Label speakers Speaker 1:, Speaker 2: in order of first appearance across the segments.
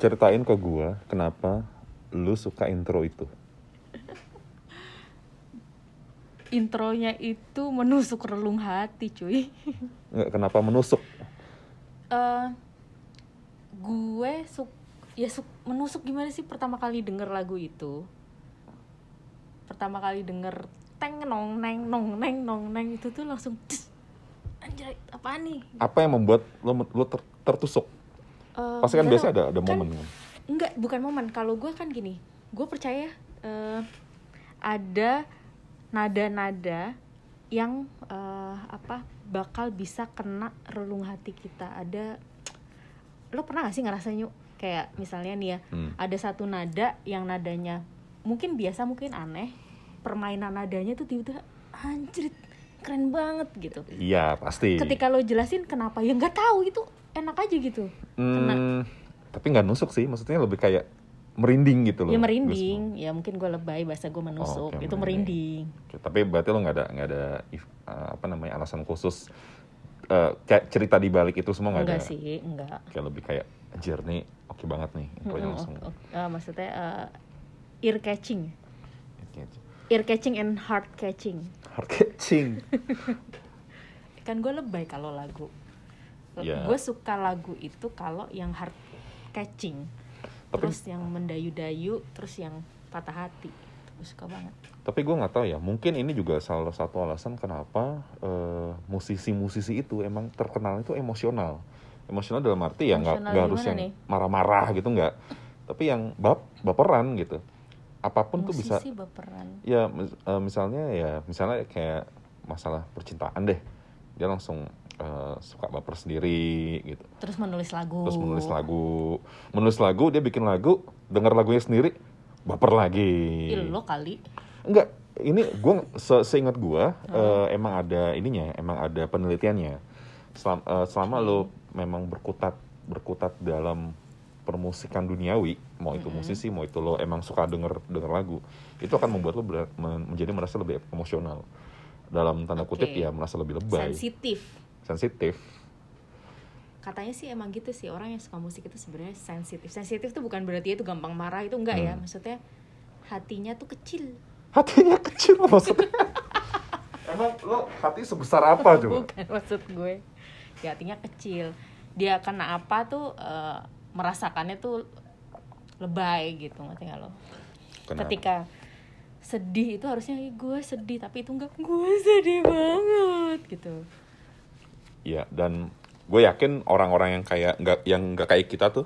Speaker 1: ceritain ke gua kenapa lu suka intro itu.
Speaker 2: Intronya itu menusuk relung hati, cuy.
Speaker 1: Nggak, kenapa menusuk?
Speaker 2: eh gue suk ya suk menusuk gimana sih pertama kali denger lagu itu pertama kali denger teng nong neng nong neng nong neng itu tuh langsung "Des, anjay apa nih
Speaker 1: Apa yang membuat lu, lu ter- tertusuk?
Speaker 2: Eh,
Speaker 1: Pasti kan biasa ada ada
Speaker 2: Kan-
Speaker 1: momen kan.
Speaker 2: enggak bukan momen. Kalau gue kan gini gue percaya eh, ada nada-nada yang eh, apa bakal bisa kena relung hati kita. Ada lo pernah gak sih ngerasain yuk kayak misalnya nih ya
Speaker 1: Hmm.
Speaker 2: ada satu nada yang nadanya mungkin biasa mungkin aneh. Permainan nadanya tuh tiba-tiba anjrit keren banget gitu.
Speaker 1: Iya pasti.
Speaker 2: ketika lo jelasin kenapa ya? Nggak tahu itu enak aja gitu kena
Speaker 1: Hmm, tapi nggak nusuk sih, maksudnya lebih kayak merinding gitu loh.
Speaker 2: ya merinding ya mungkin gue lebay bahasa gue menusuk
Speaker 1: Oh, oke,
Speaker 2: itu
Speaker 1: merinding.
Speaker 2: merinding
Speaker 1: tapi berarti lo nggak ada nggak ada uh, apa namanya alasan khusus uh, kayak cerita di balik itu semua nggak ada.
Speaker 2: enggak sih enggak
Speaker 1: Kayak lebih kayak anjir nih oke banget nih. Pokoknya
Speaker 2: Mm-mm,
Speaker 1: langsung.
Speaker 2: ok- ok. Ah, maksudnya eh, ear catching ear catching and heart catching
Speaker 1: Heart catching.
Speaker 2: kan gue lebay kalau lagu
Speaker 1: Ya.
Speaker 2: gue suka lagu itu kalau yang heart catching
Speaker 1: Tapi-
Speaker 2: terus yang mendayu-dayu terus yang patah hati gue suka banget
Speaker 1: tapi gue nggak tahu ya, mungkin ini juga salah satu alasan kenapa uh, musisi-musisi itu emang terkenal itu emosional. Emosional dalam arti ya nggak harus yang
Speaker 2: nih?
Speaker 1: marah-marah gitu nggak, tapi yang bap baperan gitu. Apa pun tuh bisa
Speaker 2: musisi baperan
Speaker 1: ya mis- eh, misalnya ya misalnya kayak masalah percintaan deh dia langsung eh, suka baper sendiri gitu.
Speaker 2: Terus menulis lagu.
Speaker 1: Terus menulis lagu. Menulis lagu dia bikin lagu denger lagunya sendiri baper lagi.
Speaker 2: Lo kali.
Speaker 1: Enggak ini gue se seingat gue eh, emang ada ininya emang ada penelitiannya. Selama, eh, selama lo memang berkutat berkutat dalam permusikan duniawi mau itu musisi mau itu lo emang suka denger denger lagu itu akan membuat lo menjadi merasa lebih emosional. Dalam tanda kutip
Speaker 2: Oke.
Speaker 1: ya merasa lebih lebay.
Speaker 2: Sensitif
Speaker 1: sensitif.
Speaker 2: Katanya sih emang gitu sih orang yang suka musik itu sebenarnya sensitif. Sensitif tuh bukan berarti itu gampang marah itu enggak ya.
Speaker 1: Hmm.
Speaker 2: maksudnya hatinya tuh kecil.
Speaker 1: Hatinya kecil maksudnya. Emang lo hati sebesar apa coba?
Speaker 2: Bukan maksud gue. Ya hatinya kecil. Dia kena apa tuh eh, merasakannya tuh lebay gitu ngerti nggak lo?
Speaker 1: Kenapa?
Speaker 2: ketika sedih itu harusnya "Ih, gue sedih tapi itu enggak. Gue sedih banget gitu
Speaker 1: Iya dan gue yakin orang-orang yang kayak nggak yang nggak kayak kita tuh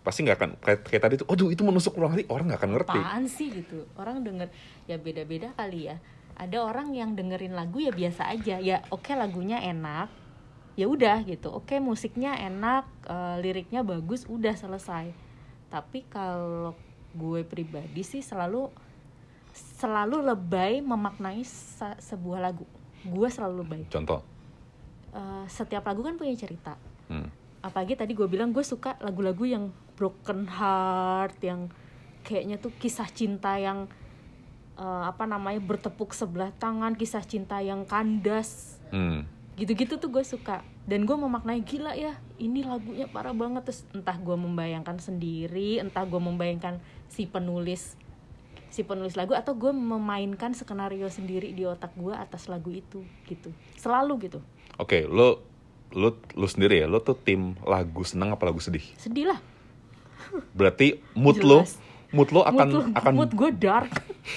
Speaker 1: pasti nggak akan kayak, kayak tadi tuh, aduh itu menusuk ruang hati orang nggak akan ngerti.
Speaker 2: apaan sih gitu? Orang denger ya beda-beda kali ya. Ada orang yang dengerin lagu ya biasa aja. Ya oke lagunya enak ya udah gitu. Oke musiknya enak eh, liriknya bagus udah selesai. Tapi kalau gue pribadi sih selalu selalu lebay memaknai sa- sebuah lagu. Gue selalu lebay.
Speaker 1: Contoh,
Speaker 2: Eh, setiap lagu kan punya cerita.
Speaker 1: Hmm.
Speaker 2: apalagi tadi gue bilang gue suka lagu-lagu yang broken heart yang kayaknya tuh kisah cinta yang eh, apa namanya bertepuk sebelah tangan kisah cinta yang kandas.
Speaker 1: Hmm.
Speaker 2: gitu-gitu tuh gue suka. Dan gue memaknai gila ya ini lagunya parah banget. Terus entah gue membayangkan sendiri entah gue membayangkan si penulis si penulis lagu atau gue memainkan skenario sendiri di otak gue atas lagu itu gitu. Selalu gitu
Speaker 1: Oke, lo lo lo sendiri ya, lo tuh tim lagu seneng apa lagu sedih?
Speaker 2: sedih lah
Speaker 1: Berarti mood lo
Speaker 2: Jelas.
Speaker 1: mood lo akan
Speaker 2: mood, lo-
Speaker 1: akan
Speaker 2: mood gue dark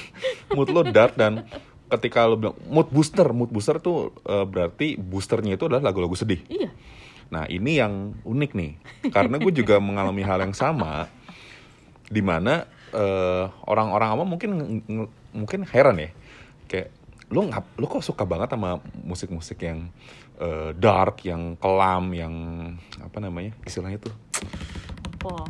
Speaker 1: mood lo dark dan ketika lo bilang mood booster, mood booster tuh eh, berarti boosternya itu adalah lagu-lagu sedih.
Speaker 2: iya
Speaker 1: Nah ini yang unik nih, karena gue juga mengalami hal yang sama, di mana eh, orang-orang awam mungkin mungkin heran ya, kayak lo ngap, lo kok suka banget sama musik-musik yang eh, dark, yang kelam, yang apa namanya istilahnya tuh,
Speaker 2: oh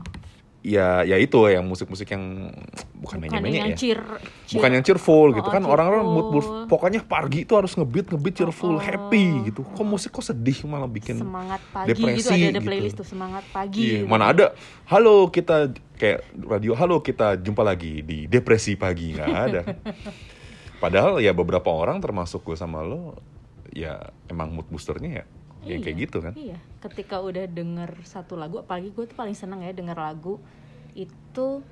Speaker 1: ya ya itu yang musik-musik yang bukan menye
Speaker 2: yang
Speaker 1: ya.
Speaker 2: cheer,
Speaker 1: Bukan yang cheerful gitu
Speaker 2: Oh,
Speaker 1: kan orang-orang mood, mood pokoknya pagi itu harus ngebeat ngebeat cheerful
Speaker 2: Oh,
Speaker 1: happy gitu. Kok musik kok sedih malah bikin
Speaker 2: semangat pagi
Speaker 1: depresi
Speaker 2: gitu ada, ada
Speaker 1: gitu.
Speaker 2: playlist tuh semangat pagi
Speaker 1: Iya,
Speaker 2: gitu.
Speaker 1: mana ada halo kita kayak radio halo kita jumpa lagi di depresi pagi. Nggak ada. Padahal ya beberapa orang termasuk gue sama lo ya emang mood boosternya ya ya
Speaker 2: Iya,
Speaker 1: kayak gitu kan.
Speaker 2: iya. Ketika udah denger satu lagu apalagi gue tuh paling seneng ya denger lagu itu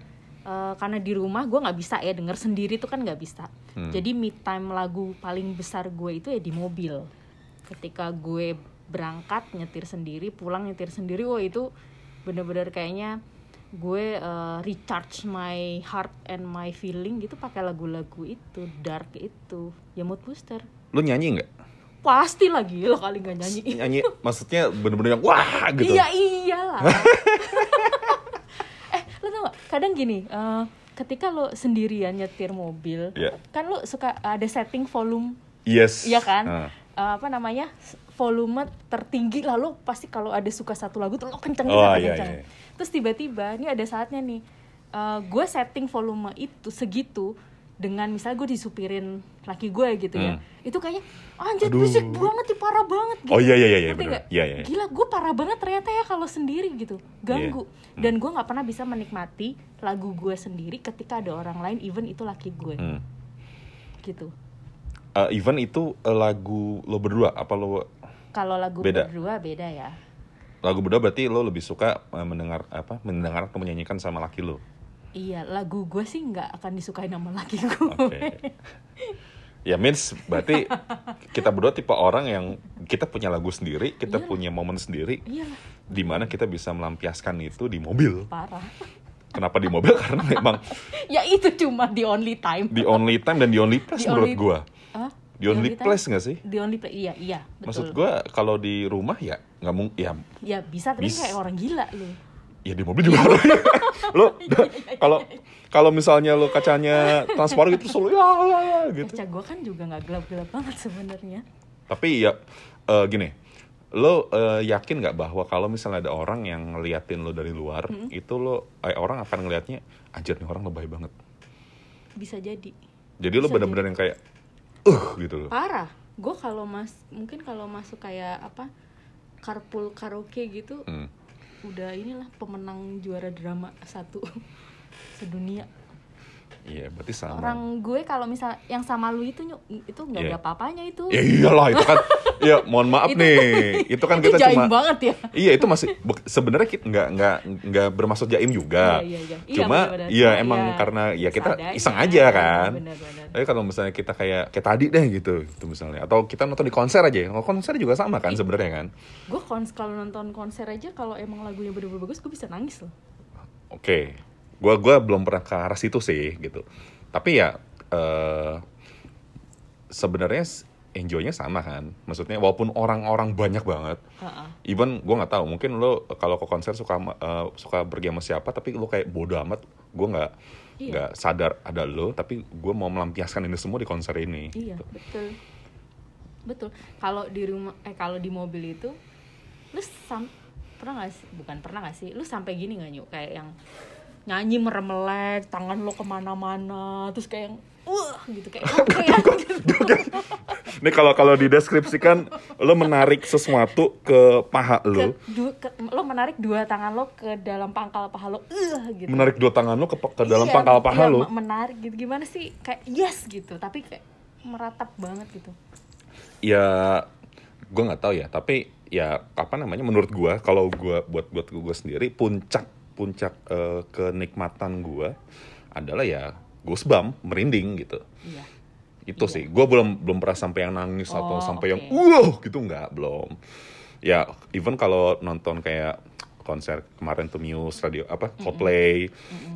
Speaker 2: eh, karena di rumah gue nggak bisa ya denger sendiri tuh kan nggak bisa.
Speaker 1: Hmm.
Speaker 2: jadi me time lagu paling besar gue itu ya di mobil. Ketika gue berangkat nyetir sendiri pulang nyetir sendiri wah itu bener-bener kayaknya gue eh, recharge my heart and my feeling gitu pakai lagu-lagu itu dark itu. Ya mood booster.
Speaker 1: Lu nyanyi nggak?
Speaker 2: Pasti lagi lo kali nggak nyanyi
Speaker 1: Nyanyi maksudnya bener-bener yang wah gitu.
Speaker 2: Iya iyalah. eh lo tau gak? Kadang gini, eh, ketika lo sendirian nyetir mobil,
Speaker 1: Iya.
Speaker 2: kan lo suka ada setting volume,
Speaker 1: Yes.
Speaker 2: iya kan?
Speaker 1: Ah.
Speaker 2: Eh, apa namanya? Volume tertinggi lalu pasti kalau ada suka satu lagu tuh lo kenceng
Speaker 1: Oh,
Speaker 2: banget,
Speaker 1: iya,
Speaker 2: kenceng.
Speaker 1: iya.
Speaker 2: Terus tiba-tiba ini ada saatnya nih, eh, gue setting volume itu segitu dengan misalnya gue disupirin laki gue gitu ya,
Speaker 1: Hmm.
Speaker 2: itu kayaknya anjir
Speaker 1: Aduh.
Speaker 2: berisik banget nih parah banget gitu.
Speaker 1: Oh iya iya iya iya bener. Iya iya. iya.
Speaker 2: Gila, gue parah banget ternyata ya kalau sendiri gitu, ganggu.
Speaker 1: Iya.
Speaker 2: Dan gue nggak pernah bisa menikmati lagu gue sendiri ketika ada orang lain, even itu laki gue,
Speaker 1: Hmm.
Speaker 2: gitu.
Speaker 1: Eh, even itu eh, lagu lo berdua apa lo
Speaker 2: Kalau lagu
Speaker 1: Beda.
Speaker 2: berdua beda ya.
Speaker 1: lagu berdua berarti lo lebih suka eh, mendengar apa mendengar atau menyanyikan sama laki lo.
Speaker 2: Iya, lagu gue sih nggak akan disukai nama laki gue.
Speaker 1: Oke. ya means berarti kita berdua tipe orang yang kita punya lagu sendiri, kita
Speaker 2: Iya.
Speaker 1: punya momen sendiri
Speaker 2: Iya,
Speaker 1: di mana kita bisa melampiaskan itu di mobil.
Speaker 2: parah.
Speaker 1: Kenapa di mobil? Karena memang
Speaker 2: ya itu cuma the only time.
Speaker 1: the only time dan the only place
Speaker 2: The
Speaker 1: menurut
Speaker 2: only-
Speaker 1: gua.
Speaker 2: Hah?
Speaker 1: The only place nggak sih?
Speaker 2: The only place, iya iya. Betul.
Speaker 1: Maksud gua kalau di rumah ya nggak mungkin ya
Speaker 2: Ya bisa, tapi
Speaker 1: Bis-
Speaker 2: kayak orang gila lu.
Speaker 1: Ya di mobil juga lo kalau kalau misalnya lo kacanya transparan gitu selalu ya, ya, ya gitu.
Speaker 2: Kaca gue kan juga nggak gelap-gelap banget sebenarnya.
Speaker 1: tapi ya eh, gini lo eh, yakin nggak bahwa kalau misalnya ada orang yang ngeliatin lo dari luar itu lo eh, orang akan ngelihatnya anjir nih orang lebay banget.
Speaker 2: Bisa jadi.
Speaker 1: jadi lo
Speaker 2: Bisa
Speaker 1: bener-bener yang kayak uh gitu loh
Speaker 2: parah. Gue kalau mas mungkin kalau masuk kayak apa carpool karaoke gitu
Speaker 1: Hmm.
Speaker 2: Udah inilah pemenang juara drama satu sedunia
Speaker 1: iya berarti sama
Speaker 2: orang gue kalau misal yang sama lu itu Nyuk, itu nggak
Speaker 1: Iya.
Speaker 2: ada apa-apanya itu
Speaker 1: ya iyalah itu kan ya mohon maaf
Speaker 2: Itu-
Speaker 1: nih itu kan
Speaker 2: itu
Speaker 1: kita
Speaker 2: jaim
Speaker 1: cuma
Speaker 2: banget ya
Speaker 1: Iya itu masih sebenarnya kita nggak nggak nggak bermaksud jaim juga.
Speaker 2: Iya, iya, iya. Iya,
Speaker 1: Cuma iya
Speaker 2: Iya,
Speaker 1: emang karena ya kita
Speaker 2: seadanya.
Speaker 1: iseng aja kan.
Speaker 2: benar-benar
Speaker 1: Tapi kalau misalnya kita kayak kayak tadi deh gitu, itu misalnya atau kita nonton di konser aja. Kalau konser juga sama kan sebenarnya kan.
Speaker 2: gue kons kalau nonton konser aja kalau emang lagunya bener-bener bagus gue bisa nangis loh
Speaker 1: Oke, gua gua belum pernah ke arah situ sih gitu. Tapi ya eh sebenarnya enjoy-nya sama kan. Maksudnya walaupun orang-orang banyak banget,
Speaker 2: Heeh.
Speaker 1: even gue nggak tahu mungkin lo kalau ke konser suka eh, suka pergi sama siapa tapi lo kayak bodoh amat gue nggak
Speaker 2: Iya.
Speaker 1: nggak sadar ada lo tapi gue mau melampiaskan ini semua di konser ini
Speaker 2: Iya,
Speaker 1: gitu.
Speaker 2: betul. Betul. Kalau di rumah eh kalau di mobil itu lu sam pernah gak sih? Bukan pernah gak sih? Lu sampai gini gak nyuk kayak yang nyanyi meremelek, tangan lo ke mana-mana, terus kayak yang wah gitu kayak apa ya?
Speaker 1: ini kalau kalau dideskripsikan lo menarik sesuatu ke paha
Speaker 2: Ke-
Speaker 1: lo
Speaker 2: du- ke- lo menarik dua tangan lo ke dalam pangkal paha lo, uh, gitu.
Speaker 1: menarik dua tangan lo ke, ke dalam
Speaker 2: Iya,
Speaker 1: pangkal paha
Speaker 2: iya,
Speaker 1: lo
Speaker 2: me- menarik gitu gimana sih? Kayak yes gitu, tapi kayak meratap banget gitu.
Speaker 1: ya gue nggak tahu ya tapi ya apa namanya menurut gue kalau gue buat buat gue sendiri puncak puncak eh, kenikmatan gue adalah ya goosebump merinding gitu.
Speaker 2: Iya.
Speaker 1: itu sih. Gue belum belum pernah sampai yang nangis atau
Speaker 2: Oh,
Speaker 1: sampai yang
Speaker 2: oke.
Speaker 1: wow gitu nggak belum. Ya even kalau nonton kayak konser kemarin tuh Muse radio apa Coldplay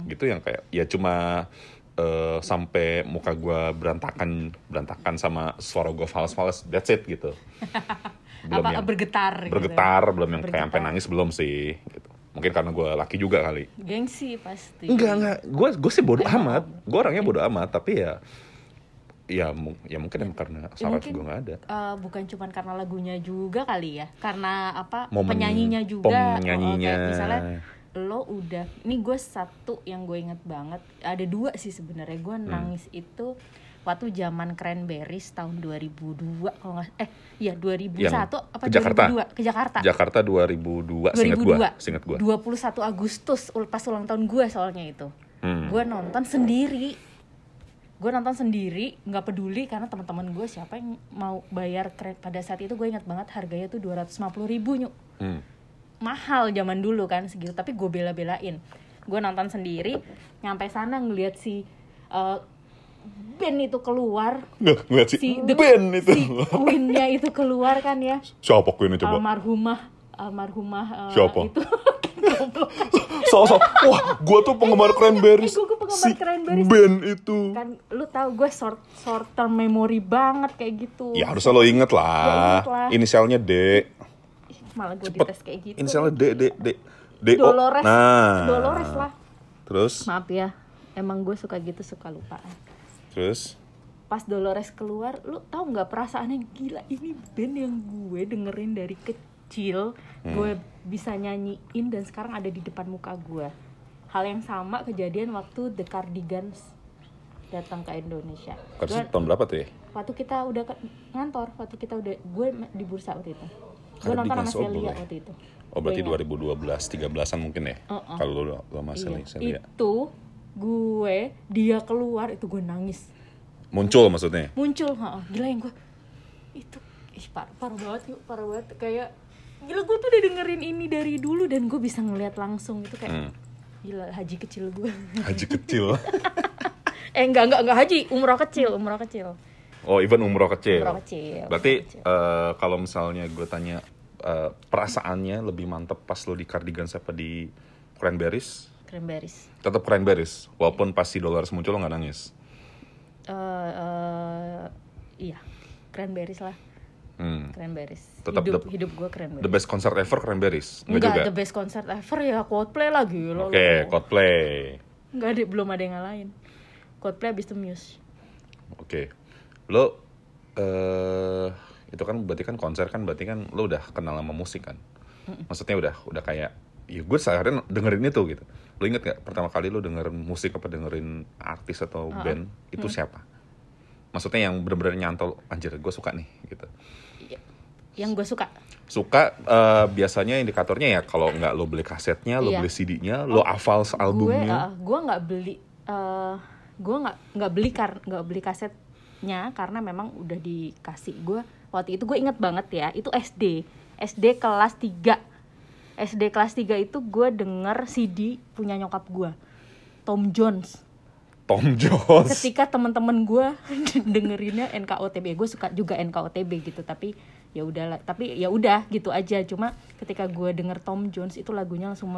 Speaker 1: gitu yang kayak ya cuma eh, sampai muka gue berantakan berantakan sama suara gue fals-fals that's it gitu. Belum
Speaker 2: Apa
Speaker 1: yang
Speaker 2: bergetar gitu.
Speaker 1: bergetar belum yang kayak sampai
Speaker 2: Bergetar.
Speaker 1: nangis belum sih gitu mungkin karena gue laki juga kali
Speaker 2: Gengsi pasti.
Speaker 1: Enggak, enggak. Gue gue sih bodoh
Speaker 2: Emang.
Speaker 1: amat. Gue orangnya bodoh amat, tapi ya ya mu- ya mungkin emang karena
Speaker 2: Ya,
Speaker 1: saraf
Speaker 2: mungkin,
Speaker 1: gue nggak ada.
Speaker 2: eh, bukan cuman karena lagunya juga kali ya karena apa
Speaker 1: Momen
Speaker 2: penyanyinya juga
Speaker 1: penyanyinya.
Speaker 2: Oh, kayak misalnya lo udah ini gue satu yang gue inget banget ada dua sih sebenarnya gue
Speaker 1: Hmm.
Speaker 2: nangis itu waktu zaman Cranberries tahun 2002 kalau nggak eh iya 2001 apa
Speaker 1: ke Jakarta.
Speaker 2: 2002 ke Jakarta
Speaker 1: Jakarta 2002, seingat gue,
Speaker 2: 2002
Speaker 1: seingat gue.
Speaker 2: 21 Agustus pas ulang tahun gue soalnya itu
Speaker 1: Hmm.
Speaker 2: gue nonton sendiri gue nonton sendiri nggak peduli karena teman-teman gue siapa yang mau bayar kredit pada saat itu gue ingat banget harganya tuh 250 ribu nyuk
Speaker 1: Hmm.
Speaker 2: mahal zaman dulu kan segitu tapi gue bela-belain gue nonton sendiri nyampe sana ngeliat si eh, band itu keluar
Speaker 1: Nggak ngeliat si,
Speaker 2: si the-
Speaker 1: band itu.
Speaker 2: si Queen-nya itu keluar kan ya
Speaker 1: Siapa Queen coba?
Speaker 2: almarhumah almarhumah eh,
Speaker 1: Siapa?
Speaker 2: itu.
Speaker 1: So, so, wah, gua tuh penggemar Cranberries.
Speaker 2: eh, gua- gua penggemar
Speaker 1: si
Speaker 2: Cranberries.
Speaker 1: band itu.
Speaker 2: kan lu tahu gue short short term memory banget kayak gitu
Speaker 1: Ya harusnya lo inget
Speaker 2: Ya,
Speaker 1: lah.
Speaker 2: inget lah.
Speaker 1: Inisialnya D.
Speaker 2: Ih, malah gue
Speaker 1: Cepet.
Speaker 2: dites kayak gitu
Speaker 1: Inisialnya D, D, D. D, O.
Speaker 2: Dolores
Speaker 1: Nah.
Speaker 2: Dolores lah
Speaker 1: Terus,
Speaker 2: maaf ya emang gue suka gitu suka lupa
Speaker 1: terus.
Speaker 2: pas Dolores keluar lu tahu nggak perasaannya gila ini band yang gue dengerin dari kecil
Speaker 1: Hmm.
Speaker 2: gue bisa nyanyiin dan sekarang ada di depan muka gue hal yang sama kejadian waktu The Cardigans datang ke Indonesia Gua-
Speaker 1: tahun berapa tuh ya?
Speaker 2: waktu kita udah ke, ngantor waktu kita udah gue di bursa waktu itu gue nonton sama
Speaker 1: oh,
Speaker 2: Celia waktu itu
Speaker 1: Oh berarti
Speaker 2: Gue ingat.
Speaker 1: 2012, 13-an mungkin ya?
Speaker 2: Uh-uh.
Speaker 1: Kalau lo, masih
Speaker 2: Iya.
Speaker 1: lihat.
Speaker 2: itu gue dia keluar itu gue nangis
Speaker 1: Muncul maksudnya?
Speaker 2: muncul ha, gila yang gue itu ih par parah banget yuk parah banget kayak gila gue tuh udah dengerin ini dari dulu dan gue bisa ngeliat langsung itu kayak
Speaker 1: Hmm.
Speaker 2: gila haji kecil gue
Speaker 1: Haji kecil.
Speaker 2: eh enggak enggak enggak haji umroh kecil umroh kecil
Speaker 1: Oh, even umroh kecil.
Speaker 2: umroh kecil
Speaker 1: Berarti
Speaker 2: kecil.
Speaker 1: eh, kalau misalnya gue tanya eh, perasaannya lebih mantep pas lo di Cardigans apa di Cranberries?
Speaker 2: Cranberries
Speaker 1: Tetap Cranberries, walaupun pas si Dolores muncul lo nggak nangis.
Speaker 2: eh eh, iya cranberries lah
Speaker 1: Hmm.
Speaker 2: cranberries
Speaker 1: Tetap
Speaker 2: hidup
Speaker 1: the-
Speaker 2: hidup gue cranberries
Speaker 1: The best concert ever Cranberries? Nggak
Speaker 2: enggak
Speaker 1: juga?
Speaker 2: the best concert ever ya Coldplay lagi lo
Speaker 1: Oke, Coldplay.
Speaker 2: Enggak ada, belum ada yang ngalahin. Coldplay abis itu Muse.
Speaker 1: Oke. Lo eh itu kan berarti kan konser kan berarti kan lo udah kenal sama musik kan? Maksudnya udah udah kayak ya gue seharian dengerin itu gitu. Lo inget gak pertama kali lo dengerin musik apa dengerin artis atau band itu siapa? Maksudnya yang bener-bener nyantol anjir gue suka nih gitu.
Speaker 2: Iya. Yang gue suka.
Speaker 1: Suka eh, biasanya indikatornya ya kalau nggak lo beli kasetnya, lo
Speaker 2: Iya.
Speaker 1: beli CD-nya, lo hafal
Speaker 2: Gue
Speaker 1: albumnya.
Speaker 2: uh, gue nggak beli eh gue nggak nggak beli kar nggak beli kasetnya karena memang udah dikasih gue waktu itu gue inget banget ya itu SD SD kelas 3 SD kelas 3 itu gue denger CD punya nyokap gue Tom Jones
Speaker 1: Tom Jones.
Speaker 2: ketika teman-teman gue dengerinnya NKOTB gue suka juga NKOTB gitu tapi ya udahlah tapi ya udah gitu aja cuma ketika gue denger Tom Jones itu lagunya langsung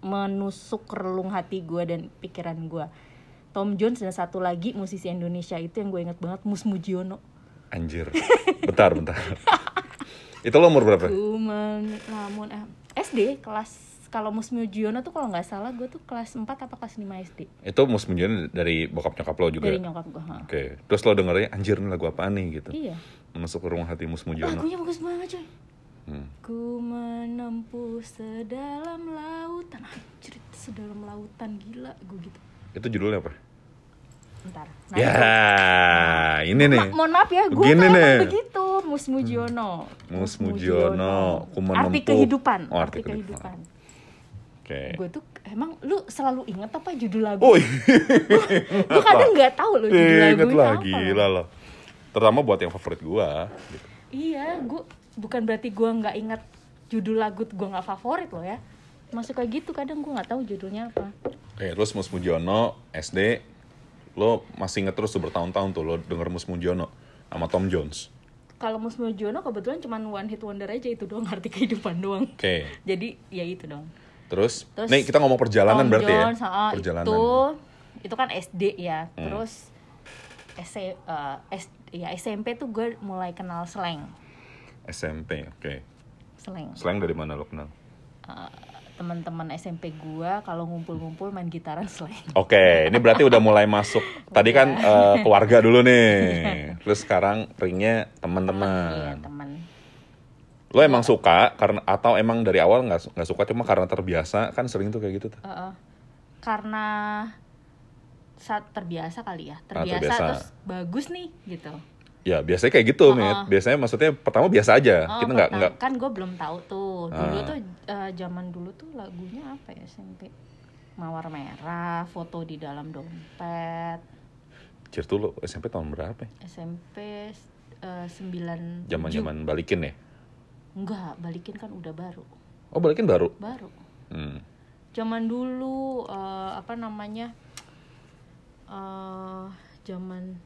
Speaker 2: menusuk relung hati gue dan pikiran gue Tom Jones dan satu lagi musisi Indonesia itu yang gue inget banget Mus Mujiono
Speaker 1: Anjir. Bentar, bentar. itu lo umur berapa?
Speaker 2: Ku melamun eh, SD kelas kalau Mus Mujiono tuh kalau nggak salah gue tuh kelas 4 apa kelas 5 SD
Speaker 1: Itu mus menjadi dari bokap nyokap lo juga.
Speaker 2: dari nyokap gue.
Speaker 1: Oke. Terus lo dengernya anjir ini lagu apaan nih gitu.
Speaker 2: iya
Speaker 1: Masuk ke ruang hati Mus Mujiono.
Speaker 2: lagunya bagus banget coy
Speaker 1: Hmm.
Speaker 2: Ku menempuh sedalam lautan Anjir sedalam lautan gila gue gitu
Speaker 1: Itu judulnya apa?
Speaker 2: Bentar Nah,
Speaker 1: ya,
Speaker 2: itu-
Speaker 1: ini nih.
Speaker 2: Ma- Mohon maaf ya gue
Speaker 1: Gini nih.
Speaker 2: begitu Mus Mujiono
Speaker 1: Mus Mujiono, Ku
Speaker 2: Arti kehidupan
Speaker 1: Oh,
Speaker 2: Arti
Speaker 1: arti kehidupan.
Speaker 2: kehidupan
Speaker 1: Oke.
Speaker 2: Gue tuh emang lu selalu inget apa judul lagu
Speaker 1: Oh,
Speaker 2: Gue kadang nggak tahu loh judul
Speaker 1: inget
Speaker 2: lagunya
Speaker 1: lah,
Speaker 2: apa
Speaker 1: gila. Terutama buat yang favorit gua. Gitu.
Speaker 2: Iya gue bukan berarti gue nggak inget judul lagu gue nggak favorit loh ya Masuk kayak gitu kadang gue nggak tahu judulnya apa
Speaker 1: Oke, terus Mus Mujiono SD, lo masih inget terus tuh bertahun-tahun tuh lo denger Mus Mujiono sama Tom Jones.
Speaker 2: kalau Mus Mujiono kebetulan cuma one hit wonder aja itu doang arti kehidupan doang
Speaker 1: Oke.
Speaker 2: jadi ya itu dong
Speaker 1: Terus,
Speaker 2: Terus
Speaker 1: nih kita ngomong perjalanan
Speaker 2: Tom
Speaker 1: berarti
Speaker 2: Jones,
Speaker 1: ya?
Speaker 2: ah,
Speaker 1: Perjalanan.
Speaker 2: itu itu kan SD ya
Speaker 1: Hmm.
Speaker 2: terus S, eh, S- ya SMP tuh gue mulai kenal slang
Speaker 1: SMP, oke.
Speaker 2: slang
Speaker 1: Slang dari mana lo kenal?
Speaker 2: Eh, teman-teman SMP gue kalau ngumpul-ngumpul main gitaran slang
Speaker 1: Oke, ini berarti udah mulai masuk. Tadi kan
Speaker 2: Iya.
Speaker 1: eh, keluarga dulu nih. Terus sekarang ringnya
Speaker 2: iya
Speaker 1: teman-teman.
Speaker 2: teman
Speaker 1: Lo emang suka karena atau emang dari awal nggak nggak suka cuma karena terbiasa kan sering tuh kayak gitu tuh.
Speaker 2: Eh, eh, karena saat terbiasa kali ya
Speaker 1: Ah,
Speaker 2: terbiasa,
Speaker 1: terbiasa.
Speaker 2: terus bagus nih gitu
Speaker 1: Ya biasanya kayak gitu, Mit.
Speaker 2: oh.
Speaker 1: Biasanya maksudnya pertama biasa aja.
Speaker 2: Oh,
Speaker 1: Kita nggak nggak
Speaker 2: kan gue belum tahu tuh dulu
Speaker 1: Ah.
Speaker 2: tuh eh, zaman dulu tuh lagunya apa ya SMP mawar merah foto di dalam dompet
Speaker 1: Cir lo SMP tahun berapa? ya?
Speaker 2: SMP eh, sembilan
Speaker 1: Zaman-zaman balikin ya?
Speaker 2: enggak balikin kan udah baru
Speaker 1: Oh balikin baru.
Speaker 2: baru
Speaker 1: Hmm.
Speaker 2: zaman dulu eh, apa namanya eh zaman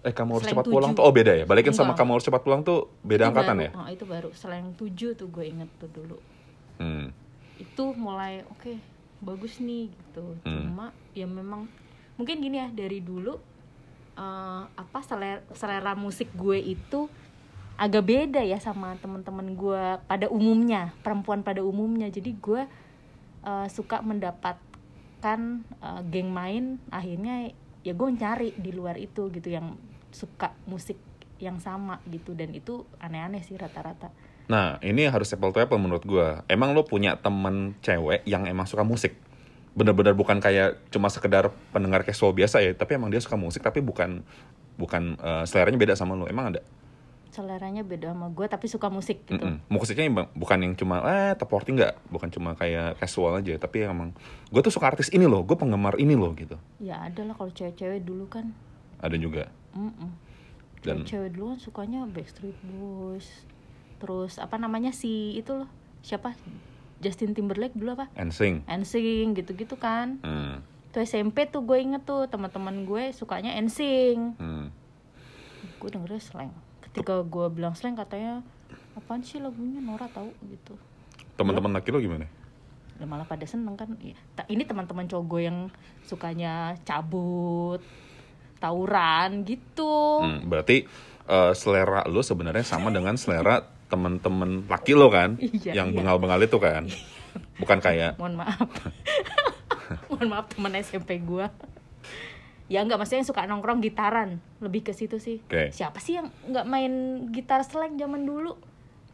Speaker 1: Eh kamu harus
Speaker 2: Slang
Speaker 1: cepat
Speaker 2: tujuh.
Speaker 1: pulang tuh oh beda ya. Balikin sama
Speaker 2: Enggak.
Speaker 1: kamu harus cepat pulang tuh beda
Speaker 2: itu
Speaker 1: angkatan
Speaker 2: baru,
Speaker 1: ya.
Speaker 2: oh, itu baru slang 7 tuh gue inget tuh dulu
Speaker 1: Hmm.
Speaker 2: itu mulai oke bagus nih gitu
Speaker 1: Hmm.
Speaker 2: cuma ya memang mungkin gini ya dari dulu eh, apa selera, selera musik gue itu agak beda ya sama teman-teman gue pada umumnya perempuan pada umumnya jadi gue eh, suka mendapatkan eh, geng main akhirnya ya gue cari di luar itu gitu yang suka musik yang sama gitu dan itu aneh-aneh sih rata-rata
Speaker 1: Nah, ini harus apple to apple menurut gua. Emang lo punya temen cewek yang emang suka musik? Bener-bener bukan kayak cuma sekedar pendengar casual biasa ya, tapi emang dia suka musik tapi bukan bukan eh, seleranya beda sama lo. Emang ada?
Speaker 2: seleranya beda sama gue tapi suka musik gitu
Speaker 1: Mm-mm. Musiknya emang bukan yang cuma eh top 40 enggak, bukan cuma kayak casual aja, tapi emang gue tuh suka artis ini loh, gue penggemar ini loh gitu.
Speaker 2: ya ada lah kalau cewek-cewek dulu kan
Speaker 1: Ada juga.
Speaker 2: Mm
Speaker 1: Dan
Speaker 2: cewek dulu kan sukanya Backstreet Boys terus apa namanya si itu loh siapa? Justin Timberlake dulu apa?
Speaker 1: NSYNC.
Speaker 2: NSYNC gitu-gitu kan.
Speaker 1: Hmm.
Speaker 2: tuh SMP tuh gue inget tuh teman-teman gue sukanya NSYNC
Speaker 1: Hmm.
Speaker 2: gue dengernya slang. Ketika gue bilang slang katanya apaan sih lagunya? Nora tahu gitu.
Speaker 1: Teman-teman laki lo gimana?
Speaker 2: Ya, malah pada seneng kan. Ya, ini teman-teman cowok gue yang sukanya cabut tawuran gitu.
Speaker 1: Hmm, berarti eh, selera lo sebenarnya sama dengan selera teman-teman laki lo kan,
Speaker 2: Iya,
Speaker 1: yang
Speaker 2: iya.
Speaker 1: bengal-bengal itu kan, bukan kayak
Speaker 2: mohon maaf. Mohon maaf teman SMP gue ya nggak maksudnya yang suka nongkrong gitaran. Lebih ke situ sih.
Speaker 1: Oke.
Speaker 2: siapa sih yang nggak main gitar slang zaman dulu?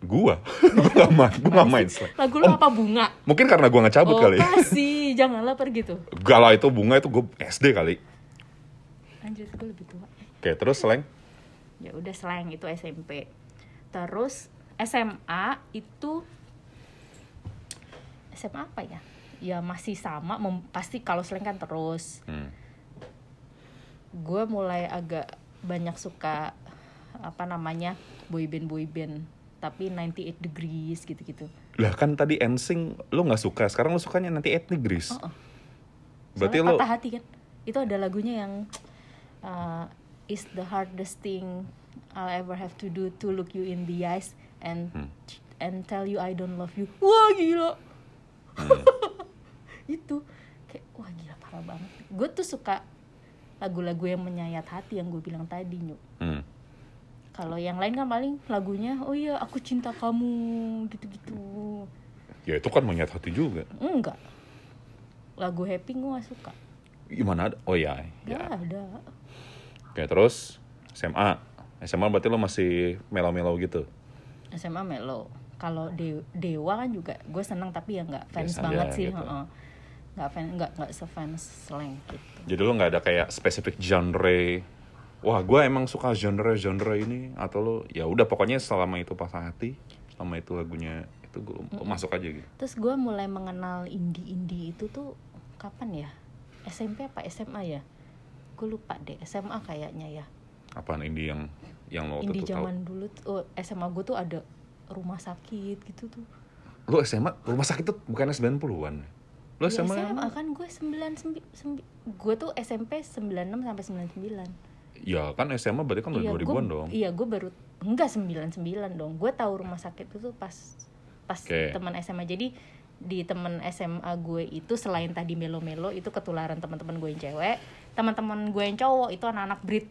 Speaker 1: Gua, gua gak main, gua gak main slang.
Speaker 2: lagu lo apa bunga?
Speaker 1: Mungkin karena gua nggak cabut
Speaker 2: oh
Speaker 1: kali.
Speaker 2: kasih janganlah pergi tuh.
Speaker 1: Gak lah itu bunga itu gue SD kali.
Speaker 2: Anjir gue lebih tua.
Speaker 1: Oke terus slang,
Speaker 2: ya udah slang itu SMP terus SMA itu SMA apa ya? Ya masih sama mem- pasti kalau slang kan terus.
Speaker 1: Hmm.
Speaker 2: gue mulai agak banyak suka apa namanya boyband boyband tapi 98 degrees gitu-gitu.
Speaker 1: Lah kan tadi NSYNC lo nggak suka, sekarang lo sukanya nanti ethnic Greece.
Speaker 2: Oh, oh.
Speaker 1: Berarti
Speaker 2: Soalnya
Speaker 1: lo,
Speaker 2: patah hati kan? Itu ada lagunya yang uh, is the hardest thing I'll ever have to do to look you in the eyes and
Speaker 1: Hmm.
Speaker 2: and tell you I don't love you wah gila
Speaker 1: Hmm.
Speaker 2: itu kayak wah gila parah banget gue tuh suka lagu-lagu yang menyayat hati yang gue bilang tadi nyuk
Speaker 1: hmm.
Speaker 2: kalau yang lain kan paling lagunya oh iya aku cinta kamu gitu-gitu
Speaker 1: ya itu kan menyat hati juga.
Speaker 2: enggak lagu happy gue gak suka
Speaker 1: Gimana ada? Oh ya,
Speaker 2: Gak
Speaker 1: ya.
Speaker 2: ada
Speaker 1: Oke terus SMA, SMA berarti lo masih melo-melo gitu.
Speaker 2: SMA melo kalau De- dewa kan juga gue seneng tapi ya nggak fans
Speaker 1: Biasa
Speaker 2: banget
Speaker 1: aja
Speaker 2: sih
Speaker 1: gitu.
Speaker 2: nggak fan nggak nggak sefans slang gitu
Speaker 1: Jadi lo nggak ada kayak spesifik genre. Wah, gue emang suka genre-genre ini atau lo ya udah pokoknya selama itu pas hati, selama itu lagunya itu gue masuk aja gitu.
Speaker 2: terus gue mulai mengenal indie indie itu tuh kapan ya SMP apa SMA ya gue lupa deh SMA kayaknya ya
Speaker 1: Apaan indie yang yang lo
Speaker 2: indie
Speaker 1: tentu tahu?
Speaker 2: zaman dulu tuh, oh, SMA gue tuh ada rumah sakit gitu tuh
Speaker 1: Lo SMA rumah sakit tuh bukannya 90-an? Lo
Speaker 2: Ya,
Speaker 1: SMA,
Speaker 2: SMA kan gue sembilan gue tuh SMP 96 sampai 99
Speaker 1: Ya kan SMA berarti kan udah
Speaker 2: iya,
Speaker 1: 2000-an
Speaker 2: gua,
Speaker 1: dong.
Speaker 2: Iya, gue baru enggak 99 dong. Gue tahu rumah sakit itu tuh pas pas
Speaker 1: Oke.
Speaker 2: teman SMA. Jadi di teman SMA gue itu selain tadi melo-melo itu ketularan teman-teman gue yang cewek, teman-teman gue yang cowok itu anak-anak Brit.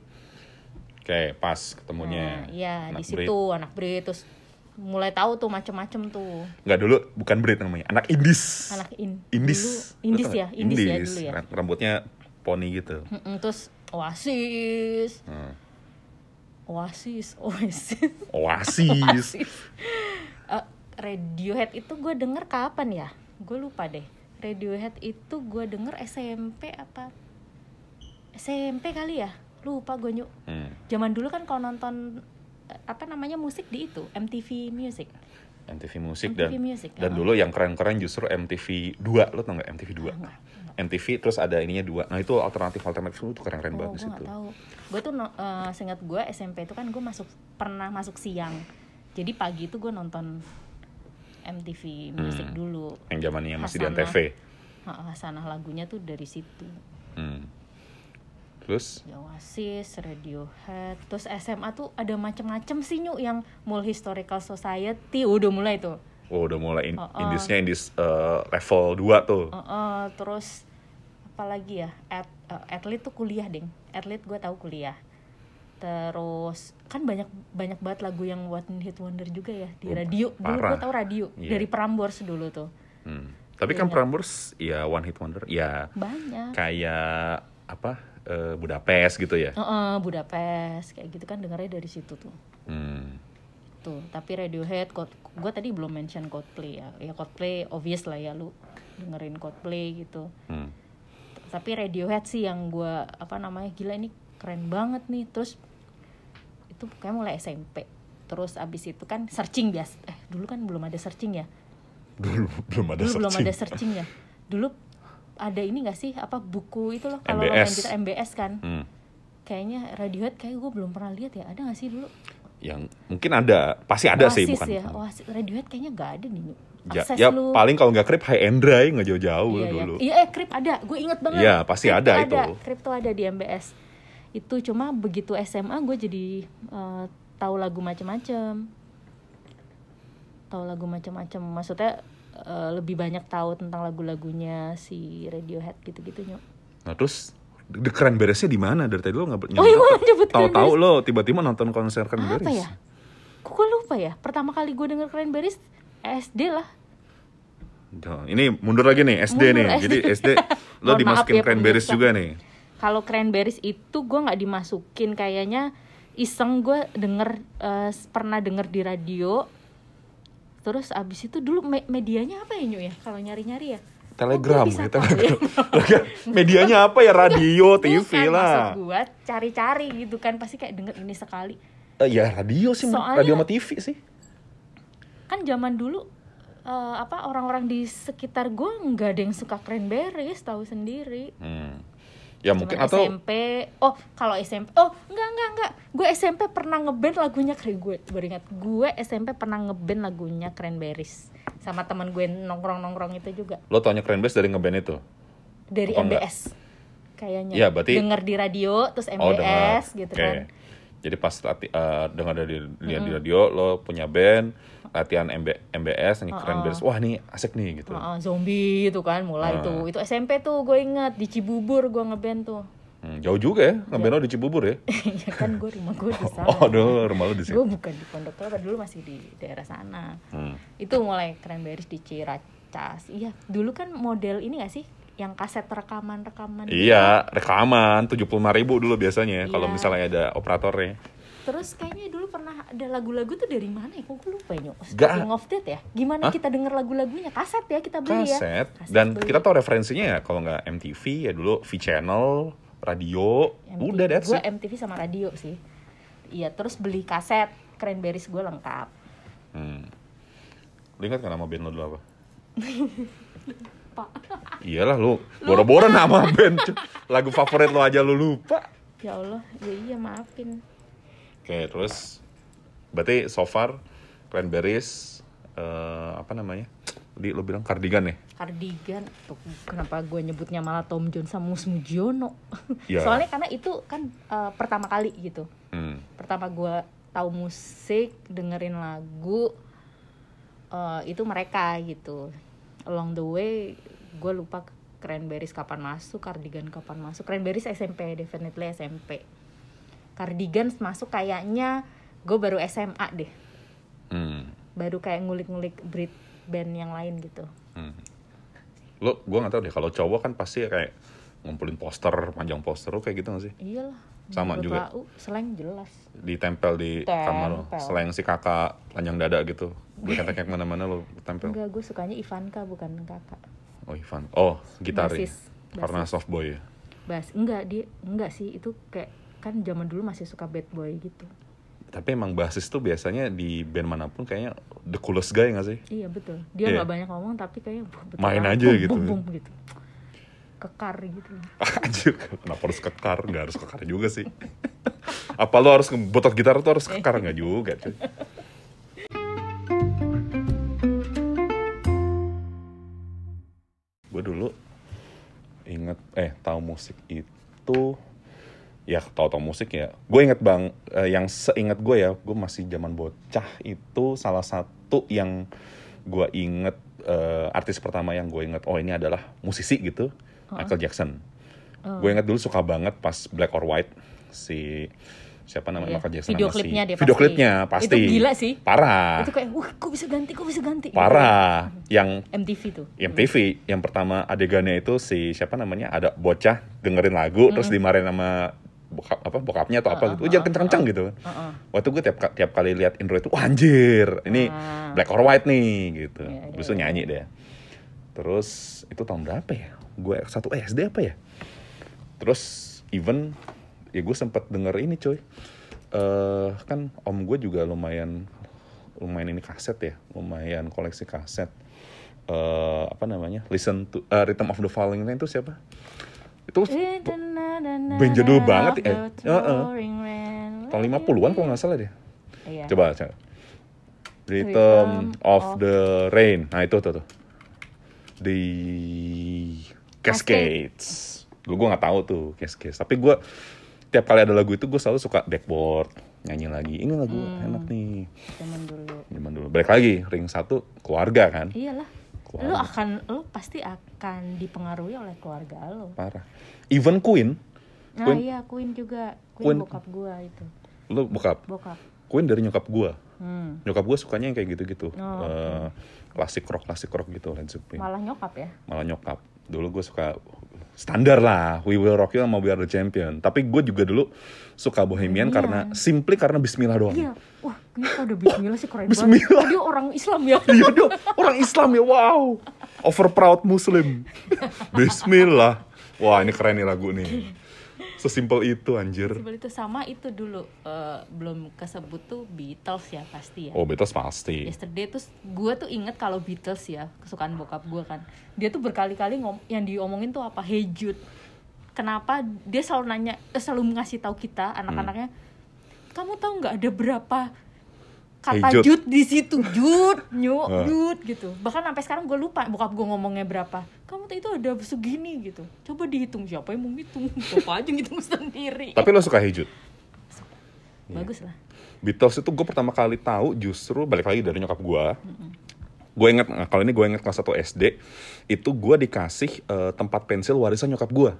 Speaker 1: Oke, pas ketemunya.
Speaker 2: Nah, iya, di situ anak Brit terus mulai tahu tuh macem-macem tuh
Speaker 1: Nggak dulu, bukan Brit namanya, anak Indis.
Speaker 2: anak in
Speaker 1: Indis.
Speaker 2: dulu Indis
Speaker 1: tau
Speaker 2: ya
Speaker 1: nggak?
Speaker 2: Indis, ya dulu ya
Speaker 1: Ra- Rambutnya poni gitu.
Speaker 2: Terus Oasis
Speaker 1: Hmm.
Speaker 2: Oasis Oasis
Speaker 1: Oasis.
Speaker 2: Oasis. Radiohead itu gue denger kapan ya? Gue lupa deh. Radiohead itu gue denger SMP apa? SMP kali ya? Lupa gue nyuk.
Speaker 1: Hmm.
Speaker 2: Zaman dulu kan kalau nonton eh, apa namanya musik di itu MTV Music.
Speaker 1: MTV Musik
Speaker 2: MTV
Speaker 1: dan
Speaker 2: Music,
Speaker 1: dan
Speaker 2: ah.
Speaker 1: dulu yang keren-keren justru MTV 2 lo tau nggak MTV 2
Speaker 2: Ah, enggak, enggak.
Speaker 1: MTV terus ada ininya dua nah itu alternatif alternatif itu keren-keren
Speaker 2: Oh,
Speaker 1: banget
Speaker 2: gue
Speaker 1: situ
Speaker 2: tahu. Gue tuh eh, seingat gue SMP itu kan gue masuk pernah masuk siang. Jadi pagi itu gue nonton MTV Music
Speaker 1: Hmm.
Speaker 2: dulu
Speaker 1: Yang zamannya masih di. Antv.
Speaker 2: Ha, Hasanah lagunya tuh dari situ
Speaker 1: Hmm. Terus
Speaker 2: Ya, Oasis, Radiohead, terus SMA tuh ada macem-macem sih nyuk yang Mall Historical Society udah mulai tuh.
Speaker 1: oh udah mulai in
Speaker 2: Oh, oh.
Speaker 1: indisnya indis eh, level 2 tuh.
Speaker 2: Uh, uh, terus apa lagi ya? At, uh, atlet tuh kuliah ding. Atlet gue tahu kuliah. Terus kan banyak banyak banget lagu yang one hit wonder juga ya di
Speaker 1: Oh,
Speaker 2: radio. Dulu gue tahu radio
Speaker 1: Iya.
Speaker 2: dari Prambors dulu tuh.
Speaker 1: Hmm. Tapi
Speaker 2: Iya
Speaker 1: kan? Prambors ya one hit wonder ya
Speaker 2: Banyak.
Speaker 1: kayak apa eh, Budapest gitu ya.
Speaker 2: Uh, uh, Budapest kayak gitu kan dengarnya dari situ tuh.
Speaker 1: Hmm.
Speaker 2: tuh tapi Radiohead gue tadi belum mention Coldplay ya ya Coldplay obvious lah ya lu dengerin Coldplay gitu
Speaker 1: Hmm.
Speaker 2: tapi Radiohead sih yang gue apa namanya gila ini keren banget nih terus itu kayak mulai SMP terus abis itu kan searching bias eh dulu kan belum ada searching ya
Speaker 1: Dulu belum ada
Speaker 2: dulu belum
Speaker 1: searching.
Speaker 2: ada searching ya dulu ada ini gak sih apa buku itu loh kalau lo main
Speaker 1: MBS.
Speaker 2: gitar MBS kan
Speaker 1: Hmm.
Speaker 2: kayaknya Radiohead kayak gue belum pernah lihat ya ada gak sih dulu
Speaker 1: Yang mungkin ada, pasti ada sih
Speaker 2: Oasis
Speaker 1: bukan.
Speaker 2: ya Oasis Radiohead kayaknya gak ada nih.
Speaker 1: Ya, ya
Speaker 2: lu
Speaker 1: paling kalau nggak krip high and dry nggak jauh-jauh
Speaker 2: iya,
Speaker 1: dulu.
Speaker 2: Iya, iya eh Krip ada, gue inget banget.
Speaker 1: Iya, pasti
Speaker 2: Krip
Speaker 1: ada itu.
Speaker 2: Krip tuh ada di MBS. Itu cuma begitu SMA gue jadi eh, tahu lagu macem-macem. Tahu lagu macem-macem. Maksudnya eh, lebih banyak tahu tentang lagu-lagunya si Radiohead gitu-gitu nyok.
Speaker 1: Nah terus The Cranberriesnya di mana dari tadi lo nggak
Speaker 2: Oh iya, nyebut
Speaker 1: Tahu-tahu lo tiba-tiba nonton konser Cranberries.
Speaker 2: Apa ya? Kok gue lupa ya? Pertama kali gue denger Cranberries SD lah.
Speaker 1: Ini mundur lagi nih SD
Speaker 2: Mundur
Speaker 1: nih.
Speaker 2: SD.
Speaker 1: Jadi SD lo dimasukin
Speaker 2: ya,
Speaker 1: Cranberries juga nih.
Speaker 2: Kalau cranberries itu gue nggak dimasukin kayaknya iseng gue denger eh, pernah denger di radio terus abis itu dulu me- medianya apa ya Nyu ya kalau nyari nyari ya
Speaker 1: Telegram,
Speaker 2: Oh, bisa
Speaker 1: ya, telegram. Medianya apa ya? Radio, TV
Speaker 2: Bukan,
Speaker 1: lah.
Speaker 2: maksud gue cari-cari gitu kan pasti kayak denger ini sekali
Speaker 1: Eh, ya radio sih,
Speaker 2: Soalnya-
Speaker 1: radio sama TV sih.
Speaker 2: kan zaman dulu eh, apa orang-orang di sekitar gue nggak ada yang suka cranberries tahu sendiri
Speaker 1: Hmm. Ya
Speaker 2: Cuman
Speaker 1: mungkin atau
Speaker 2: SMP oh kalau SMP oh enggak enggak enggak. Gue SMP pernah ngeband lagunya keren. Gue baru ingat. Gue SMP pernah ngeband lagunya Cranberries. Sama teman gue nongkrong nongkrong itu juga.
Speaker 1: Lo taunya Cranberries dari ngeband itu?
Speaker 2: dari
Speaker 1: Apa enggak?
Speaker 2: MBS kayaknya.
Speaker 1: Iya, berarti-
Speaker 2: denger di radio terus
Speaker 1: Oh, dengar.
Speaker 2: MBS gitu
Speaker 1: Oke.
Speaker 2: kan.
Speaker 1: Jadi pas lati- eh, dengar dari lihat di radio lo punya band latihan MB, MBS nih Cranberries. Wah, nih asik nih gitu.
Speaker 2: Heeh, zombie itu kan mulai
Speaker 1: Ah.
Speaker 2: tuh itu SMP tuh gue inget di Cibubur gue ngeband tuh
Speaker 1: Hmm, jauh juga ya, ngeband lo di Cibubur ya.
Speaker 2: ya kan gue rumah gue di sana
Speaker 1: Oh, aduh, rumah lo di sini.
Speaker 2: gue bukan di Pondok Kelapa dulu masih di daerah sana
Speaker 1: Hmm.
Speaker 2: itu mulai cranberries di Ciracas iya dulu kan model ini gak sih yang kaset rekaman rekaman
Speaker 1: Iya, rekaman 75.000 ribu dulu biasanya kalau
Speaker 2: Iya.
Speaker 1: misalnya ada operatornya.
Speaker 2: Terus kayaknya dulu pernah ada lagu-lagu tuh dari mana ya kok gue lupa ya?
Speaker 1: Gak.
Speaker 2: Speaking of that ya gimana
Speaker 1: Hah?
Speaker 2: kita denger lagu-lagunya kaset ya kita beli ya
Speaker 1: Kaset.
Speaker 2: Kaset
Speaker 1: Dan
Speaker 2: beli.
Speaker 1: kita tahu referensinya ya kalau nggak MTV ya dulu V Channel, radio,
Speaker 2: MTV.
Speaker 1: udah that's
Speaker 2: gue
Speaker 1: it.
Speaker 2: MTV sama radio sih iya terus beli kaset cranberries gue lengkap
Speaker 1: Hmm. Lu ingat kan nama band lo dulu apa?
Speaker 2: pak
Speaker 1: Iyalah lu, boro-boro nama band. Lagu favorit lo aja lu lupa.
Speaker 2: ya Allah ya iya maafin
Speaker 1: Oke, terus berarti so far Cranberries eh, apa namanya? Tadi lo bilang cardigan ya?
Speaker 2: cardigan tuh kenapa gue nyebutnya malah Tom Jones sama Mus Mujiono
Speaker 1: Ya.
Speaker 2: soalnya karena itu kan eh, pertama kali gitu
Speaker 1: Hmm.
Speaker 2: pertama gue tahu musik dengerin lagu eh, itu mereka gitu along the way gue lupa Cranberries kapan masuk Cardigan kapan masuk Cranberries SMP definitely SMP Cardigan masuk kayaknya gue baru SMA deh
Speaker 1: Hmm.
Speaker 2: baru kayak ngulik-ngulik Brit band yang lain gitu
Speaker 1: Hmm. Lo, gue gak tau deh, kalau cowok kan pasti kayak ngumpulin poster, panjang poster, lo kayak gitu gak sih?
Speaker 2: iyalah
Speaker 1: Sama juga.
Speaker 2: lau, slang jelas
Speaker 1: Ditempel di kamar lo,
Speaker 2: Tempel.
Speaker 1: selain si kakak panjang dada gitu. Gue kata kayak ke mana-mana lo tempel.
Speaker 2: enggak gue sukanya Ivanka bukan kakak
Speaker 1: Oh Ivan, oh gitar?
Speaker 2: Basis.
Speaker 1: Karena soft boy ya?
Speaker 2: Bas, enggak dia enggak sih itu kayak kan zaman dulu masih suka bad boy gitu
Speaker 1: tapi emang basis tuh biasanya di band mana pun kayaknya the coolest guy gak sih?
Speaker 2: Iya betul. Dia
Speaker 1: iya.
Speaker 2: nggak yeah. banyak ngomong tapi kayaknya betul
Speaker 1: main aja
Speaker 2: boom,
Speaker 1: gitu.
Speaker 2: Boom, boom, gitu. Kekar gitu.
Speaker 1: Anjir, kenapa harus kekar? Gak harus kekar juga sih. Apa lo harus botot gitar tuh harus kekar nggak juga cuy. Gue dulu inget eh tahu musik itu ya tau-tau musik ya. Gue inget bang eh, yang seingat gue ya gue masih zaman bocah itu salah satu yang gue inget eh, artis pertama yang gue inget oh ini adalah musisi gitu Michael Jackson. Gue inget dulu suka banget pas Black or White si siapa namanya
Speaker 2: Iya.
Speaker 1: Michael Jackson
Speaker 2: Video
Speaker 1: sama si-
Speaker 2: klipnya dia
Speaker 1: video
Speaker 2: pasti.
Speaker 1: klipnya pasti.
Speaker 2: Itu gila sih.
Speaker 1: parah.
Speaker 2: Itu kayak wah kok bisa ganti kok bisa ganti? Gitu.
Speaker 1: parah yang
Speaker 2: MTV tuh.
Speaker 1: MTV yang pertama adegannya itu si siapa namanya ada bocah dengerin lagu terus dimarahin sama bokap apa bokapnya atau apa gitu. Oh, jangan kencang-kencang gitu.
Speaker 2: Heeh.
Speaker 1: waktu gue tiap tiap kali lihat intro itu wah anjir ini
Speaker 2: Ah.
Speaker 1: black or white nih gitu.
Speaker 2: Iya,
Speaker 1: Habis itu nyanyi deh terus itu tahun berapa ya? Gue satu SD apa ya? Terus even ya gue sempat denger ini coy eh kan om gue juga lumayan lumayan ini kaset ya lumayan koleksi kaset. Eh apa namanya? Listen to eh, Rhythm of the Falling Rain itu siapa itu band jadul banget ya. Eh, heeh. tahun 50-an kalau nggak salah deh.
Speaker 2: Iya.
Speaker 1: coba coba. Rhythm of- the Rain. Nah itu tuh tuh di Cascades. Gue gue nggak tahu tuh Cascades. Tapi gue tiap kali ada lagu itu gue selalu suka backboard nyanyi lagi. Ini lagu
Speaker 2: Hmm.
Speaker 1: enak nih.
Speaker 2: Zaman dulu.
Speaker 1: Zaman dulu. Balik lagi ring satu keluarga kan?
Speaker 2: Iyalah
Speaker 1: Keluarga.
Speaker 2: lu akan lu pasti akan dipengaruhi oleh keluarga lo
Speaker 1: parah. Even Queen?
Speaker 2: Nah
Speaker 1: Queen-
Speaker 2: iya Queen juga. Queen,
Speaker 1: Queen-
Speaker 2: bokap gua itu.
Speaker 1: Lu bokap?
Speaker 2: Bokap.
Speaker 1: Queen dari nyokap gue
Speaker 2: hmm.
Speaker 1: nyokap gue sukanya yang kayak gitu-gitu.
Speaker 2: Oh,
Speaker 1: Eh, klasik rock klasik rock gitu Led Zeppelin.
Speaker 2: Malah nyokap ya?
Speaker 1: Malah nyokap. Dulu gue suka standar lah We Will Rock You sama We Are The Champion. Tapi gue juga dulu suka Bohemian
Speaker 2: Bohemian.
Speaker 1: karena simply karena Bismillah doang.
Speaker 2: Iya. Wah ini kalau udah Bismillah sih keren
Speaker 1: Bismillah.
Speaker 2: banget dia orang Islam ya.
Speaker 1: Iya dong orang Islam ya wow. Over proud Muslim. Bismillah. Wah ini keren nih lagu nih sesimpel itu anjir.
Speaker 2: Sebel itu. Sama itu dulu eh, belum kesebut tuh Beatles ya pasti ya.
Speaker 1: Oh Beatles pasti.
Speaker 2: Yesterday tuh gue tuh inget kalau Beatles ya kesukaan bokap gue kan. Dia tuh berkali-kali ngom yang diomongin tuh apa? Hey Jude. Kenapa dia selalu nanya eh, selalu ngasih tahu kita anak-anaknya kamu tahu nggak ada berapa kata
Speaker 1: Hey. Jude
Speaker 2: di situ. Jude nyu
Speaker 1: Ah.
Speaker 2: Jude gitu. Bahkan sampai sekarang gue lupa bokap gue ngomongnya berapa. Kamu tuh itu ada segini gitu. Coba dihitung siapa yang mau ngitung? Bapak aja ngitung sendiri.
Speaker 1: Tapi lo suka Hey Jude
Speaker 2: bagus lah.
Speaker 1: Beatles itu gue pertama kali tahu justru balik lagi dari nyokap gue. Gue inget nah, kalau ini gue inget kelas 1 SD itu gue dikasih eh, tempat pensil warisan nyokap gue.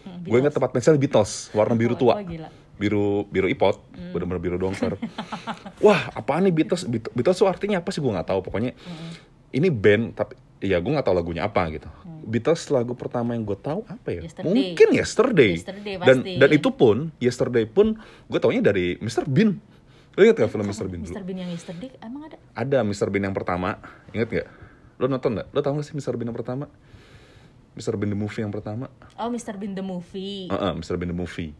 Speaker 2: Hmm,
Speaker 1: Gue inget tempat pensil Beatles warna biru tua,
Speaker 2: oh, gila.
Speaker 1: Biru biru ipot,
Speaker 2: Hmm.
Speaker 1: bener-bener biru dongker. Wah apaan nih Beatles? Beat- Beatles tuh artinya apa sih gue nggak tahu. Pokoknya
Speaker 2: Hmm.
Speaker 1: ini band tapi ya gue nggak tahu lagunya apa gitu. Beatles lagu pertama yang gue tahu apa ya?
Speaker 2: Yesterday.
Speaker 1: Mungkin Yesterday.
Speaker 2: Yesterday,
Speaker 1: dan
Speaker 2: pasti.
Speaker 1: dan itu pun Yesterday pun gue taunya dari Mr. Bean. Lo inget gak film Mr. Bean dulu?
Speaker 2: Mr. Bean yang yesterday emang ada
Speaker 1: Ada Mr. Bean yang pertama, inget gak? Lo nonton gak? Lo tau gak sih Mr. Bean yang pertama? Mr. Bean the movie yang pertama?
Speaker 2: Oh, Mr. Bean the movie.
Speaker 1: Heeh, Mr. Bean the movie.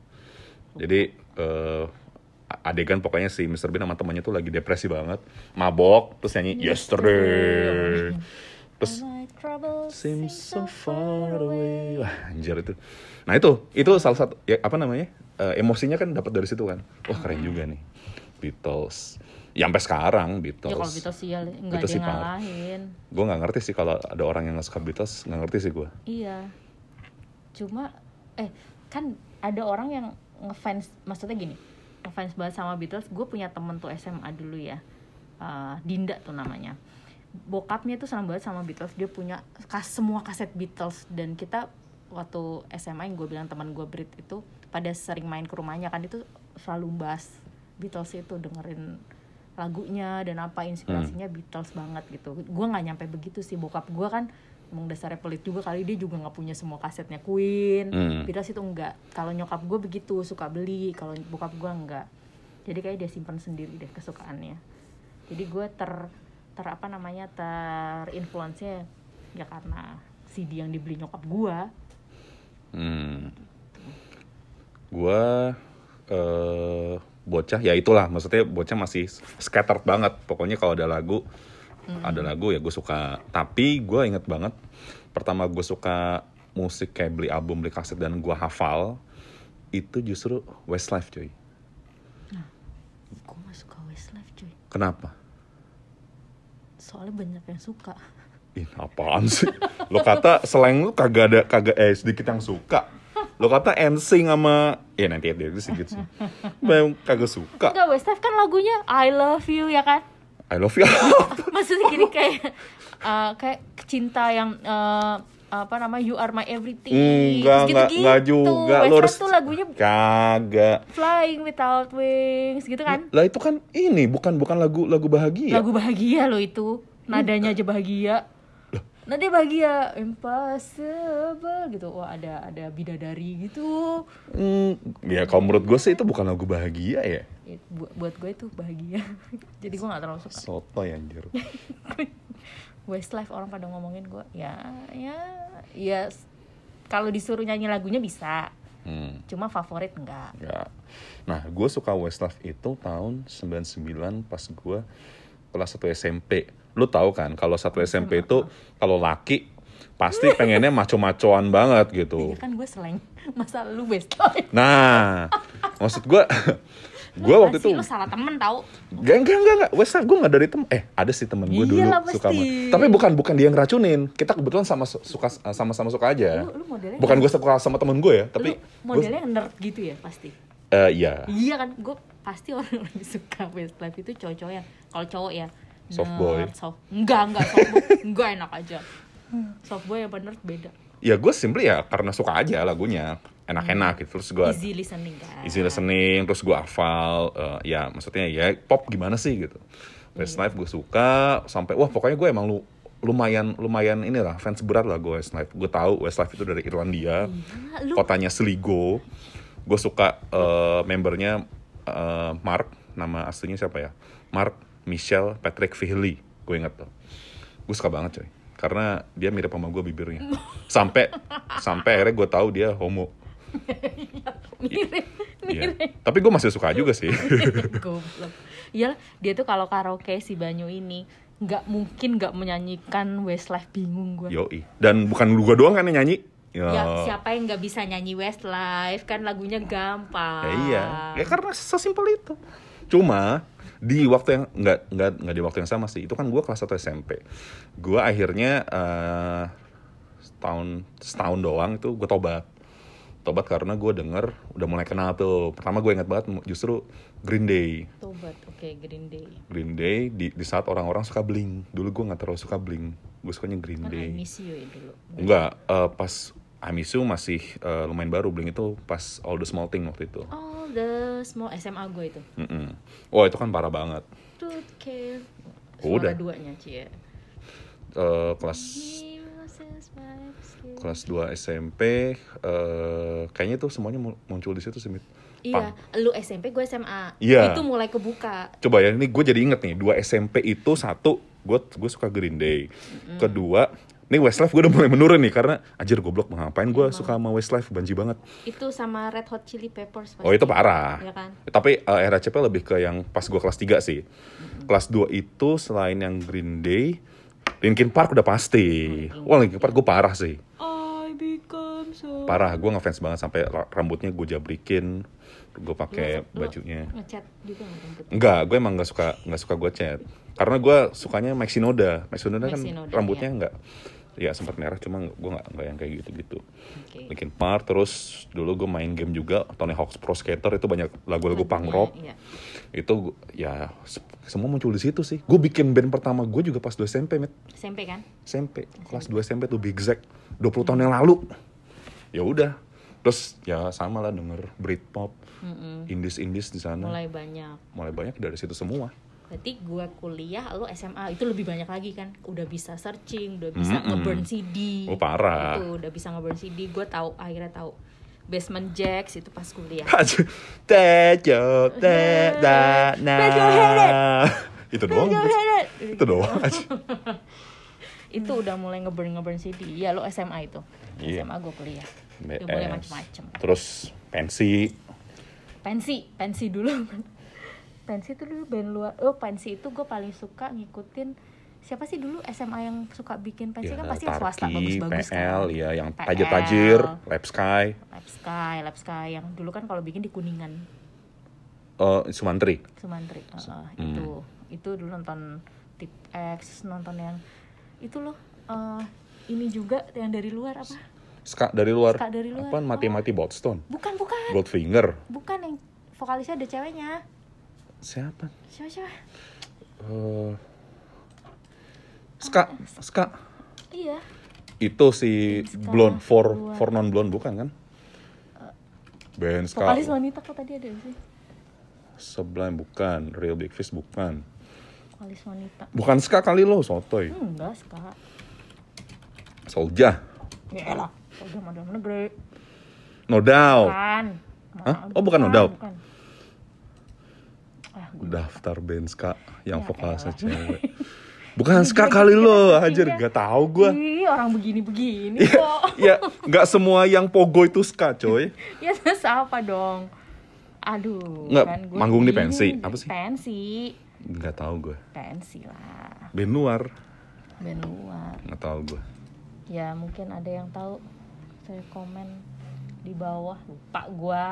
Speaker 1: Jadi eh, adegan pokoknya si Mr. Bean sama temannya tuh lagi depresi banget, mabok, terus nyanyi Yesterday. Terus
Speaker 2: My troubles
Speaker 1: seems so far away. Wah, anjir itu. Nah, itu itu salah satu ya apa namanya? Eh, emosinya kan dapat dari situ kan. Wah, keren juga nih. Beatles. Ya sampai sekarang Beatles.
Speaker 2: Ya kalau Beatles sih ya nggak ada ngalahin.
Speaker 1: Gue nggak ngerti sih kalau ada orang yang nggak suka Beatles, nggak ngerti sih gue.
Speaker 2: Iya. Cuma eh kan ada orang yang ngefans maksudnya gini. Ngefans banget sama Beatles. Gue punya temen tuh SMA dulu ya. Eh, Dinda tuh namanya. Bokapnya tuh senang banget sama Beatles. Dia punya kas semua kaset Beatles dan kita waktu SMA yang gue bilang teman gue Brit itu pada sering main ke rumahnya kan itu selalu bahas Beatles itu dengerin lagunya dan apa inspirasinya Beatles banget gitu gue nggak nyampe begitu sih bokap gue kan emang dasarnya pelit juga kali dia juga nggak punya semua kasetnya Queen.
Speaker 1: Hmm.
Speaker 2: Beatles itu enggak kalau nyokap gue begitu suka beli. Kalau bokap gue enggak jadi kayak dia simpan sendiri deh kesukaannya. Jadi gue ter ter apa namanya terinfluence ya karena CD yang dibeli nyokap gue
Speaker 1: Hmm. Gua eh bocah ya itulah. Maksudnya bocah masih scattered banget. Pokoknya kalau ada lagu ada lagu ya gue suka. Tapi gue inget banget pertama gue suka musik kayak beli album beli kaset dan gue hafal itu justru Westlife cuy.
Speaker 2: Gue gak suka Westlife cuy.
Speaker 1: Kenapa?
Speaker 2: Soalnya banyak yang suka.
Speaker 1: Ih, apaan sih? Lo kata selain lu kagak ada kagak eh sedikit yang suka. lo kata NSYNC sama ya nanti dia itu sedikit sih. Memang kagak suka.
Speaker 2: Enggak, Westlife kan lagunya I love you ya kan?
Speaker 1: I love you
Speaker 2: Maksudnya gini kayak eh, kayak cinta yang eh, apa namanya You Are My Everything.
Speaker 1: enggak
Speaker 2: Terus
Speaker 1: enggak
Speaker 2: gitu-gitu.
Speaker 1: enggak juga lo
Speaker 2: Westlife
Speaker 1: harus
Speaker 2: tuh lagunya
Speaker 1: kagak
Speaker 2: Flying Without Wings gitu kan?
Speaker 1: lah itu kan ini bukan bukan lagu lagu bahagia
Speaker 2: Lagu bahagia loh itu. Nadanya aja bahagia. Nada bahagia, impossible gitu. Wah, ada ada bidadari gitu.
Speaker 1: Hmm, ya kalau menurut gue sih itu bukan lagu bahagia ya
Speaker 2: Ya, buat gue itu bahagia. Jadi gue gak terlalu suka.
Speaker 1: soto ya anjir
Speaker 2: Westlife orang pada ngomongin gue ya ya ya kalau disuruh nyanyi lagunya bisa
Speaker 1: hmm.
Speaker 2: cuma favorit enggak
Speaker 1: Ya. Nah, gue suka Westlife itu tahun 99 pas gue kelas 1 SMP. Lu tahu kan, kalau satu SMP itu kalau laki pasti pengennya maco-macoan banget gitu.
Speaker 2: ya kan gue seleng masa lu Westlife
Speaker 1: Nah, maksud gue, gue waktu itu
Speaker 2: lu salah temen tau
Speaker 1: Gak, enggak, enggak, enggak. Westlife gue gak dari temen. Eh, ada sih temen gue dulu
Speaker 2: Iyalah,
Speaker 1: suka.
Speaker 2: pasti.
Speaker 1: sama- Tapi bukan bukan dia yang ngeracunin. Kita kebetulan sama suka sama-sama suka aja.
Speaker 2: lu, lu modelnya
Speaker 1: Bukan gue suka sama temen gue ya, tapi
Speaker 2: lu modelnya nerd gitu ya pasti
Speaker 1: Eh, iya.
Speaker 2: iya kan? Gue pasti orang yang suka Westlife itu cowok-cowok yang kalau cowok ya
Speaker 1: Soft boy.
Speaker 2: nerd, soft. Enggak enggak soft boy. Enggak enak aja. Soft boy apa nerd beda.
Speaker 1: Ya gue simply ya karena suka aja lagunya. Enak-enak gitu terus gue
Speaker 2: easy listening kan?
Speaker 1: Easy listening terus gue hafal eh, ya maksudnya ya pop gimana sih gitu. Westlife gue suka sampai wah pokoknya gue emang lu lumayan lumayan inilah fans berat lah gue Westlife gue tahu Westlife itu dari Irlandia
Speaker 2: Iya, lu
Speaker 1: kotanya Sligo gue suka eh, membernya eh, Mark nama aslinya siapa ya Mark Michelle Patrick Fihli gue inget tuh gue suka banget coy karena dia mirip sama gue bibirnya sampai sampai akhirnya gue tahu dia homo
Speaker 2: mirip
Speaker 1: Iya. tapi gue masih suka juga sih.
Speaker 2: Iyalah, dia tuh kalau karaoke si Banyu ini nggak mungkin nggak menyanyikan Westlife bingung gue.
Speaker 1: Yoi. Dan bukan gue doang kan yang nyanyi. Ya,
Speaker 2: Ya siapa yang nggak bisa nyanyi Westlife kan lagunya gampang.
Speaker 1: ya iya. Ya karena sesimpel itu. Cuma di waktu yang nggak nggak nggak di waktu yang sama sih. Itu kan gue kelas 1 SMP. Gue akhirnya eh, setahun setahun doang itu gue tobat. Tobat karena gue denger udah mulai kenal tuh. Pertama gue ingat banget justru Green Day.
Speaker 2: Tobat, oke Green Day.
Speaker 1: Green Day di, di saat orang-orang suka Blink. Dulu gue nggak terlalu suka Blink. Gue sukanya Green
Speaker 2: Kan
Speaker 1: Day.
Speaker 2: I miss you ya dulu.
Speaker 1: Enggak, eh, pas You masih eh, lumayan baru Blink itu pas All the Small Thing waktu itu.
Speaker 2: All the small SMA gue itu.
Speaker 1: Mm-mm. Wah itu kan parah banget.
Speaker 2: Care.
Speaker 1: Oh, udah.
Speaker 2: Duanya cie.
Speaker 1: Eh, kelas kelas 2 SMP, eh, kayaknya tuh semuanya mu- muncul di situ sih. Mit.
Speaker 2: Iya, lu SMP gue SMA.
Speaker 1: Iya.
Speaker 2: Itu mulai kebuka.
Speaker 1: Coba ya, ini gue jadi inget nih, dua SMP itu satu, gue gue suka Green Day. Kedua, nih Westlife gue udah mulai menurun nih karena anjir goblok ngapain gue suka sama Westlife banji banget.
Speaker 2: Itu sama Red Hot Chili Peppers pasti.
Speaker 1: Oh itu parah.
Speaker 2: Iya kan?
Speaker 1: Tapi uh, RACP lebih ke yang pas gue kelas 3 sih. Kelas 2 itu selain yang Green Day, Linkin Park udah pasti. Wah Linkin Park gue parah sih.
Speaker 2: I become so
Speaker 1: Parah, gue ngefans banget sampai ra- rambutnya gue jabrikin, gue pakai bajunya.
Speaker 2: Ngecat juga?
Speaker 1: Enggak, gue emang nggak suka nggak suka gue cat. Karena gue sukanya Mike Shinoda. Mike Shinoda kan
Speaker 2: Shinoda,
Speaker 1: rambutnya
Speaker 2: iya.
Speaker 1: nggak ya sempat merah cuma gue nggak nggak yang kayak gitu-gitu.
Speaker 2: Oke.
Speaker 1: Linkin Park terus dulu gue main game juga Tony Hawk's Pro Skater itu banyak lagu-lagu punk rock
Speaker 2: Iya.
Speaker 1: itu ya se- semua muncul di situ sih gue bikin band pertama gue juga pas 2 SMP met
Speaker 2: SMP kan?
Speaker 1: SMP kelas 2 SMP tuh Big Zack 20 tahun yang lalu ya udah terus ya sama lah denger Britpop
Speaker 2: Mm-mm.
Speaker 1: indies indies di sana mulai.
Speaker 2: Mulai banyak.
Speaker 1: banyak dari situ semua
Speaker 2: Berarti gua kuliah, lu SMA itu lebih banyak lagi kan? Udah bisa searching, udah bisa
Speaker 1: Mm-mm.
Speaker 2: ngeburn CD.
Speaker 1: Oh, parah.
Speaker 2: Itu udah bisa ngeburn CD. Gua tahu akhirnya tahu Basement Jacks itu pas kuliah.
Speaker 1: Tejo te da na itu doang itu doang
Speaker 2: itu udah mulai ngeburn ngeburn CD. Iya, lu SMA itu.
Speaker 1: Iya.
Speaker 2: SMA gua kuliah. Udah mulai macem-macem.
Speaker 1: terus pensi
Speaker 2: Pensi, pensi dulu. Pensi itu dulu band luar. Oh, pensi itu gue paling suka ngikutin siapa sih dulu SMA yang suka bikin pensi kan pasti yang swasta
Speaker 1: Tarki,
Speaker 2: bagus-bagus
Speaker 1: PL,
Speaker 2: kan.
Speaker 1: ya yang tajir-tajir, Lab Sky,
Speaker 2: Lab Sky, Lab Sky yang dulu kan kalau bikin di Kuningan,
Speaker 1: eh, Sumantri.
Speaker 2: Sumantri. Heeh,
Speaker 1: Hmm.
Speaker 2: Itu itu dulu nonton Tip X, nonton yang itu loh eh, ini juga yang dari luar apa?
Speaker 1: Ska dari luar.
Speaker 2: Ska dari luar.
Speaker 1: Apa mati-mati Boston?
Speaker 2: bukan bukan
Speaker 1: Goldfinger.
Speaker 2: bukan yang vokalisnya ada ceweknya
Speaker 1: Siapa?
Speaker 2: siapa siapa
Speaker 1: Eh, ska, ska.
Speaker 2: iya
Speaker 1: Itu si
Speaker 2: Ska
Speaker 1: blonde, for,
Speaker 2: luar.
Speaker 1: for non blonde bukan kan? Band ska.
Speaker 2: vokalis wanita kok tadi ada sih
Speaker 1: Sublime bukan, Real Big Fish bukan.
Speaker 2: vokalis wanita
Speaker 1: Bukan ska kali lo, sotoy.
Speaker 2: enggak ska
Speaker 1: Solja,
Speaker 2: ya lah udah mau dalam negeri
Speaker 1: No Doubt.
Speaker 2: bukan
Speaker 1: Hah? Oh, bukan No Doubt.
Speaker 2: bukan.
Speaker 1: Daftar band ska yang
Speaker 2: Ya
Speaker 1: cewek. Bukan ska kali lo, aja
Speaker 2: Iya.
Speaker 1: gak tahu gua.
Speaker 2: Ih, orang begini-begini
Speaker 1: Iya,
Speaker 2: kok
Speaker 1: ya nggak semua yang pogo itu ska, coy.
Speaker 2: ya terus apa dong aduh
Speaker 1: Nggak,
Speaker 2: kan
Speaker 1: manggung di pensi. Apa sih?
Speaker 2: pensi
Speaker 1: Nggak tahu gue.
Speaker 2: pensi lah
Speaker 1: Band luar,
Speaker 2: band luar
Speaker 1: nggak tahu gue.
Speaker 2: ya mungkin ada yang tahu saya komen di bawah lupa gua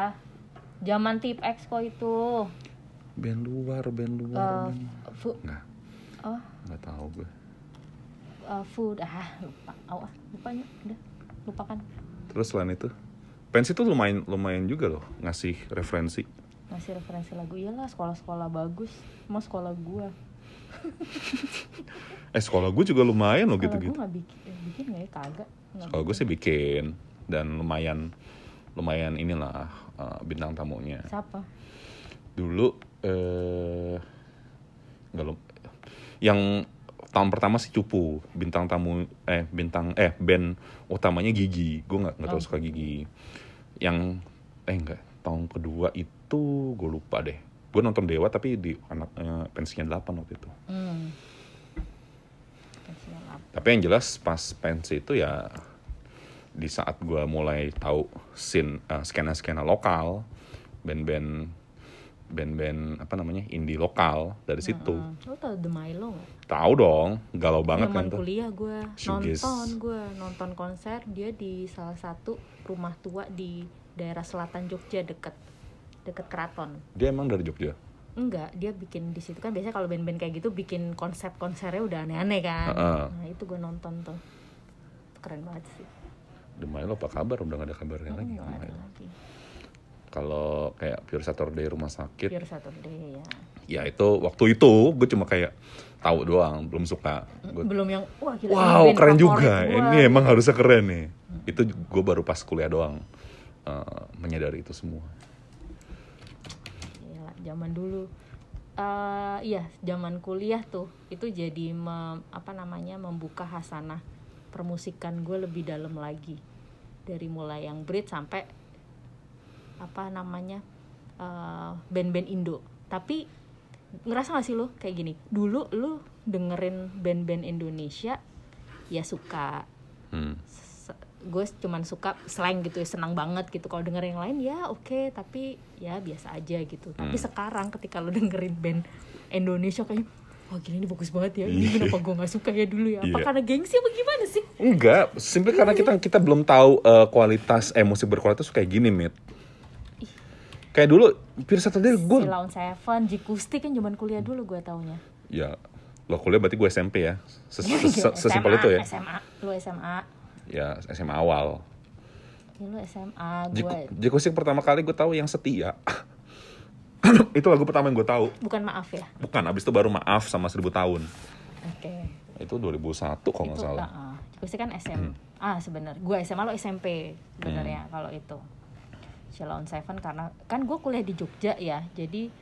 Speaker 2: zaman tip X kok itu
Speaker 1: Band luar, band luar.
Speaker 2: Eh,
Speaker 1: band...
Speaker 2: fu-
Speaker 1: Nggak,
Speaker 2: oh
Speaker 1: nggak tahu gue.
Speaker 2: eh, food ah lupa. Oh, ah, lupanya udah. Lupakan.
Speaker 1: Terus selain itu, pensi itu lumayan lumayan juga loh ngasih referensi.
Speaker 2: ngasih referensi lagu. Iyalah sekolah-sekolah bagus. Mau sekolah gua.
Speaker 1: Eh sekolah gue juga lumayan loh
Speaker 2: sekolah
Speaker 1: gitu-gitu.
Speaker 2: gua nggak bikin eh, bikin nggak ya? Kagak. Nggak
Speaker 1: Sekolah gue sih bikin. Dan lumayan lumayan inilah eh, bintang tamunya.
Speaker 2: siapa?
Speaker 1: Dulu eh nggak lu- yang tahun pertama sih cupu bintang tamu eh bintang eh band utamanya Gigi. Gue nggak nggak
Speaker 2: Oh.
Speaker 1: suka Gigi. Yang eh enggak tahun kedua itu gue lupa deh. Gue nonton Dewa tapi di anak eh, pensinya 8 waktu itu.
Speaker 2: Hmm.
Speaker 1: Tapi yang jelas pas pensi itu ya di saat gue mulai tahu scene eh, skena-skena lokal band-band band-band apa namanya indie lokal dari situ.
Speaker 2: Hmm. lo tau The Milo nggak?
Speaker 1: Tahu dong galau banget kan tuh.
Speaker 2: kuliah gue nonton gue nonton konser dia di salah satu rumah tua di daerah selatan Jogja deket deket keraton.
Speaker 1: Dia emang dari Jogja?
Speaker 2: Enggak dia bikin di situ. Kan biasanya kalau band-band kayak gitu bikin konsep konsernya udah aneh-aneh kan.
Speaker 1: Heeh.
Speaker 2: nah itu gue nonton tuh. Keren banget sih.
Speaker 1: The Milo apa kabar? Udah gak ada kabarnya lagi
Speaker 2: Nggak ada lagi
Speaker 1: kalau kayak Pure Saturday rumah sakit
Speaker 2: Pure Saturday ya.
Speaker 1: ya itu waktu itu gue cuma kayak tahu doang belum suka. Gua-
Speaker 2: belum yang wah gila
Speaker 1: wow keren juga.
Speaker 2: gua.
Speaker 1: ini emang harusnya keren nih. Itu gue baru pas kuliah doang eh, menyadari itu semua.
Speaker 2: Gila, zaman dulu. Eh iya zaman kuliah tuh itu jadi mem- apa namanya membuka hasanah permusikan gue lebih dalam lagi. Dari mulai yang Brit sampai apa namanya eh, band-band Indo. Tapi ngerasa gak sih lo kayak gini? Dulu lu dengerin band-band Indonesia ya suka.
Speaker 1: Hmm.
Speaker 2: gue cuman suka slang gitu ya senang banget gitu. Kalau denger yang lain ya oke. Tapi ya biasa aja gitu. Tapi
Speaker 1: Hmm.
Speaker 2: sekarang ketika lo dengerin band Indonesia kayak wah gila ini bagus banget ya. Ini
Speaker 1: Iya.
Speaker 2: kenapa gue nggak suka ya dulu ya? Apa
Speaker 1: Iya.
Speaker 2: karena gengsi apa gimana sih?
Speaker 1: Enggak. Simpel karena kita kita belum tahu eh, kualitas eh musik berkualitas kayak gini mit kayak dulu Pure Saturday gue
Speaker 2: Silaun Seven, Jikusti kan zaman kuliah dulu gue taunya.
Speaker 1: Ya lo kuliah berarti gue SMP ya. Ses- ses- sesimpel itu ya.
Speaker 2: SMA lu SMA
Speaker 1: ya SMA awal.
Speaker 2: Ya, lu SMA gue
Speaker 1: Jiku sih pertama kali gue tahu yang setia. Itu lagu pertama yang gue tahu.
Speaker 2: Bukan maaf ya?
Speaker 1: Bukan abis itu baru maaf sama seribu tahun.
Speaker 2: Oke.
Speaker 1: Itu 2001 kalau nggak salah.
Speaker 2: uh, Jikusti kan SMA ah sebenarnya gue SMA lo SMP sebenarnya
Speaker 1: Hmm.
Speaker 2: kalau itu Sheila on Seven karena kan gue kuliah di Jogja ya jadi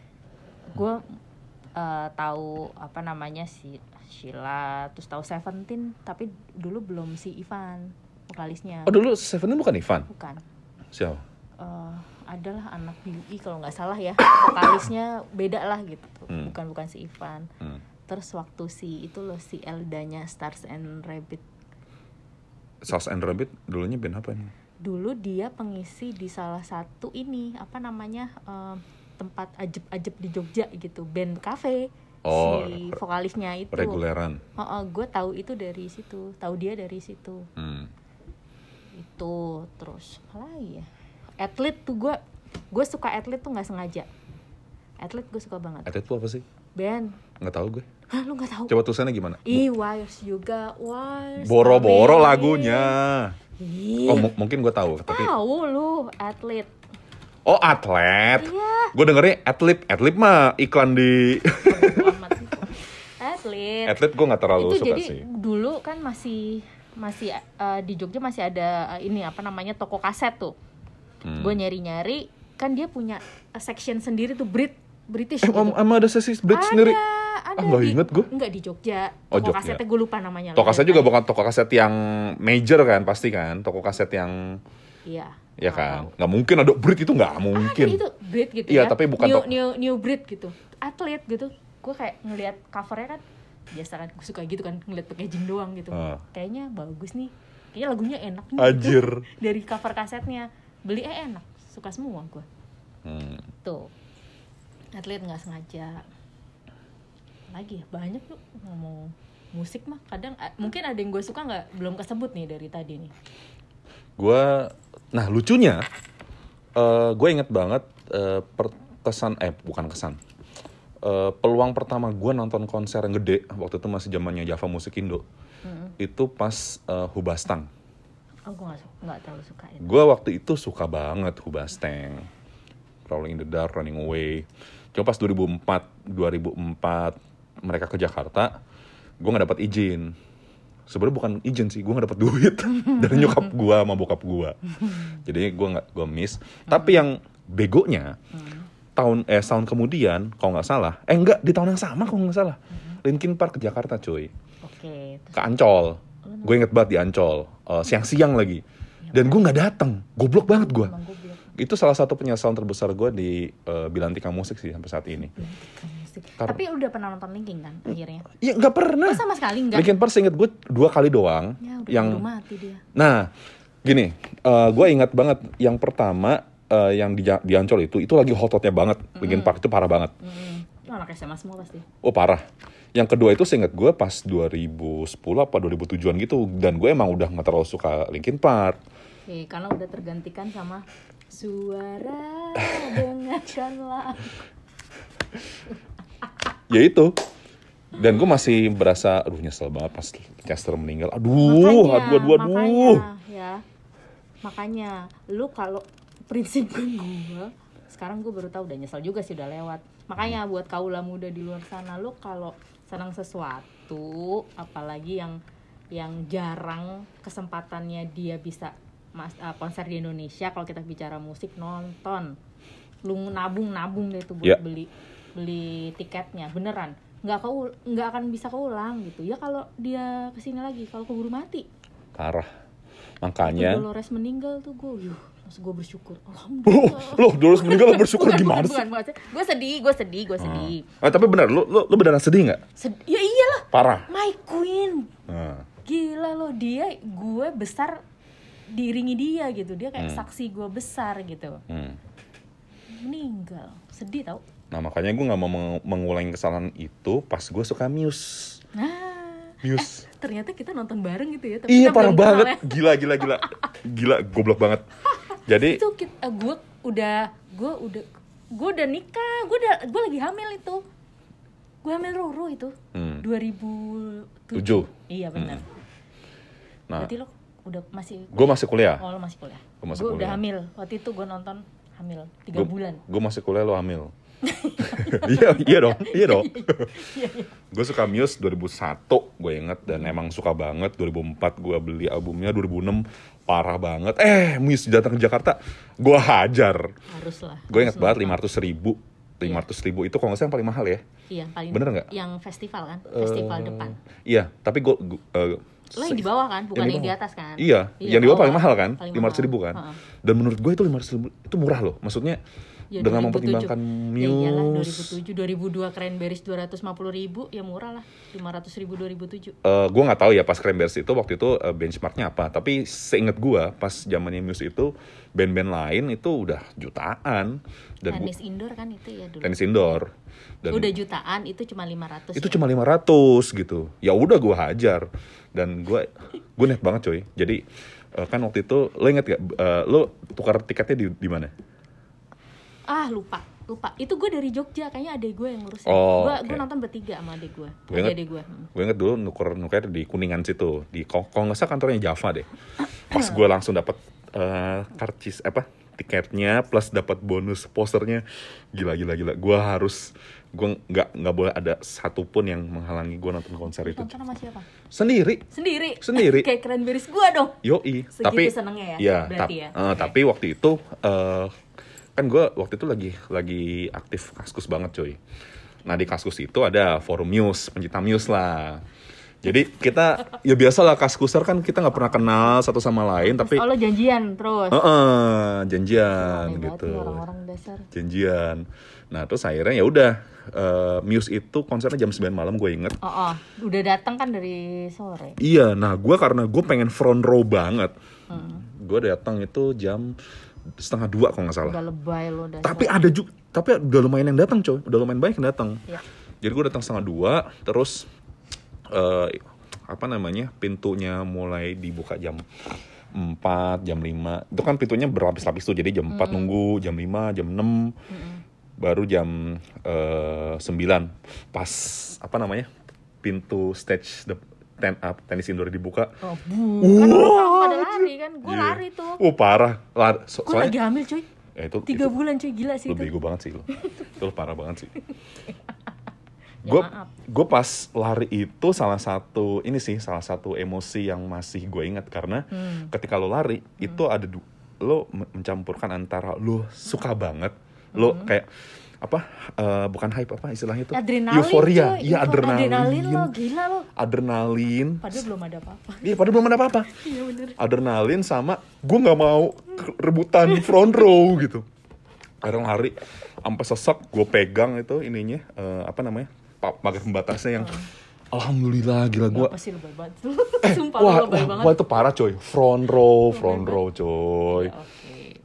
Speaker 2: gue eh, tahu apa namanya si Sheila terus tahu Seventeen tapi dulu belum si Ivan vokalisnya.
Speaker 1: Oh dulu Seven bukan Ivan?
Speaker 2: Bukan.
Speaker 1: Siapa?
Speaker 2: Eh, adalah anak UI kalau nggak salah ya vokalisnya beda lah gitu.
Speaker 1: Hmm.
Speaker 2: bukan bukan si Ivan.
Speaker 1: Hmm.
Speaker 2: terus waktu si itu loh si Eldanya Stars and Rabbit.
Speaker 1: Sauce and Rabbit dulunya band apa nih
Speaker 2: dulu dia pengisi di salah satu ini apa namanya eh, tempat ajeb-ajeb di Jogja gitu band cafe
Speaker 1: Oh,
Speaker 2: si vokalisnya itu.
Speaker 1: reguleran.
Speaker 2: Gue tahu itu dari situ tahu dia dari situ.
Speaker 1: Hmm.
Speaker 2: itu terus apa lagi ya? Atlet tuh gue gue suka atlet tuh nggak sengaja. Atlet gue suka banget.
Speaker 1: Atlet itu apa sih?
Speaker 2: Band.
Speaker 1: Nggak tahu gue.
Speaker 2: Hah lu nggak tahu?
Speaker 1: Coba tulisannya gimana?
Speaker 2: Ih, wires juga, wires.
Speaker 1: boro-boro lagunya
Speaker 2: Ih,
Speaker 1: Oh, mu- mungkin gue tahu, tapi
Speaker 2: tahu lu atlet.
Speaker 1: oh atlet.
Speaker 2: Iya.
Speaker 1: Gue dengernya atlet, atlet mah iklan di
Speaker 2: atlet.
Speaker 1: atlet gue nggak terlalu
Speaker 2: itu
Speaker 1: suka
Speaker 2: jadi
Speaker 1: sih.
Speaker 2: dulu kan masih masih eh, di Jogja masih ada eh, ini apa namanya toko kaset tuh.
Speaker 1: Hmm.
Speaker 2: Gue nyari-nyari kan dia punya section sendiri tuh Brit British
Speaker 1: Eh,
Speaker 2: gitu.
Speaker 1: ada sesi
Speaker 2: ada,
Speaker 1: sendiri.
Speaker 2: Ada
Speaker 1: Ah,
Speaker 2: di,
Speaker 1: inget gua.
Speaker 2: Enggak di Jogja.
Speaker 1: Oh,
Speaker 2: Toko
Speaker 1: Jogja.
Speaker 2: kasetnya gue lupa namanya.
Speaker 1: Toko kaset juga bukan toko kaset yang major kan, pasti kan? Toko kaset yang
Speaker 2: Iya.
Speaker 1: ya
Speaker 2: Nggak
Speaker 1: kan, nggak mungkin ada bridge itu nggak mungkin.
Speaker 2: Ada itu Brit gitu
Speaker 1: Iya,
Speaker 2: ya.
Speaker 1: tapi bukan
Speaker 2: new, new new Brit gitu. Atlet gitu. Gue kayak ngelihat covernya kan biasa kan gue suka gitu kan ngeliat packaging doang gitu.
Speaker 1: Ah.
Speaker 2: Kayaknya bagus nih. Kayaknya lagunya enak nih.
Speaker 1: Anjir.
Speaker 2: Gitu. Dari cover kasetnya beli eh enak. Suka semua gue.
Speaker 1: Hmm.
Speaker 2: Tuh. Atlet nggak sengaja. Lagi ya? Banyak tuh ngomong musik mah. Kadang a- mungkin ada yang gue suka nggak? Belum kesebut nih dari tadi nih.
Speaker 1: Gue, nah lucunya, eh gue inget banget eh, per- kesan, eh bukan kesan, Eh, peluang pertama gue nonton konser yang gede waktu itu masih zamannya Java Musik Indo, itu pas eh, Hubastang.
Speaker 2: oh gue nggak su- nggak terlalu suka itu.
Speaker 1: Gue waktu itu suka banget Hubastang, Rolling in the Dark, Running Away. Cuma pas 2004, 2004 mereka ke Jakarta, gue nggak dapat izin. Sebenarnya bukan izin sih, gue nggak dapat duit dari nyokap gue sama bokap gue. Jadi gue nggak gue miss. Tapi yang begonya tahun eh tahun kemudian, kalau nggak salah, eh enggak di tahun yang sama kalau nggak salah, Linkin Park ke Jakarta cuy,
Speaker 2: terus
Speaker 1: ke Ancol. Gue inget banget di Ancol, Eh, siang-siang lagi. Dan gue nggak datang, goblok banget gue itu salah satu penyesalan terbesar gue di eh, Bilantika Musik sih sampai saat ini.
Speaker 2: Musik.
Speaker 1: Kar-
Speaker 2: tapi udah pernah nonton Linkin kan akhirnya
Speaker 1: Iya nggak pernah.
Speaker 2: oh, sama sekali enggak
Speaker 1: Linkin Park inget gue dua kali doang.
Speaker 2: ya udah
Speaker 1: yang
Speaker 2: mati dia
Speaker 1: nah gini, eh, gue ingat banget yang pertama eh, yang di, di Ancol itu itu lagi hot-hotnya banget. Linkin Park itu parah banget.
Speaker 2: hmm. anak SMA semua pasti
Speaker 1: Oh parah. Yang kedua itu seinget gue pas 2010 apa 2007an gitu dan gue emang udah nggak terlalu suka Linkin Park.
Speaker 2: Oke, karena udah tergantikan sama suara dengarkanlah
Speaker 1: Ya itu. Dan gue masih berasa, aduh nyesel banget pas Chester meninggal. Aduh, aduh, aduh, aduh.
Speaker 2: makanya ya makanya lu kalau prinsip gue sekarang gue baru tahu udah nyesel juga sih udah lewat makanya buat kaula muda di luar sana lu kalau senang sesuatu apalagi yang yang jarang kesempatannya dia bisa mas, uh, konser di Indonesia kalau kita bicara musik nonton lu nabung nabung deh tuh buat
Speaker 1: Ya.
Speaker 2: beli beli tiketnya beneran nggak kau nggak akan bisa keulang gitu ya kalau dia ke sini lagi kalau keburu mati
Speaker 1: Parah.
Speaker 2: Waktu
Speaker 1: Makanya.
Speaker 2: Dolores meninggal tuh gue yuh langsung gue bersyukur alhamdulillah
Speaker 1: loh, Dolores meninggal lo bersyukur
Speaker 2: bukan,
Speaker 1: gimana
Speaker 2: bukan,
Speaker 1: sih?
Speaker 2: bukan, bukan. gue sedih gue sedih gue sedih
Speaker 1: Ah, tapi benar, lo, lo, lo beneran sedih nggak?
Speaker 2: Sed- ya iyalah
Speaker 1: Parah.
Speaker 2: my queen
Speaker 1: Nah,
Speaker 2: gila loh dia gue besar diiringi dia gitu dia kayak
Speaker 1: Hmm.
Speaker 2: saksi gue besar gitu
Speaker 1: hmm.
Speaker 2: meninggal sedih tau
Speaker 1: Nah makanya gue nggak mau meng- mengulangi kesalahan itu pas gue suka Muse.
Speaker 2: nah
Speaker 1: Muse.
Speaker 2: ternyata kita nonton bareng gitu ya tapi
Speaker 1: Iya parah banget,
Speaker 2: ya.
Speaker 1: gila gila gila, gila goblok banget. Jadi
Speaker 2: itu kita, eh, gue udah gue udah gue udah nikah gue udah gue lagi hamil itu gue hamil Roro itu
Speaker 1: Hmm.
Speaker 2: 2007
Speaker 1: Tujuh.
Speaker 2: iya benar
Speaker 1: Nah,
Speaker 2: berarti lo udah masih
Speaker 1: gue masih kuliah.
Speaker 2: oh lo masih kuliah
Speaker 1: masih
Speaker 2: gue udah hamil waktu itu gue nonton hamil tiga bulan
Speaker 1: Gue masih kuliah lo hamil. Iya iya dong, iya dong.
Speaker 2: Iya,
Speaker 1: gue suka Muse 2001 gue inget dan emang suka banget 2004 gue beli albumnya 2006 parah banget eh Muse datang ke Jakarta gue hajar
Speaker 2: harus lah
Speaker 1: gue inget banget
Speaker 2: nonton.
Speaker 1: 500 ribu 500 ribu itu kalau nggak salah yang paling mahal ya
Speaker 2: iya paling
Speaker 1: Bener nggak?
Speaker 2: yang festival kan festival
Speaker 1: Eh,
Speaker 2: depan
Speaker 1: iya tapi gue
Speaker 2: lo yang di bawah kan bukan yang, di
Speaker 1: bawah.
Speaker 2: atas kan
Speaker 1: Iya, yang di bawah paling mahal kan, lima ratus ribu kan.
Speaker 2: Heeh.
Speaker 1: Dan menurut gue itu lima ratus ribu itu murah loh. Maksudnya
Speaker 2: Ya,
Speaker 1: dengan
Speaker 2: 2007.
Speaker 1: mempertimbangkan
Speaker 2: Ya iyalah
Speaker 1: Muse.
Speaker 2: 2007 2002 Cranberries 250 ribu ya murah lah 500 ribu 2007
Speaker 1: Eh, gue nggak tahu ya pas Cranberries itu waktu itu eh, benchmarknya apa. Tapi seinget gue pas zamannya Muse itu band-band lain itu udah jutaan dan gua-
Speaker 2: tenis indoor kan itu ya dulu
Speaker 1: tenis indoor. Dan
Speaker 2: udah jutaan itu cuma 500
Speaker 1: itu
Speaker 2: ya.
Speaker 1: cuma 500 gitu. Ya udah gue hajar dan gue gue net banget coy. Jadi eh, kan waktu itu lo inget gak eh, lo tukar tiketnya di di mana?
Speaker 2: Ah lupa lupa itu gue dari Jogja kayaknya adek gue yang ngurusin
Speaker 1: Oh,
Speaker 2: gue
Speaker 1: oke.
Speaker 2: gue nonton bertiga sama adek gue
Speaker 1: Gue
Speaker 2: Ada
Speaker 1: inget,
Speaker 2: adek gue Hmm.
Speaker 1: gue inget dulu nuker nuker di kuningan situ di kalau nggak salah kantornya Java deh pas gue langsung dapat eh, karcis apa tiketnya plus dapat bonus posternya gila gila gila gue harus gue nggak nggak boleh ada satupun yang menghalangi gue nonton konser itu
Speaker 2: Nonton sama siapa?
Speaker 1: sendiri
Speaker 2: Sendiri.
Speaker 1: Sendiri.
Speaker 2: Kayak keren beris gua dong.
Speaker 1: Yoi,
Speaker 2: Segitu
Speaker 1: tapi
Speaker 2: senengnya ya,
Speaker 1: Iya,
Speaker 2: berarti
Speaker 1: tap-
Speaker 2: ya?
Speaker 1: eh,
Speaker 2: Oke.
Speaker 1: tapi waktu itu eh, kan gue waktu itu lagi lagi aktif kaskus banget coy. Nah di kaskus itu ada forum Muse, pencinta Muse lah. Jadi kita ya biasa lah kaskuser kan kita nggak pernah kenal satu sama lain tapi
Speaker 2: Oh lo janjian terus.
Speaker 1: Heeh, janjian
Speaker 2: Aneh banget
Speaker 1: gitu.
Speaker 2: orang-orang dasar.
Speaker 1: Janjian. Nah terus akhirnya ya udah eh, Muse itu konsernya jam 9 malam gue inget.
Speaker 2: Oh, oh, udah datang kan dari sore.
Speaker 1: Iya, nah gue karena gue pengen front row banget,
Speaker 2: Hmm.
Speaker 1: gue datang itu jam setengah dua kalau nggak salah.
Speaker 2: Udah lebay lo dasar.
Speaker 1: Tapi ada juga, tapi udah lumayan yang datang coy, udah lumayan banyak yang datang.
Speaker 2: Iya.
Speaker 1: Jadi gue datang setengah dua, terus eh, apa namanya pintunya mulai dibuka jam 4, jam 5 Itu kan pintunya berlapis-lapis tuh, jadi jam 4 nunggu, jam 5, jam 6 baru jam 9 pas apa namanya pintu stage the ten up tenis indoor dibuka.
Speaker 2: Oh, bu. Kan pada lari kan. Gue
Speaker 1: Iya.
Speaker 2: lari tuh.
Speaker 1: Oh parah, Lar- so-
Speaker 2: Gue lagi hamil cuy.
Speaker 1: ya, itu,
Speaker 2: Tiga
Speaker 1: itu-
Speaker 2: bulan cuy gila sih
Speaker 1: lu
Speaker 2: itu.
Speaker 1: bego banget sih lu itu lu parah banget sih
Speaker 2: Ya,
Speaker 1: gue
Speaker 2: maaf.
Speaker 1: gue pas lari itu salah satu ini sih salah satu emosi yang masih gue ingat karena
Speaker 2: Hmm.
Speaker 1: ketika lo lari itu ada lo me- mencampurkan antara lo suka banget lo
Speaker 2: Hmm.
Speaker 1: kayak apa eh, bukan hype apa istilahnya itu?
Speaker 2: Adrenalin
Speaker 1: euforia.
Speaker 2: cuy.
Speaker 1: iya adrenalin.
Speaker 2: Adrenalin lo gila lo.
Speaker 1: adrenalin.
Speaker 2: Padahal belum ada apa-apa.
Speaker 1: iya padahal belum ada apa-apa.
Speaker 2: Iya bener.
Speaker 1: adrenalin sama gue nggak mau rebutan front row gitu. Kadang lari sampai sesek gue pegang itu ininya eh, apa namanya pa- pagar pembatasnya yang alhamdulillah gila gue
Speaker 2: Apa sih lebay banget?
Speaker 1: Eh
Speaker 2: Sumpah
Speaker 1: wah,
Speaker 2: lebay
Speaker 1: wah,
Speaker 2: banget.
Speaker 1: wah, itu parah coy. Front row front row. coy.
Speaker 2: Ya.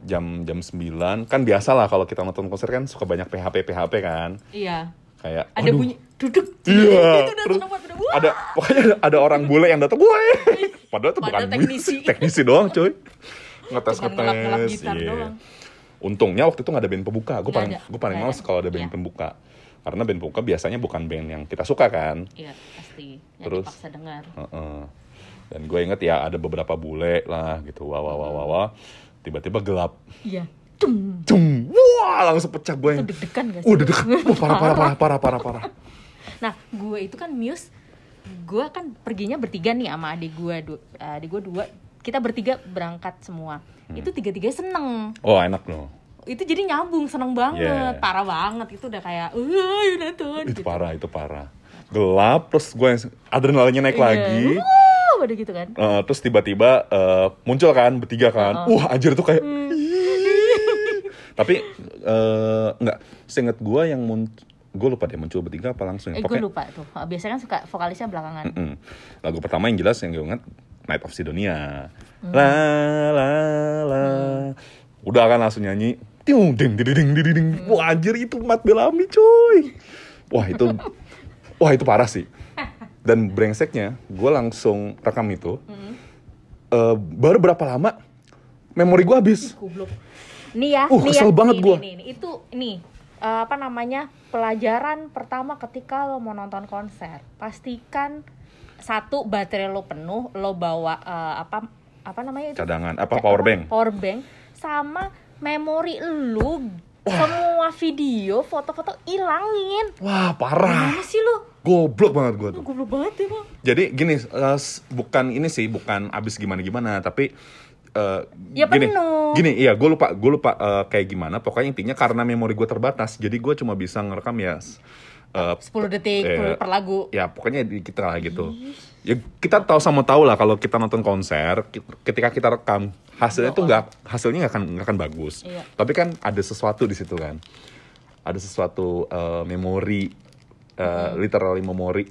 Speaker 1: Jam jam 9 kan biasa lah kalau kita nonton konser kan suka banyak PHP PHP kan
Speaker 2: Iya.
Speaker 1: kayak
Speaker 2: Ada
Speaker 1: aduh,
Speaker 2: bunyi duduk.
Speaker 1: Iya,
Speaker 2: Itu
Speaker 1: terus
Speaker 2: udah.
Speaker 1: Ada pokoknya ada, ada orang bule yang datang gue padahal itu bukan
Speaker 2: teknisi.
Speaker 1: teknisi doang coy ngetes
Speaker 2: Cuman ngelap-ngelap
Speaker 1: ngetes
Speaker 2: gitar
Speaker 1: iya.
Speaker 2: doang.
Speaker 1: untungnya waktu itu nggak ada band pembuka gue paling gue paling males kalau ada band
Speaker 2: Iya.
Speaker 1: pembuka karena band pembuka biasanya bukan band yang kita suka kan
Speaker 2: Iya pasti. Ya,
Speaker 1: Terus?
Speaker 2: dipaksa dengar.
Speaker 1: Heeh. dan gue inget ya ada beberapa bule lah gitu wah wah wah wah, wah. Tiba-tiba gelap
Speaker 2: Iya. Cum.
Speaker 1: Cung. wah langsung pecah gue yang
Speaker 2: deg-degan gak sih?
Speaker 1: udah deket Wah, parah parah parah parah parah parah
Speaker 2: Nah, gue itu kan Muse, gue kan perginya bertiga nih sama adik gue, du- adik gue dua, kita bertiga berangkat semua.
Speaker 1: Hmm.
Speaker 2: Itu tiga-tiga seneng.
Speaker 1: oh enak loh
Speaker 2: Itu jadi nyambung, seneng banget,
Speaker 1: Yeah.
Speaker 2: parah banget. Itu udah kayak, uh, nonton.
Speaker 1: itu
Speaker 2: gitu.
Speaker 1: parah itu parah gelap terus gue yang adrenalinnya naik
Speaker 2: Iya.
Speaker 1: lagi
Speaker 2: udah gitu kan.
Speaker 1: Eh, terus tiba-tiba eh, muncul kan bertiga kan wah anjir tuh kayak
Speaker 2: Hmm.
Speaker 1: tapi eh, nggak seinget gue yang muncul gue lupa deh muncul bertiga apa langsung ya
Speaker 2: Eh, gue lupa tuh. Biasanya kan suka vokalisnya belakangan.
Speaker 1: Mm-mm. lagu pertama yang jelas yang gue ingat Night of Sidonia
Speaker 2: Hmm.
Speaker 1: la la la udah kan langsung nyanyi Tiung, ding ding ding ding ding
Speaker 2: Hmm.
Speaker 1: wah anjir itu Mat Bellamy coy wah itu wah itu parah sih dan brengseknya gue langsung rekam itu
Speaker 2: Hmm.
Speaker 1: Eh, baru berapa lama memori gue habis
Speaker 2: Goblok. Nih ya,
Speaker 1: Uh,
Speaker 2: nih
Speaker 1: kesel
Speaker 2: ya.
Speaker 1: banget
Speaker 2: nih, Itu nih eh, apa namanya? Pelajaran pertama ketika lo mau nonton konser. Pastikan satu baterai lo penuh, lo bawa eh, apa apa namanya itu?
Speaker 1: cadangan apa power bank
Speaker 2: Power bank sama memori lu semua video, foto-foto ilangin.
Speaker 1: wah parah
Speaker 2: Gimana sih lo?
Speaker 1: goblok banget gue tuh
Speaker 2: Lu goblok banget ya, Bang.
Speaker 1: jadi gini s- bukan ini sih bukan abis gimana gimana tapi eh,
Speaker 2: Ya
Speaker 1: gini
Speaker 2: penuh.
Speaker 1: gini iya gue lupa gue lupa eh, kayak gimana pokoknya intinya karena memori gue terbatas jadi gue cuma bisa ngerekam ya eh,
Speaker 2: 10 detik
Speaker 1: Eh,
Speaker 2: per lagu.
Speaker 1: ya pokoknya kita lah gitu ya kita tahu sama tahu lah kalau kita nonton konser ki- ketika kita rekam hasilnya
Speaker 2: Bohong.
Speaker 1: nggak hasilnya nggak akan nggak akan bagus.
Speaker 2: Iya.
Speaker 1: tapi kan ada sesuatu di situ kan. Ada sesuatu eh, memori eh, literally memori.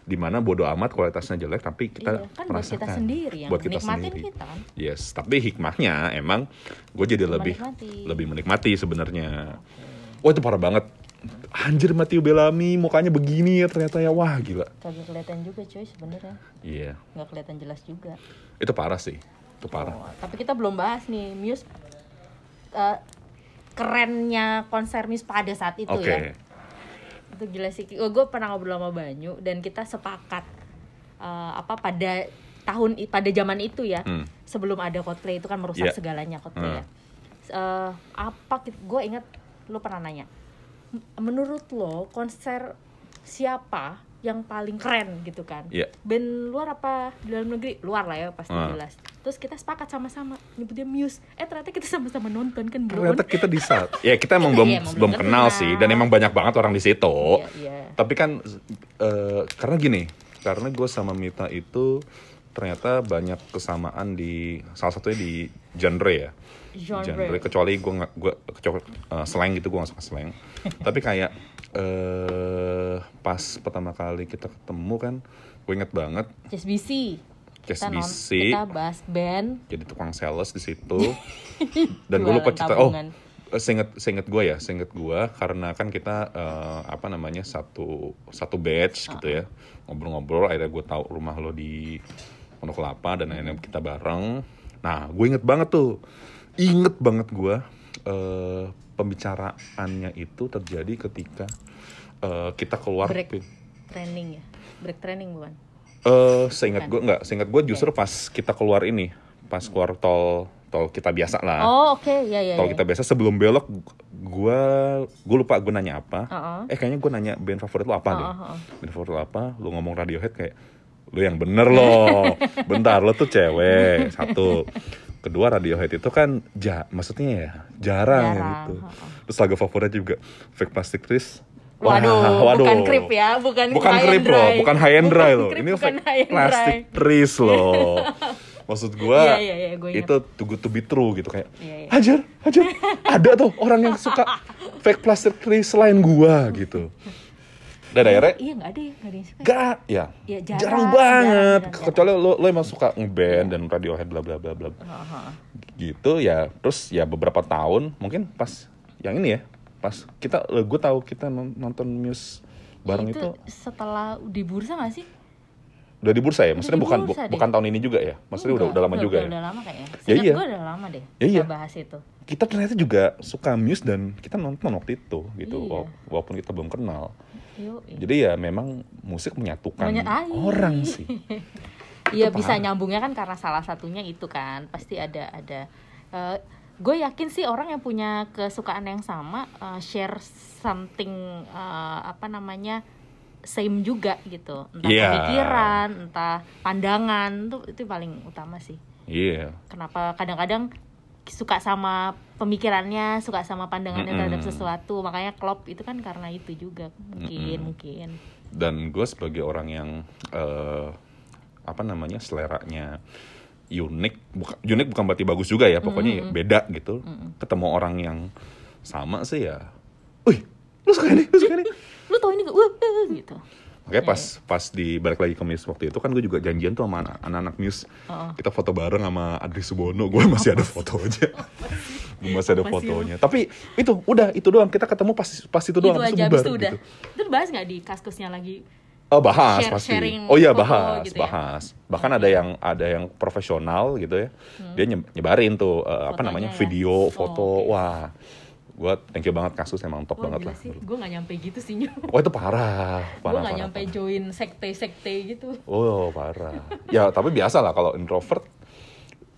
Speaker 1: Di mana bodoh amat kualitasnya jelek tapi kita
Speaker 2: Iya, kan buat kita
Speaker 1: merasakan.
Speaker 2: sendiri yang
Speaker 1: buat kita sendiri.
Speaker 2: kita.
Speaker 1: Yes tapi hikmahnya emang gue jadi lebih
Speaker 2: Menikmati.
Speaker 1: lebih menikmati sebenarnya. Wah itu parah banget anjir Matthew Bellamy mukanya begini ya ternyata ya wah gila
Speaker 2: Kagak kelihatan juga cuy sebenarnya.
Speaker 1: iya
Speaker 2: Nggak kelihatan jelas juga.
Speaker 1: itu parah sih itu parah
Speaker 2: Oh, tapi kita belum bahas nih Muse eh, kerennya konser Muse pada saat itu
Speaker 1: oke
Speaker 2: ya. Itu gila sih. gue pernah ngobrol sama Banyu dan kita sepakat eh, apa pada tahun pada zaman itu ya
Speaker 1: Hmm.
Speaker 2: sebelum ada Coldplay itu kan merusak
Speaker 1: Iya.
Speaker 2: segalanya Coldplay
Speaker 1: Hmm.
Speaker 2: ya Eh, apa gue ingat lo pernah nanya "M- menurut lo konser siapa yang paling keren gitu kan
Speaker 1: Iya.
Speaker 2: band luar apa di dalam negeri luar lah ya pasti
Speaker 1: Ah.
Speaker 2: jelas terus kita sepakat sama-sama nyebutnya Muse eh ternyata kita sama-sama nonton kan bro
Speaker 1: Ternyata kita di saat ya kita emang
Speaker 2: Kita-
Speaker 1: belum
Speaker 2: iya, emang
Speaker 1: belum
Speaker 2: belum
Speaker 1: kenal
Speaker 2: kenal.
Speaker 1: sih dan emang banyak banget orang di situ.
Speaker 2: Iya, iya.
Speaker 1: Tapi kan eh, karena gini, karena gue sama Mita itu ternyata banyak kesamaan di salah satunya di genre ya.
Speaker 2: Genre.
Speaker 1: kecuali gue nggak gue kecuali eh, slang gitu gue nggak suka slang. Tapi kayak eh pas pertama kali kita ketemu kan, gue inget banget.
Speaker 2: Just BC
Speaker 1: Just
Speaker 2: kita, non- kita bahas band.
Speaker 1: Jadi tukang sales di situ. Dan gue lupa cerita oh
Speaker 2: tabungan.
Speaker 1: seinget seinget gue ya seinget gue karena kan kita eh, apa namanya satu satu batch gitu ya. Ngobrol-ngobrol akhirnya gue tahu rumah lo di Pondok Kelapa dan akhirnya kita bareng. Nah gue inget banget tuh inget banget gue eh, pembicaraannya itu terjadi ketika eh, kita keluar
Speaker 2: break training ya? Break training bukan?
Speaker 1: Eh, seingat gue nggak, seingat gue justru pas kita keluar ini, pas keluar tol tol kita biasa lah,
Speaker 2: oh oke. Ya ya
Speaker 1: tol
Speaker 2: ya.
Speaker 1: kita biasa. Sebelum belok, gue gue lupa gue nanya apa,
Speaker 2: Uh-uh.
Speaker 1: eh kayaknya gue nanya band favorit lo apa deh,
Speaker 2: Uh-uh,
Speaker 1: band favorit lo apa, lu ngomong Radiohead kayak, lu yang bener loh, bentar lo tuh cewek satu, kedua Radiohead itu kan ja, maksudnya ya jarang,
Speaker 2: Jarang,
Speaker 1: gitu, terus lagu favoritnya juga Fake Plastic Trees.
Speaker 2: Waduh,
Speaker 1: Wah,
Speaker 2: bukan creep ya, bukan
Speaker 1: bukan
Speaker 2: high and
Speaker 1: creep loh,
Speaker 2: dry.
Speaker 1: bukan high and dry
Speaker 2: Bukan
Speaker 1: loh.
Speaker 2: creep,
Speaker 1: Ini
Speaker 2: bukan
Speaker 1: fake
Speaker 2: high and
Speaker 1: plastic
Speaker 2: dry.
Speaker 1: trees loh. Maksud
Speaker 2: iya, iya, gua ingat.
Speaker 1: itu too good to be true gitu kayak.
Speaker 2: Iya, iya.
Speaker 1: Hajar, hajar. Ada tuh orang yang suka fake plastic trees selain gua gitu. Dan akhirnya
Speaker 2: iya nggak ada ya nggak ada yang suka
Speaker 1: gak ya,
Speaker 2: Iya,
Speaker 1: jarang,
Speaker 2: jarang,
Speaker 1: banget.
Speaker 2: jarang, jarang.
Speaker 1: Kecuali lo lo emang suka ngeband dan Radiohead bla bla bla bla
Speaker 2: Uh-huh.
Speaker 1: gitu ya. Terus ya beberapa tahun mungkin pas yang ini ya, pas kita gue tahu kita non- nonton Muse bareng itu,
Speaker 2: setelah di bursa nggak sih
Speaker 1: udah di bursa ya. Maksudnya
Speaker 2: di
Speaker 1: bukan
Speaker 2: bursa deh.
Speaker 1: bukan tahun ini juga ya. Maksudnya udah
Speaker 2: Enggak,
Speaker 1: udah lama
Speaker 2: udah,
Speaker 1: juga
Speaker 2: udah,
Speaker 1: ya.
Speaker 2: udah lama kayaknya
Speaker 1: Ya iya.
Speaker 2: gue udah lama deh
Speaker 1: Ya iya.
Speaker 2: bahas itu
Speaker 1: Kita ternyata juga suka Muse dan kita nonton waktu itu gitu.
Speaker 2: Iya.
Speaker 1: Wala- Walaupun kita belum kenal. Jadi ya memang musik menyatukan orang sih.
Speaker 2: Iya bisa
Speaker 1: parah.
Speaker 2: nyambungnya kan karena salah satunya itu kan pasti ada ada. gue yakin sih orang yang punya kesukaan yang sama eh, share something eh, apa namanya same juga gitu entah
Speaker 1: Iya.
Speaker 2: pemikiran entah pandangan itu itu paling utama sih.
Speaker 1: Iya.
Speaker 2: Kenapa kadang-kadang suka sama pemikirannya suka sama pandangannya terhadap
Speaker 1: Mm-mm.
Speaker 2: sesuatu makanya klop itu kan karena itu juga mungkin
Speaker 1: Mm-mm.
Speaker 2: mungkin
Speaker 1: Dan gue sebagai orang yang eh, apa namanya seleranya unik, bukan unik bukan berarti bagus juga ya. Pokoknya ya beda gitu. Ketemu orang yang sama sih ya. Wih, lu suka ini, lu suka ini.
Speaker 2: lu tau ini gak? Wah, eh, gitu
Speaker 1: Makanya pas pas di balik lagi ke Muse waktu itu kan gue juga janjian tuh sama anak- anak-anak Muse.
Speaker 2: Oh.
Speaker 1: Kita foto bareng sama Adri Subono. Gue masih ada fotonya. gue masih ada fotonya. Tapi itu udah itu doang. Kita ketemu pas pas itu doang.
Speaker 2: itu aja
Speaker 1: bubar
Speaker 2: itu udah
Speaker 1: gitu.
Speaker 2: itu bahas nggak di kaskusnya lagi
Speaker 1: Oh bahas
Speaker 2: Share-
Speaker 1: pasti. Oh iya bahas,
Speaker 2: gitu ya?
Speaker 1: bahas. Bahkan ada yang ada yang profesional gitu ya. Dia nye- nyebarin tuh eh, apa
Speaker 2: Hmm.
Speaker 1: Namanya
Speaker 2: ya?
Speaker 1: video,
Speaker 2: Oh,
Speaker 1: foto.
Speaker 2: oke.
Speaker 1: Wah, gua thank you banget kasus emang top
Speaker 2: Wah
Speaker 1: banget lah.
Speaker 2: sih, gue gak nyampe gitu sih Nyu
Speaker 1: Oh itu parah,
Speaker 2: Gue
Speaker 1: parah,
Speaker 2: gak
Speaker 1: parah,
Speaker 2: nyampe
Speaker 1: parah.
Speaker 2: join sekte-sekte gitu
Speaker 1: Oh parah. ya tapi biasa lah kalau introvert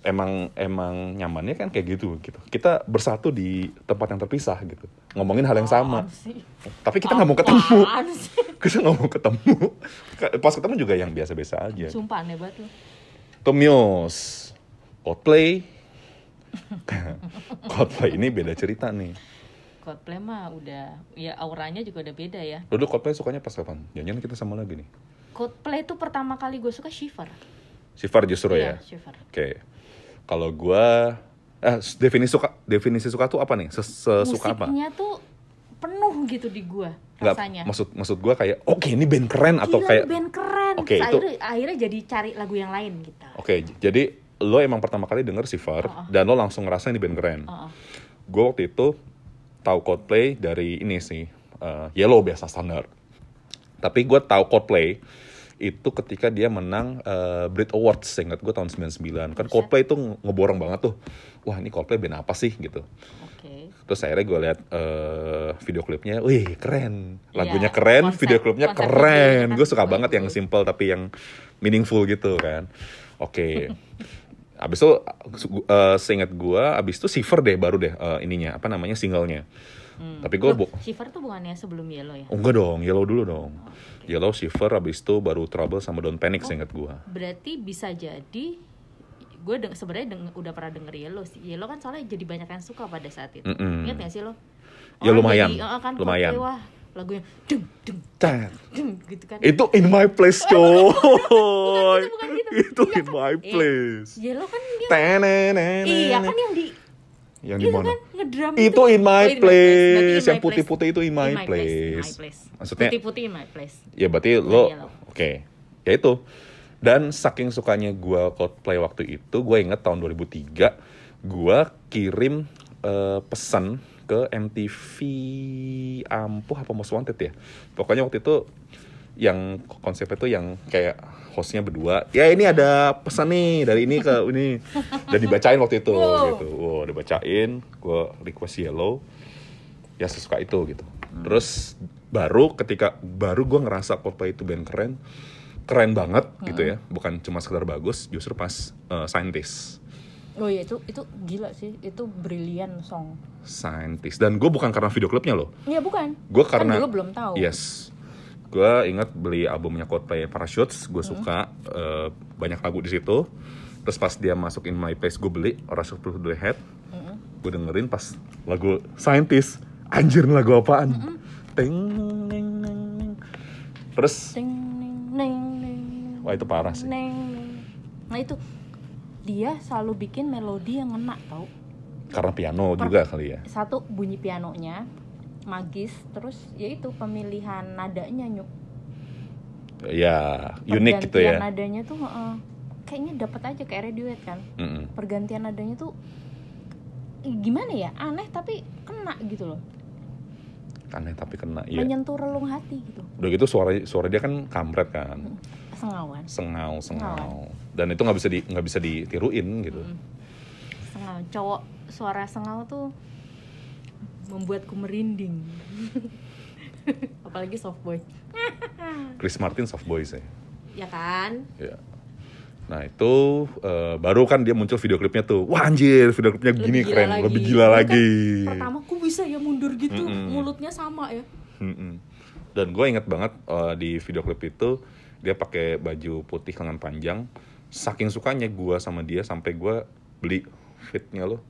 Speaker 1: emang emang nyamannya kan kayak gitu gitu. Kita bersatu di tempat yang terpisah gitu, ngomongin hal yang sama.
Speaker 2: Sih?
Speaker 1: Tapi kita nggak mau ketemu. Kita nggak mau ketemu. Pas ketemu juga yang biasa-biasa aja.
Speaker 2: Sumpah aneh banget lu
Speaker 1: Tomios, Coldplay. Coldplay ini beda cerita nih.
Speaker 2: Coldplay mah udah Ya auranya juga udah beda ya
Speaker 1: Dulu Coldplay sukanya pas kapan? Jangan kita sama lagi nih.
Speaker 2: Coldplay itu pertama kali gue suka Shiver
Speaker 1: Sifar justru ya.
Speaker 2: Iya, Shiver
Speaker 1: Oke. Kalau gua eh definisi suka definisi suka tuh apa nih? Ses- Sesuka apa?
Speaker 2: Musiknya tuh penuh gitu di gue
Speaker 1: Nggak,
Speaker 2: rasanya
Speaker 1: maksud maksud gua kayak oke ini band keren atau
Speaker 2: Gila,
Speaker 1: kayak
Speaker 2: band keren
Speaker 1: Oke,
Speaker 2: Terus
Speaker 1: itu-
Speaker 2: akhirnya, akhirnya jadi cari lagu yang lain gitu
Speaker 1: Oke, j- jadi lo emang pertama kali denger Sifar
Speaker 2: Oh, oh.
Speaker 1: dan lo langsung ngerasa ini band keren.
Speaker 2: Oh, oh.
Speaker 1: Gue waktu itu tahu Coldplay dari ini sih, eh, Yellow biasa standar. Tapi gue tahu Coldplay itu ketika dia menang eh, Brit Awards, ingat gue tahun 99. Kan. Coldplay itu nge- ngeborong banget tuh. Wah ini Coldplay band apa sih gitu.
Speaker 2: Oke
Speaker 1: Terus akhirnya gue liat eh, video klipnya, wih keren. Lagunya
Speaker 2: Iya,
Speaker 1: keren,
Speaker 2: konsep-
Speaker 1: video klipnya
Speaker 2: konsep
Speaker 1: keren.
Speaker 2: kan
Speaker 1: Gue suka banget yang simple tapi yang meaningful gitu kan. Oke. Abis itu uh, seingat gua abis itu Shiver deh baru deh uh, ininya apa namanya singlenya. Tapi gua
Speaker 2: Loh,
Speaker 1: bu-
Speaker 2: Shiver tuh bukannya sebelum Yellow ya?
Speaker 1: oh, enggak dong, Yellow dulu dong. Yellow, Shiver, abis itu baru Trouble sama Don't Panic seingat gua.
Speaker 2: Berarti bisa jadi gue deng sebenarnya deng- udah pernah denger Yellow sih. Yellow kan soalnya jadi banyak yang suka pada saat itu.
Speaker 1: Mm-mm.
Speaker 2: Ingat gak sih lo?
Speaker 1: Ya,
Speaker 2: Orang
Speaker 1: lumayan.
Speaker 2: jadi, "Ah, kan
Speaker 1: Lumayan."
Speaker 2: Coldplay, wah lagunya dung
Speaker 1: Tet.
Speaker 2: dung gitu kan.
Speaker 1: Itu in my place, coy.
Speaker 2: bukan gitu.
Speaker 1: Itu
Speaker 2: Iya
Speaker 1: in
Speaker 2: kan?
Speaker 1: my
Speaker 2: Eh,
Speaker 1: place.
Speaker 2: Yellow kan dia. Iya kan yang di
Speaker 1: Yang di
Speaker 2: itu
Speaker 1: mana?
Speaker 2: kan ngedrum
Speaker 1: Itu in my
Speaker 2: Oh, in
Speaker 1: place. Yang putih-putih itu in my
Speaker 2: In my
Speaker 1: place.
Speaker 2: in my place.
Speaker 1: Maksudnya-
Speaker 2: putih-putih in my place.
Speaker 1: Ya berarti lo
Speaker 2: Yellow.
Speaker 1: oke. Ya itu. Dan saking sukanya gua Coldplay waktu itu, gue inget tahun 2003 gua kirim eh, pesan ke MTV Ampuh apa Most Wanted ya. Pokoknya waktu itu yang konsepnya tuh yang kayak hostnya berdua. Ya ini ada pesan nih dari ini ke ini dan dibacain waktu itu
Speaker 2: Wow.
Speaker 1: gitu. Wow, dibacain. Gue request Yellow. Ya sesuka itu gitu. Terus baru ketika baru gue ngerasa Coldplay itu band keren, keren banget gitu ya. Bukan cuma sekedar bagus, justru pas uh, Scientist.
Speaker 2: Oh iya itu itu gila sih, itu brilian song.
Speaker 1: Scientist. Dan gue bukan karena video klipnya loh.
Speaker 2: Iya bukan.
Speaker 1: Gue
Speaker 2: Kan
Speaker 1: karena
Speaker 2: dulu belum tahu.
Speaker 1: Yes. Gue ingat beli albumnya Coldplay Parachutes, gue suka eh, banyak lagu di situ. Terus pas dia masuk in my place gue beli Blue to the Head. Gue dengerin pas lagu Scientist. Anjir lagu apaan? Ting neng neng neng. Terus
Speaker 2: Ting, neng, neng, neng,
Speaker 1: Wah, itu parah sih.
Speaker 2: neng, neng. Nah itu dia selalu bikin melodi yang ngena tau.
Speaker 1: karena piano juga kali ya.
Speaker 2: Satu bunyi pianonya magis, terus ya itu pemilihan nadanya nyuk.
Speaker 1: Ya unik gitu
Speaker 2: Pergantian
Speaker 1: ya.
Speaker 2: nadanya tuh heeh, kayaknya dapat aja kayak Radiohead kan.
Speaker 1: Mm-mm.
Speaker 2: Pergantian nadanya tuh gimana ya aneh tapi kena gitu loh
Speaker 1: Aneh tapi kena. Iya.
Speaker 2: menyentuh relung hati gitu
Speaker 1: Udah gitu suara suara dia kan kampret kan.
Speaker 2: sengawan
Speaker 1: Sengau, sengau.
Speaker 2: Sengau.
Speaker 1: Dan itu nggak bisa di nggak bisa ditiruin gitu.
Speaker 2: sengau cowok suara sengau tuh membuatku merinding apalagi soft boy
Speaker 1: Chris Martin soft boys ya.
Speaker 2: ya kan
Speaker 1: Ya. Nah itu eh, baru kan dia muncul video klipnya tuh. Wah anjir video klipnya gini
Speaker 2: Lebih
Speaker 1: keren,
Speaker 2: lagi.
Speaker 1: lebih gila lagi.
Speaker 2: pertama ku bisa ya mundur gitu
Speaker 1: Mm-mm.
Speaker 2: mulutnya sama ya
Speaker 1: Mm-mm. Dan gue inget banget eh, di video klip itu dia pakai baju putih lengan panjang. Saking sukanya gue sama dia sampai gue beli fitnya
Speaker 2: lu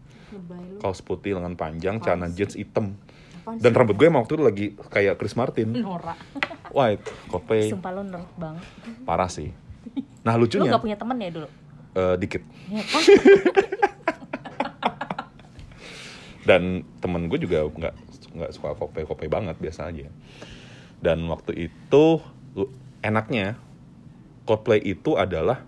Speaker 1: Kaos putih lengan panjang,
Speaker 2: Apaan
Speaker 1: celana jeans hitam.
Speaker 2: Apaan
Speaker 1: Dan
Speaker 2: sih?
Speaker 1: rambut gue emang waktu itu lagi kayak Chris Martin.
Speaker 2: norak
Speaker 1: Wah, itu Coldplay
Speaker 2: sumpah banget
Speaker 1: parah sih. Nah
Speaker 2: lu
Speaker 1: lucunya
Speaker 2: gak punya temen ya dulu
Speaker 1: eh, dikit.
Speaker 2: ya
Speaker 1: dan temen gue juga nggak nggak suka kopi kopi banget biasa aja dan waktu itu lu- enaknya Coldplay itu adalah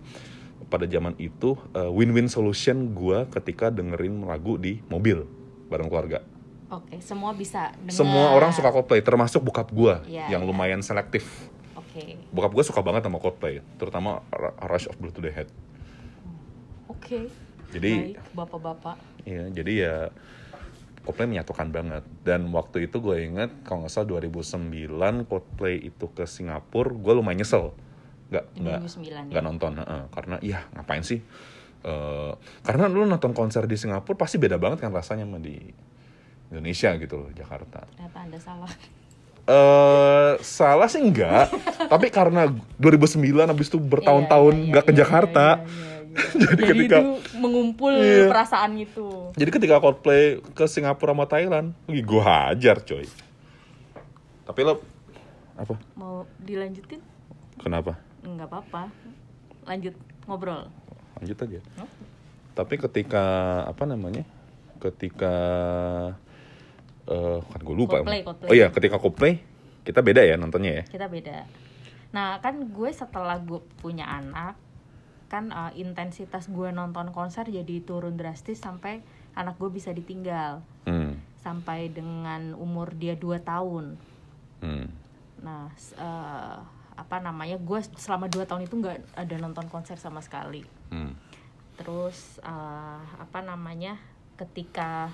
Speaker 1: pada zaman itu uh, win-win solution gue ketika dengerin lagu di mobil bareng keluarga
Speaker 2: oke semua bisa dengar.
Speaker 1: semua orang suka Coldplay termasuk bokap gue
Speaker 2: Iya,
Speaker 1: yang
Speaker 2: iya.
Speaker 1: lumayan selektif
Speaker 2: oke
Speaker 1: bokap gue suka banget sama Coldplay terutama Ru- Rush of Blue to the Head
Speaker 2: oke
Speaker 1: Jadi-
Speaker 2: Baik, bapak-bapak
Speaker 1: Iya, jadi ya Coldplay menyatukan banget. Dan waktu itu gue inget, kalau nggak salah 2009 Coldplay itu ke Singapura, gue lumayan nyesel. Nggak, nggak,
Speaker 2: 2009
Speaker 1: nggak
Speaker 2: ya.
Speaker 1: nonton. heeh. karena, iya ngapain sih? Eh, karena lu nonton konser di Singapura pasti beda banget kan rasanya sama di Indonesia gitu loh, Jakarta.
Speaker 2: ternyata anda salah
Speaker 1: eh salah sih enggak, tapi karena 2009 habis itu bertahun-tahun
Speaker 2: Iya, iya,
Speaker 1: nggak ke
Speaker 2: iya,
Speaker 1: Jakarta. Jadi
Speaker 2: jadi
Speaker 1: ketika-
Speaker 2: mengumpul
Speaker 1: Iya.
Speaker 2: perasaan itu
Speaker 1: Jadi ketika Coldplay ke Singapura sama Thailand, gue hajar coy. Tapi lo apa?
Speaker 2: mau dilanjutin
Speaker 1: Kenapa?
Speaker 2: nggak apa-apa lanjut ngobrol
Speaker 1: Lanjut aja.
Speaker 2: Oh.
Speaker 1: Tapi ketika apa namanya? Ketika eh kan gue lupa.
Speaker 2: Coldplay. Coldplay.
Speaker 1: Oh iya, ketika Coldplay kita beda ya nontonnya ya.
Speaker 2: kita beda nah kan gue setelah gue punya anak kan eh, intensitas gue nonton konser jadi turun drastis sampai anak gue bisa ditinggal
Speaker 1: Hmm.
Speaker 2: sampai dengan umur dia 2 tahun
Speaker 1: Hmm.
Speaker 2: nah eh, apa namanya gue selama 2 tahun itu nggak ada nonton konser sama sekali
Speaker 1: Hmm.
Speaker 2: terus eh, apa namanya ketika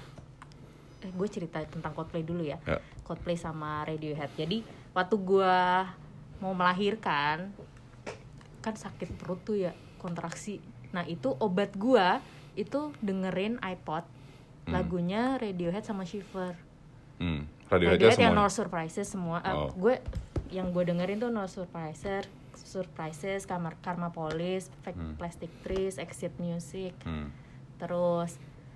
Speaker 2: eh gue cerita tentang Coldplay dulu ya
Speaker 1: Ya.
Speaker 2: Coldplay sama Radiohead jadi waktu gue mau melahirkan kan sakit perut tuh ya kontraksi nah itu obat gua itu dengerin iPod
Speaker 1: Hmm.
Speaker 2: lagunya Radiohead sama Shiver
Speaker 1: Hmm. Radiohead
Speaker 2: Radiohead yang. No Surprises semua Eh,
Speaker 1: Oh.
Speaker 2: gue yang gue dengerin tuh No Surprises Surprises Karma, Karma Police Fake
Speaker 1: Hmm.
Speaker 2: Plastic Trees Exit Music
Speaker 1: Hmm.
Speaker 2: terus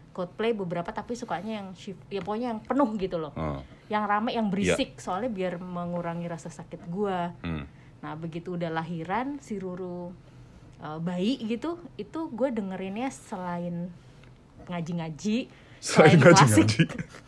Speaker 2: Coldplay beberapa tapi sukanya yang shift ya pokoknya yang penuh gitu loh
Speaker 1: Oh.
Speaker 2: yang rame yang berisik soalnya biar mengurangi rasa sakit gua
Speaker 1: Hmm.
Speaker 2: nah begitu udah lahiran si Ruru uh, bayi gitu itu gue dengerinnya selain ngaji-ngaji
Speaker 1: Selain
Speaker 2: klasik
Speaker 1: ngaji-ngaji.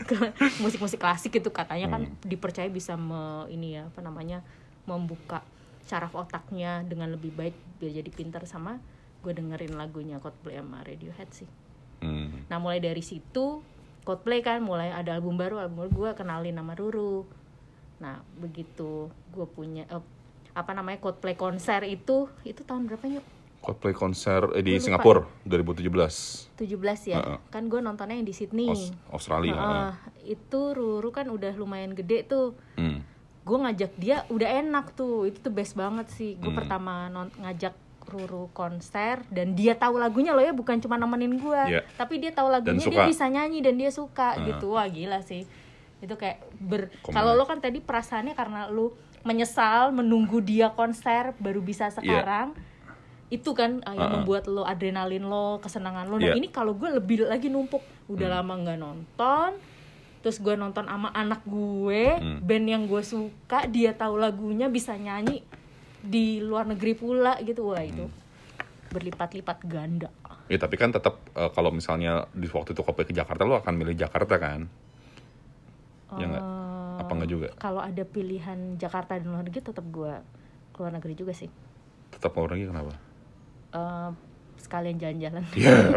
Speaker 2: musik-musik klasik gitu katanya kan
Speaker 1: Hmm.
Speaker 2: dipercaya bisa me, ini ya apa namanya membuka saraf otaknya dengan lebih baik biar jadi pintar sama gue dengerin lagunya Coldplay sama Radiohead sih
Speaker 1: Hmm.
Speaker 2: Nah mulai dari situ Coldplay kan mulai ada album baru, album baru gue kenalin nama Ruru. Nah begitu gue punya eh, apa namanya Coldplay konser itu itu tahun berapa yuk?
Speaker 1: Coldplay konser eh, di. Singapura 2017.
Speaker 2: 17 ya.
Speaker 1: Heeh.
Speaker 2: Kan gue nontonnya yang di Sydney.
Speaker 1: Aus- Australia.
Speaker 2: Heeh. itu Ruru kan udah lumayan gede tuh.
Speaker 1: Hmm.
Speaker 2: Gue ngajak dia udah enak tuh. Itu tuh best banget sih. Gue
Speaker 1: Hmm.
Speaker 2: pertama non- ngajak Ruru konser dan dia tahu lagunya loh ya bukan cuma nemenin gue
Speaker 1: Iya.
Speaker 2: tapi dia tahu lagunya dia bisa nyanyi dan dia suka
Speaker 1: Ah.
Speaker 2: gitu wah gila sih itu kayak ber kalau lo kan tadi perasaannya karena lu menyesal menunggu dia konser baru bisa sekarang itu kan uh, yang
Speaker 1: ah.
Speaker 2: membuat lo adrenalin lo kesenangan lo nah
Speaker 1: Iya.
Speaker 2: ini kalau gue lebih lagi numpuk udah
Speaker 1: Hmm.
Speaker 2: lama nggak nonton terus gue nonton sama anak gue
Speaker 1: Hmm.
Speaker 2: band yang gue suka dia tahu lagunya bisa nyanyi di luar negeri pula gitu wah itu
Speaker 1: Hmm.
Speaker 2: berlipat-lipat ganda
Speaker 1: Ya tapi kan tetap eh, kalau misalnya di waktu itu Coldplay ke Jakarta lo akan milih Jakarta kan? Ya nggak?
Speaker 2: Eh,
Speaker 1: Apa nggak juga?
Speaker 2: kalau ada pilihan Jakarta dan luar negeri tetap gue keluar negeri juga sih
Speaker 1: Tetap keluar lagi kenapa?
Speaker 2: Eh, sekalian jalan-jalan
Speaker 1: Ya.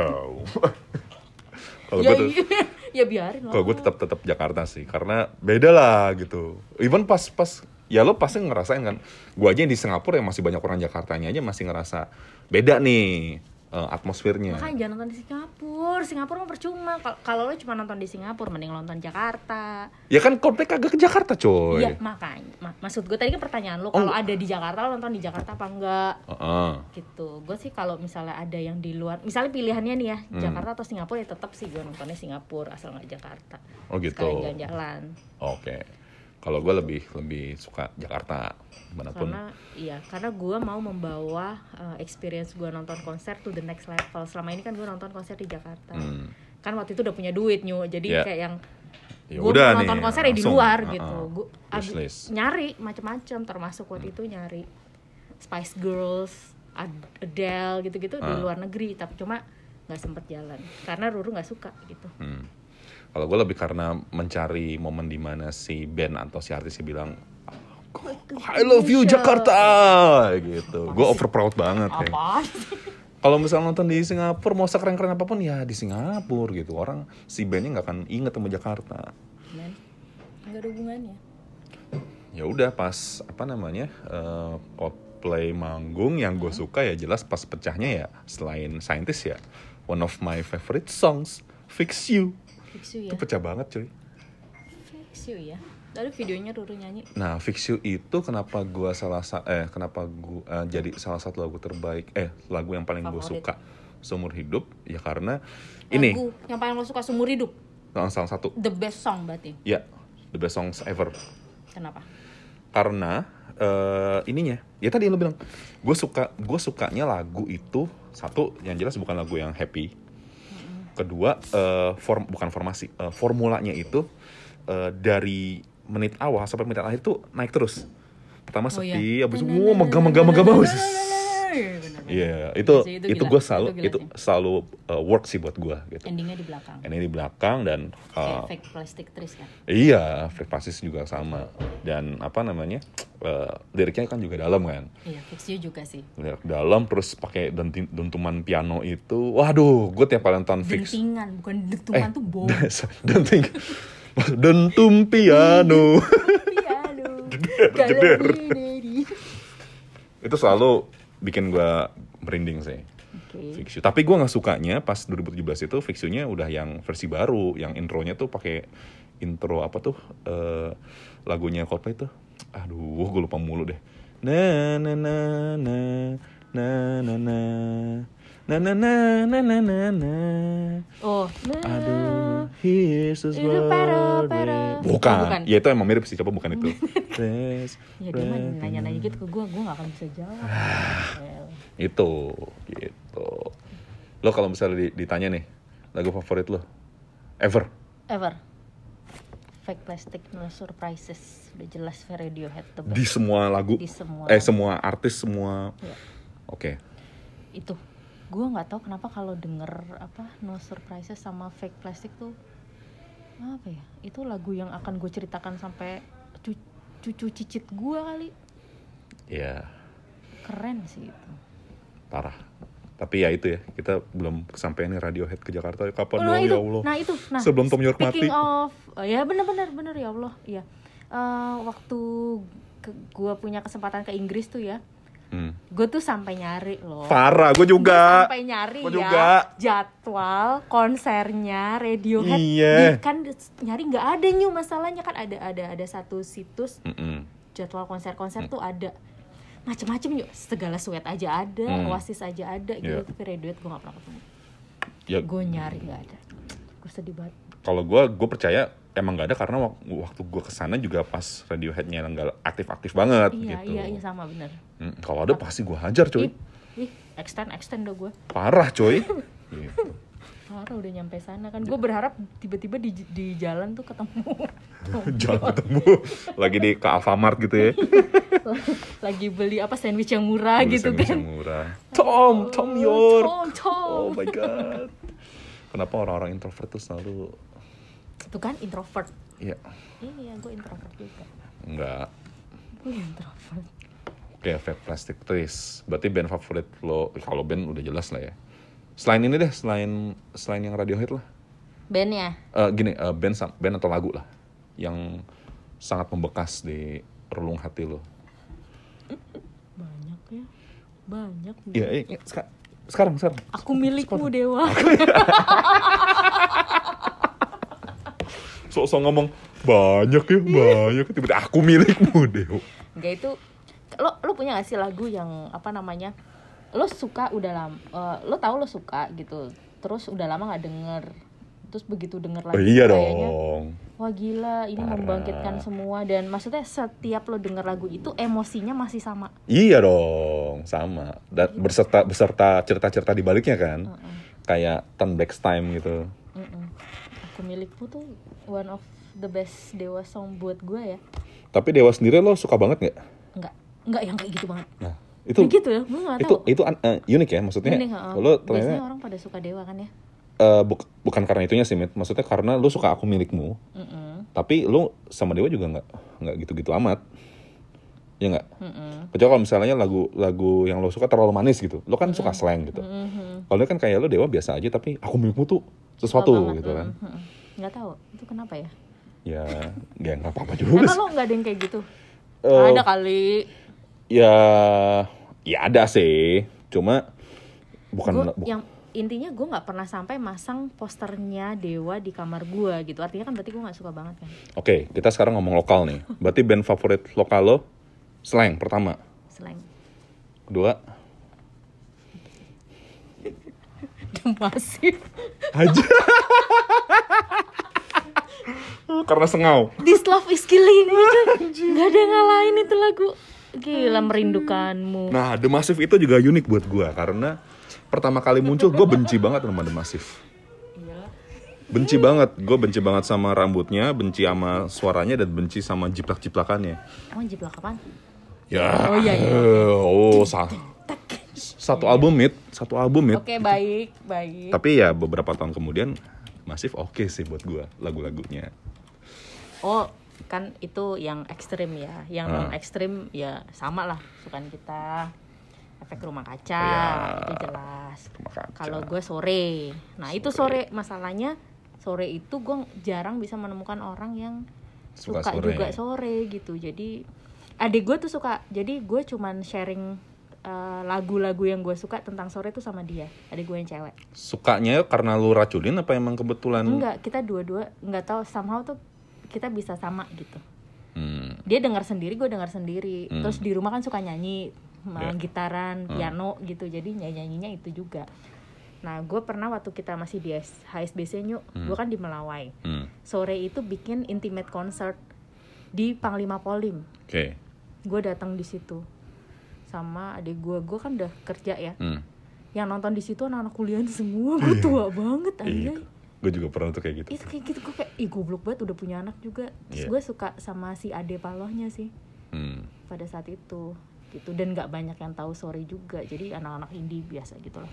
Speaker 1: kalau
Speaker 2: ya,
Speaker 1: gue tuh,
Speaker 2: iya. ya biarin lah
Speaker 1: kalau gue tetap tetap Jakarta sih, karena beda lah gitu. Even pas pas ya lo pasti ngerasain kan. Gue aja yang di Singapura yang masih banyak orang Jakartanya aja masih ngerasa beda nih eh, atmosfernya.
Speaker 2: makanya jangan nonton di Singapura Singapura mah percuma Kal- kalau lo cuma nonton di Singapura mending nonton Jakarta
Speaker 1: Ya kan Coldplay kagak ke Jakarta coy.
Speaker 2: Iya makanya ma- maksud gue tadi kan pertanyaan lo kalau ada di Jakarta lo nonton di Jakarta apa enggak
Speaker 1: Heeh.
Speaker 2: gitu gue sih kalau misalnya ada yang di luar misalnya pilihannya nih ya
Speaker 1: Hmm.
Speaker 2: Jakarta atau Singapura ya tetap sih gue nontonnya Singapura asal nggak Jakarta
Speaker 1: Oh gitu.
Speaker 2: sekalian jalan-jalan
Speaker 1: Oke. Kalau gue lebih lebih suka Jakarta, mana pun.
Speaker 2: karena iya karena gue mau membawa uh, experience gue nonton konser to the next level selama ini kan gue nonton konser di Jakarta
Speaker 1: Hmm.
Speaker 2: kan waktu itu udah punya duit nyu jadi
Speaker 1: Iya.
Speaker 2: kayak yang
Speaker 1: Ya
Speaker 2: gue nonton
Speaker 1: nih,
Speaker 2: konser ya di luar
Speaker 1: Heeh.
Speaker 2: gitu gue nyari macam-macam termasuk waktu itu nyari Spice Girls Ad- Adele gitu-gitu di
Speaker 1: Ah.
Speaker 2: luar negeri tapi cuma nggak sempet jalan karena Ruru nggak suka gitu
Speaker 1: Hmm. Kalau gue lebih karena mencari momen di mana si band atau si artisnya bilang I love you Jakarta gitu. Gue over proud banget ya. Kalau misalnya nonton di Singapura mau sekeren-keren apa pun ya di Singapura gitu. Orang si bandnya nggak akan inget sama Jakarta.
Speaker 2: nggak ada hubungannya
Speaker 1: Ya udah pas apa namanya eh, Coldplay manggung yang gue suka ya jelas pas pecahnya ya selain Scientist ya one of my favorite songs Fix You
Speaker 2: fix you ya?
Speaker 1: itu pecah banget cuy.
Speaker 2: fix you ya? Lalu videonya Ruru nyanyi?
Speaker 1: Nah, Fix You itu kenapa gua salah sa eh kenapa gua eh, jadi salah satu lagu terbaik eh lagu yang paling gue
Speaker 2: Favorit.
Speaker 1: suka seumur hidup? Ya karena ini.
Speaker 2: lagu yang paling lo suka seumur hidup?
Speaker 1: Eh, salah satu.
Speaker 2: The best song berarti?
Speaker 1: Ya the best songs ever.
Speaker 2: Kenapa?
Speaker 1: Karena eh, ininya. Ya tadi lo bilang. Gue suka gue sukanya lagu itu satu yang jelas bukan lagu yang happy kedua eh, form bukan formasi eh, formulanya itu eh, dari menit awal sampai menit akhir tuh naik terus pertama
Speaker 2: Oh,
Speaker 1: sepi
Speaker 2: iya.
Speaker 1: habis itu wow, megah megah megah
Speaker 2: Bener.
Speaker 1: Iya, itu
Speaker 2: Sih, itu
Speaker 1: itu,
Speaker 2: gila.
Speaker 1: gue selalu
Speaker 2: Itu
Speaker 1: itu selalu uh, work sih buat gue gitu.
Speaker 2: endingnya di belakang
Speaker 1: Ini di belakang dan uh,
Speaker 2: fake plastic trees kan
Speaker 1: iya, Fred Pasis juga sama dan apa namanya uh, liriknya kan juga dalam kan,
Speaker 2: iya fix you juga sih
Speaker 1: lirik dalam terus pakai dentuman piano itu, waduh, gue tiap kali nonton fix
Speaker 2: dentingan bukan dentuman tuh bom
Speaker 1: denting dentum piano
Speaker 2: piano
Speaker 1: jeder.
Speaker 2: Galeri.
Speaker 1: itu selalu bikin gue merinding sih.
Speaker 2: Oke.
Speaker 1: Fix You. Tapi gue nggak sukanya pas 2017 itu Fix You-nya udah yang versi baru, yang intronya tuh pakai intro apa tuh eh, lagunya Coldplay tuh. Aduh, gue lupa mulu deh. Na na na na na na na na na na na na na na.
Speaker 2: Oh.
Speaker 1: Aduh here's his
Speaker 2: Itu pero,
Speaker 1: birthday.
Speaker 2: pero.
Speaker 1: bukan.
Speaker 2: Oh, bukan.
Speaker 1: ya itu emang mirip sih coba bukan itu. This
Speaker 2: ya dia mah nanya-nanya gitu ke gue gue gak akan bisa jawab. Well,
Speaker 1: itu gitu. Lo kalau misalnya di- ditanya nih lagu favorit lo? Ever?
Speaker 2: Ever. Fake plastic no surprises. Udah jelas Radiohead the best.
Speaker 1: di semua lagu?
Speaker 2: Di semua.
Speaker 1: Eh
Speaker 2: lagu.
Speaker 1: semua artis semua.
Speaker 2: Ya,
Speaker 1: oke.
Speaker 2: Itu gue nggak tahu kenapa kalau denger apa no surprises sama fake plastic tuh apa ya itu lagu yang akan gue ceritakan sampai cu- cucu cicit gue kali.
Speaker 1: Ya
Speaker 2: keren sih itu.
Speaker 1: Parah. Tapi ya itu ya kita belum kesampaian nih Radiohead ke Jakarta. Kapan dong
Speaker 2: nah itu,
Speaker 1: ya Allah?
Speaker 2: Nah itu, nah
Speaker 1: Sebelum Tom York mati.
Speaker 2: of, oh, ya benar-benar benar ya Allah, ya Eh, waktu gue punya kesempatan ke Inggris tuh ya,
Speaker 1: Hmm.
Speaker 2: gue tuh sampai nyari loh.
Speaker 1: parah gue
Speaker 2: Gua
Speaker 1: juga
Speaker 2: sampai nyari
Speaker 1: Gua
Speaker 2: ya
Speaker 1: juga.
Speaker 2: jadwal konsernya Radiohead
Speaker 1: Iya.
Speaker 2: Di- kan nyari nggak ada nyu masalahnya kan ada ada ada satu situs
Speaker 1: Mm-mm.
Speaker 2: jadwal konser-konser tuh ada macem-macem yuk segala sweat aja ada
Speaker 1: Hmm.
Speaker 2: Oasis aja ada gitu
Speaker 1: Iya.
Speaker 2: tapi Radiohead gue nggak pernah ketemu
Speaker 1: ya
Speaker 2: gue nyari nggak ada gue sedih banget
Speaker 1: kalau gue gue percaya emang gak ada karena wak- waktu gue ke sana juga pas Radioheadnya nggak aktif-aktif banget
Speaker 2: iya
Speaker 1: gitu.
Speaker 2: iya iya sama bener.
Speaker 1: Hmm, kalau ada pasti gue hajar coy.
Speaker 2: Ih extend extend dah gue
Speaker 1: parah coy. Gitu.
Speaker 2: parah udah nyampe sana. Kan gue berharap tiba-tiba di, di jalan tuh ketemu.
Speaker 1: Jangan ketemu. Lagi di ke Alfamart gitu ya.
Speaker 2: Lagi beli apa sandwich yang murah
Speaker 1: Beli
Speaker 2: gitu
Speaker 1: sandwich
Speaker 2: kan.
Speaker 1: yang murah. Tom Tom York.
Speaker 2: Tom, Tom.
Speaker 1: oh my god. Kenapa orang-orang introvert tuh selalu
Speaker 2: itu kan introvert.
Speaker 1: Ya
Speaker 2: iya gue introvert juga.
Speaker 1: Nggak
Speaker 2: gue introvert.
Speaker 1: Oke, Fat Plastic Trees. Berarti band favorit lo, kalau band udah jelas lah ya. Selain ini deh, selain selain yang Radiohead lah.
Speaker 2: bandnya?
Speaker 1: Eh, gini, eh, band band atau lagu lah yang sangat membekas di relung hati lo.
Speaker 2: banyak ya. Banyak.
Speaker 1: Iya, eh, seka- sekarang sekarang.
Speaker 2: aku milikmu dewa
Speaker 1: Sok-sok ngomong banyak ya, banyak. Tiba-tiba aku milikmu deh.
Speaker 2: Enggak itu lo lo punya gak sih lagu yang apa namanya lo suka udah lama lo tahu lo suka gitu terus udah lama nggak denger terus begitu denger
Speaker 1: Oh,
Speaker 2: lagi
Speaker 1: iya
Speaker 2: kayaknya
Speaker 1: dong.
Speaker 2: wah gila ini
Speaker 1: Parah.
Speaker 2: membangkitkan semua dan maksudnya setiap lo denger lagu itu emosinya masih sama
Speaker 1: Iya dong, sama. Dan berserta beserta cerita-cerita di baliknya kan.
Speaker 2: Heeh.
Speaker 1: Kayak Turn Back Time gitu.
Speaker 2: Mm-mm. aku milikmu tuh one of the best dewa song buat gue ya
Speaker 1: Tapi Dewa sendiri lo suka banget nggak?
Speaker 2: nggak nggak yang kayak gitu banget
Speaker 1: Nah, itu
Speaker 2: Kayak gitu ya gue nggak
Speaker 1: itu
Speaker 2: tahu
Speaker 1: itu an- eh, unik ya maksudnya.
Speaker 2: Ini, heeh.
Speaker 1: Lo
Speaker 2: biasanya
Speaker 1: ternyata
Speaker 2: orang pada suka dewa kan ya
Speaker 1: eh, buk- bukan karena itunya sih, Mit. Maksudnya karena lo suka aku milikmu,
Speaker 2: Mm-mm.
Speaker 1: tapi lo sama Dewa juga nggak nggak gitu-gitu amat. Ya nggak?
Speaker 2: Mm-mm.
Speaker 1: Kecuali kalau misalnya lagu lagu yang lo suka terlalu manis gitu. Lo kan suka slang gitu.
Speaker 2: Mhm.
Speaker 1: Kalau dia kan kayak lo Dewa biasa aja tapi aku milikmu tuh sesuatu gitu kan.
Speaker 2: mm, mm. nggak tahu itu kenapa ya
Speaker 1: Ya, ya nggak apa-apa juga
Speaker 2: emang
Speaker 1: sih.
Speaker 2: lo nggak ada yang kayak gitu
Speaker 1: Eh,
Speaker 2: ada kali
Speaker 1: Ya, ya ada sih. Cuma bukan
Speaker 2: Gua
Speaker 1: bu-
Speaker 2: yang intinya gue nggak pernah sampai masang posternya dewa di kamar gue gitu artinya kan berarti gue nggak suka banget kan
Speaker 1: Oke, kita sekarang ngomong lokal nih. Berarti band favorit lokal lo Slang pertama.
Speaker 2: selain
Speaker 1: Kedua,
Speaker 2: masif
Speaker 1: aja. Karena sengau.
Speaker 2: This love is killing itu nggak ada yang ngalahin itu lagu. Gila merindukanmu.
Speaker 1: Nah, The Massive itu juga unik buat gua karena pertama kali muncul gue benci banget sama The Massive.
Speaker 2: Iya.
Speaker 1: Benci banget, gue benci banget sama rambutnya, benci sama suaranya dan benci sama jiplak-jiplakannya.
Speaker 2: emang jiplak kapan
Speaker 1: Ya,
Speaker 2: Oh, iya, iya,
Speaker 1: oh sa- satu album mit, satu album mit.
Speaker 2: oke baik baik
Speaker 1: Tapi ya beberapa tahun kemudian Massive oke sih buat gua lagu-lagunya.
Speaker 2: oh kan itu yang ekstrim ya yang
Speaker 1: Ah.
Speaker 2: non ekstrim ya sama lah sukan kita efek rumah kaca
Speaker 1: Iya.
Speaker 2: itu jelas kalau gue sore nah itu sore masalahnya sore itu gue jarang bisa menemukan orang yang
Speaker 1: Suka
Speaker 2: suka,
Speaker 1: sore.
Speaker 2: juga sore gitu jadi adik gue tuh suka jadi gue cuman sharing eh, lagu-lagu yang gue suka tentang sore tuh sama dia adik gue yang cewek
Speaker 1: Sukanya karena lu raculin apa emang kebetulan?
Speaker 2: enggak kita dua-dua nggak tahu somehow tuh kita bisa sama gitu
Speaker 1: Hmm,
Speaker 2: dia dengar sendiri gue dengar sendiri
Speaker 1: Hmm.
Speaker 2: terus di rumah kan suka nyanyi main
Speaker 1: Ya.
Speaker 2: gitaran
Speaker 1: Hmm.
Speaker 2: piano gitu jadi nyanyi nyanyinya itu juga Nah, gue pernah waktu kita masih di HSBC Nyuk, gue kan di Melawai.
Speaker 1: Hmm.
Speaker 2: Sore itu bikin intimate concert di Panglima Polim.
Speaker 1: Oke.
Speaker 2: Gue datang di situ sama adik gue. Gue kan udah kerja ya.
Speaker 1: Hmm.
Speaker 2: Yang nonton di situ anak-anak kuliah semua. Gue tua banget
Speaker 1: Iya.
Speaker 2: anjay.
Speaker 1: Gue juga pernah tuh kayak gitu.
Speaker 2: Itu kayak gitu gue kayak, ih goblok banget udah punya anak juga. Terus
Speaker 1: Iya.
Speaker 2: gue suka sama si Ade Palohnya sih
Speaker 1: Hmm.
Speaker 2: pada saat itu gitu dan nggak banyak yang tahu sorry juga jadi anak-anak indie biasa gitu loh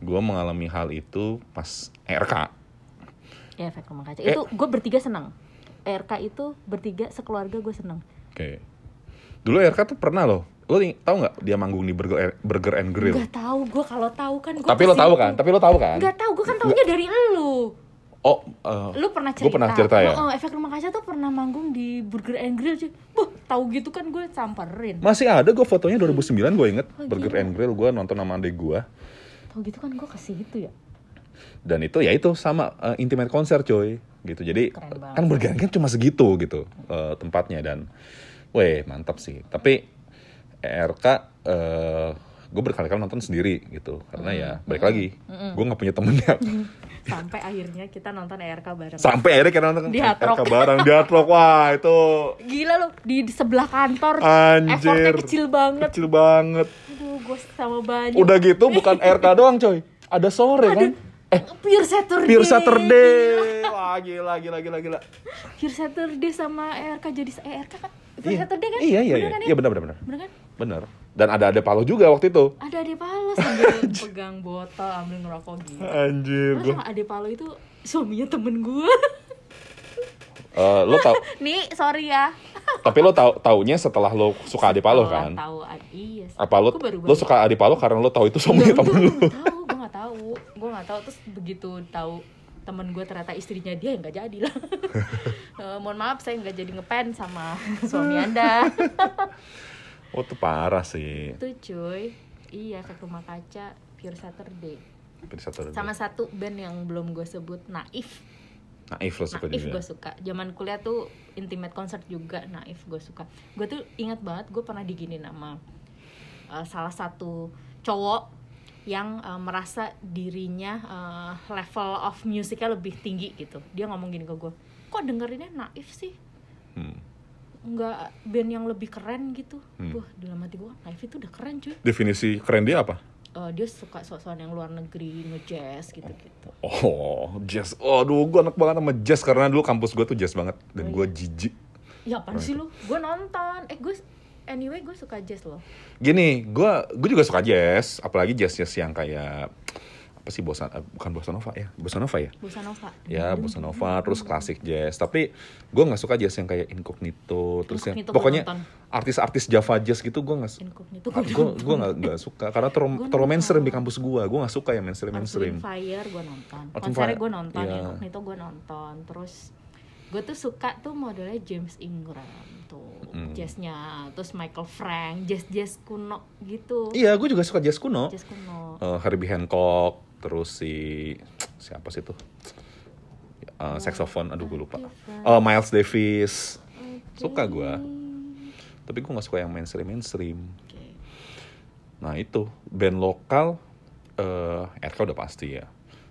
Speaker 1: Gue mengalami hal itu pas RK.
Speaker 2: ya efek rumah kaca
Speaker 1: Eh.
Speaker 2: itu gue bertiga senang RK itu bertiga sekeluarga gue seneng
Speaker 1: Oke. Dulu RK tuh pernah loh. Lo tahu nggak dia manggung di Burger Burger and Grill?
Speaker 2: nggak tahu gue kalau tahu kan gue
Speaker 1: Tapi lo tahu kan? Tapi lo tahu kan?
Speaker 2: nggak tahu gue kan taunya dari lu
Speaker 1: Oh, eh,
Speaker 2: lu pernah
Speaker 1: Gua
Speaker 2: cerita
Speaker 1: pernah cerita? ya?
Speaker 2: Oh, efek rumah kaca tuh pernah manggung di Burger and Grill cuy. Wah, tahu gitu kan gue samperin.
Speaker 1: Masih ada gue fotonya 2009 gue inget.
Speaker 2: Oh,
Speaker 1: Burger
Speaker 2: gila.
Speaker 1: and Grill gue nonton sama adik gue
Speaker 2: tahu gitu kan gue kasih itu ya?
Speaker 1: Dan itu ya itu sama eh, intimate konser coy. Gitu jadi kan Burger and Grill cuma segitu gitu eh, tempatnya. Dan weh mantap sih. Tapi RK eh, gue berkali-kali nonton sendiri gitu. Karena ya balik lagi gue nggak punya temennya.
Speaker 2: Sampai akhirnya kita nonton ERK bareng.
Speaker 1: Sampai akhirnya kita nonton
Speaker 2: Di Hard Rock.
Speaker 1: RK bareng di Hard Rock. Wah itu
Speaker 2: gila lo di, di sebelah kantor.
Speaker 1: Anjir.
Speaker 2: effortnya kecil banget.
Speaker 1: Kecil banget.
Speaker 2: Aduh gue sama banyak
Speaker 1: udah gitu bukan RK doang coy. Ada sore kan? Eh
Speaker 2: Pure Saturday.
Speaker 1: Pure Saturday. Wah gila gila gila gila.
Speaker 2: Pure Saturday sama ERK jadi eh, ERK kan? Pure
Speaker 1: iya.
Speaker 2: Saturday kan?
Speaker 1: Iya iya
Speaker 2: Bener
Speaker 1: iya.
Speaker 2: kan ya?
Speaker 1: iya benar benar benar
Speaker 2: bener kan
Speaker 1: benar dan ada ada Palo juga waktu itu.
Speaker 2: Ada Ade Palo sambil pegang botol ambil ngerokok gitu.
Speaker 1: Anjir
Speaker 2: Terus sama Ade Palo itu suaminya temen gue
Speaker 1: Eh, lo tau
Speaker 2: nih sorry ya.
Speaker 1: Tapi lo tau taunya setelah lo suka Adi Palo kan?
Speaker 2: tahu iya sih.
Speaker 1: apa lo
Speaker 2: baru
Speaker 1: lo suka Adi Palo karena lo tau itu suaminya temen lo?
Speaker 2: gue tahu gue nggak tahu gue nggak tahu terus begitu tahu temen gue ternyata istrinya dia yang nggak jadi lah. Eh, mohon maaf saya nggak jadi ngepen sama suami anda
Speaker 1: oh itu parah sih.
Speaker 2: Itu cuy. Iya efek rumah kaca pure Saturday.
Speaker 1: Tapi satu
Speaker 2: sama satu band yang belum gue sebut Naif.
Speaker 1: Naif lo suka
Speaker 2: Naif
Speaker 1: juga.
Speaker 2: gue suka. Zaman kuliah tuh intimate concert juga Naif gue suka. Gue tuh ingat banget gue pernah diginin sama uh, salah satu cowok yang uh, merasa dirinya uh, level of musiknya lebih tinggi gitu. Dia ngomong gini ke gue kok dengerinnya Naif sih?
Speaker 1: Hmm.
Speaker 2: Nggak band yang lebih keren gitu.
Speaker 1: Hmm.
Speaker 2: wah dalam hati gue Naif itu udah keren cuy.
Speaker 1: Definisi keren dia apa?
Speaker 2: Uh, dia suka sok-sokan yang luar negeri nge-jazz gitu-gitu.
Speaker 1: Oh, jazz. Aduh, gue anak banget sama jazz karena dulu kampus gue tuh jazz banget dan
Speaker 2: Oh,
Speaker 1: gue jijik.
Speaker 2: ya apaan sih lu? Gue nonton. Eh gue anyway gue suka jazz loh.
Speaker 1: Gini, gue gue juga suka jazz, apalagi jazz jazz yang kayak apa sih bosan eh, bukan bossa nova? Ya, bossa nova ya.
Speaker 2: Bossa Nova.
Speaker 1: Ya, bossa nova terus klasik jazz. Tapi gue nggak suka jazz yang kayak incognito, terus yang
Speaker 2: Incognito gua
Speaker 1: pokoknya artis-artis Java jazz gitu gue nggak gue gue nggak nggak suka. Karena terlalu terlalu mainstream di kampus gue gue nggak suka yang mainstream. Mainstream
Speaker 2: Earth, Fire gue nonton konsernya
Speaker 1: Fire,
Speaker 2: gue nonton
Speaker 1: iya.
Speaker 2: Incognito gue nonton. Terus gue tuh suka tuh modelnya James Ingram tuh
Speaker 1: Hmm.
Speaker 2: jazznya. Terus Michael Frank jazz jazz kuno gitu.
Speaker 1: Iya gue juga suka jazz kuno.
Speaker 2: Jazz kuno.
Speaker 1: Eh, Herbie Hancock terus si siapa sih tuh? Eh, saxophone aduh gue lupa. Eh, Miles Davis. Suka gue tapi gue nggak suka yang mainstream mainstream.
Speaker 2: Oke.
Speaker 1: nah itu. Band lokal eh RK udah pasti ya.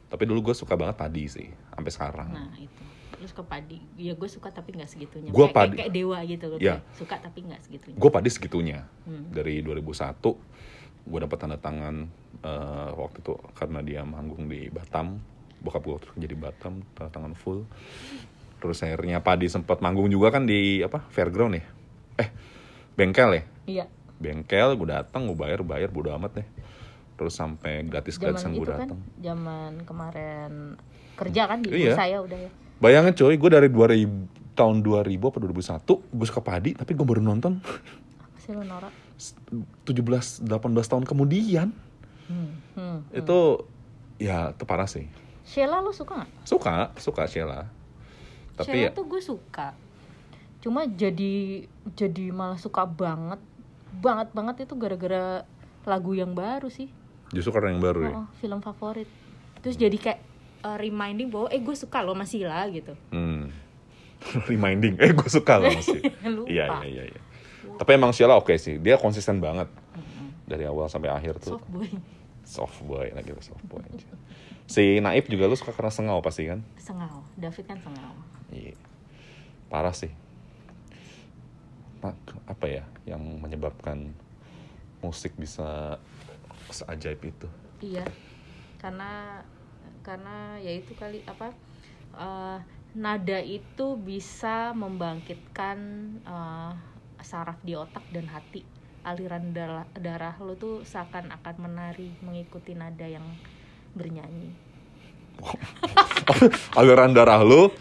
Speaker 1: Tapi dulu gue suka banget Padi sih sampai sekarang.
Speaker 2: Nah itu terus ke padi. Ya gue suka tapi nggak segitunya.
Speaker 1: Gua
Speaker 2: kayak, kayak,
Speaker 1: Padi-
Speaker 2: kayak dewa gitu loh kayak suka tapi nggak segitunya.
Speaker 1: Gue Padi segitunya.
Speaker 2: Hmm.
Speaker 1: dari 2001 gue dapat tanda tangan eh, waktu itu karena dia manggung di Batam. Bokap gue terus jadi Batam tanda tangan full. Terus akhirnya Padi sempat manggung juga kan di apa fairground ya? Eh bengkel ya?
Speaker 2: Iya.
Speaker 1: Bengkel gue datang gue bayar bayar bodo amat deh. Terus sampai gratis gratisan gue
Speaker 2: itu kan
Speaker 1: datang
Speaker 2: zaman kemarin kerja kan di
Speaker 1: Iya.
Speaker 2: saya udah ya
Speaker 1: bayangin coy gue dari 2000 tahun 2000 apa 2001 gue suka Padi tapi gue baru nonton.
Speaker 2: Apa sih lu norak?
Speaker 1: 17 18 tahun kemudian.
Speaker 2: Hmm. Hmm.
Speaker 1: itu ya itu parah sih.
Speaker 2: Sheila lu suka nggak?
Speaker 1: Suka suka Sheila. Tapi
Speaker 2: Sheila
Speaker 1: ya,
Speaker 2: tuh gue suka. Cuma jadi jadi malah suka banget banget banget itu gara-gara lagu yang baru sih.
Speaker 1: Justru karena yang baru ya?
Speaker 2: Oh, film favorit. Terus jadi kayak uh, reminding bahwa eh gue suka lo masih lah gitu.
Speaker 1: Hmm. reminding. Eh gue suka loh masih iya iya iya iya. Tapi emang Sheila oke sih. Dia konsisten banget. Dari awal sampai akhir tuh.
Speaker 2: Soft boy.
Speaker 1: Soft boy lah gitu soft boy aja. si Naif juga lu suka karena sengau pasti kan?
Speaker 2: Sengau, David kan sengau.
Speaker 1: iya. Parah sih. Nah, apa ya yang menyebabkan musik bisa seajaib itu?
Speaker 2: Iya, karena karena ya itu kali apa eh, nada itu bisa membangkitkan eh, saraf di otak dan hati. Aliran darah, darah lo tuh seakan akan menari mengikuti nada yang bernyanyi.
Speaker 1: aliran darah lu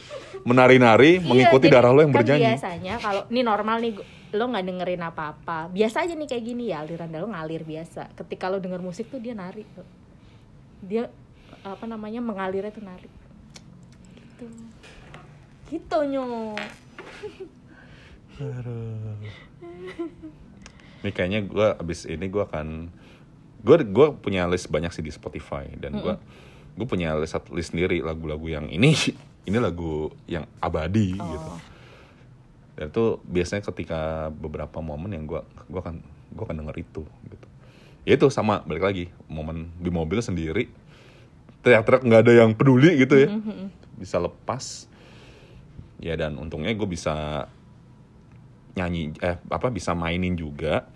Speaker 1: menari-nari mengikuti
Speaker 2: Iya,
Speaker 1: darah lu yang
Speaker 2: kan
Speaker 1: bernyanyi
Speaker 2: biasanya kalau ini normal nih lo nggak dengerin apa-apa biasa aja nih kayak gini ya aliran darah lo ngalir biasa ketika lo denger musik tuh dia nari tuh. dia apa namanya mengalirnya tuh nari gitu. Gitu nyo.
Speaker 1: Ini kayaknya gue abis ini gue akan gue gue punya list banyak sih di Spotify dan gue gue punya list list sendiri lagu-lagu yang ini ini lagu yang abadi gitu.
Speaker 2: oh
Speaker 1: Dan itu biasanya ketika beberapa momen yang gue gue akan gue akan denger itu gitu. Ya itu sama balik lagi momen di mobil sendiri teriak-teriak nggak ada yang peduli gitu ya. Bisa lepas. Ya dan untungnya gue bisa nyanyi eh apa bisa mainin juga.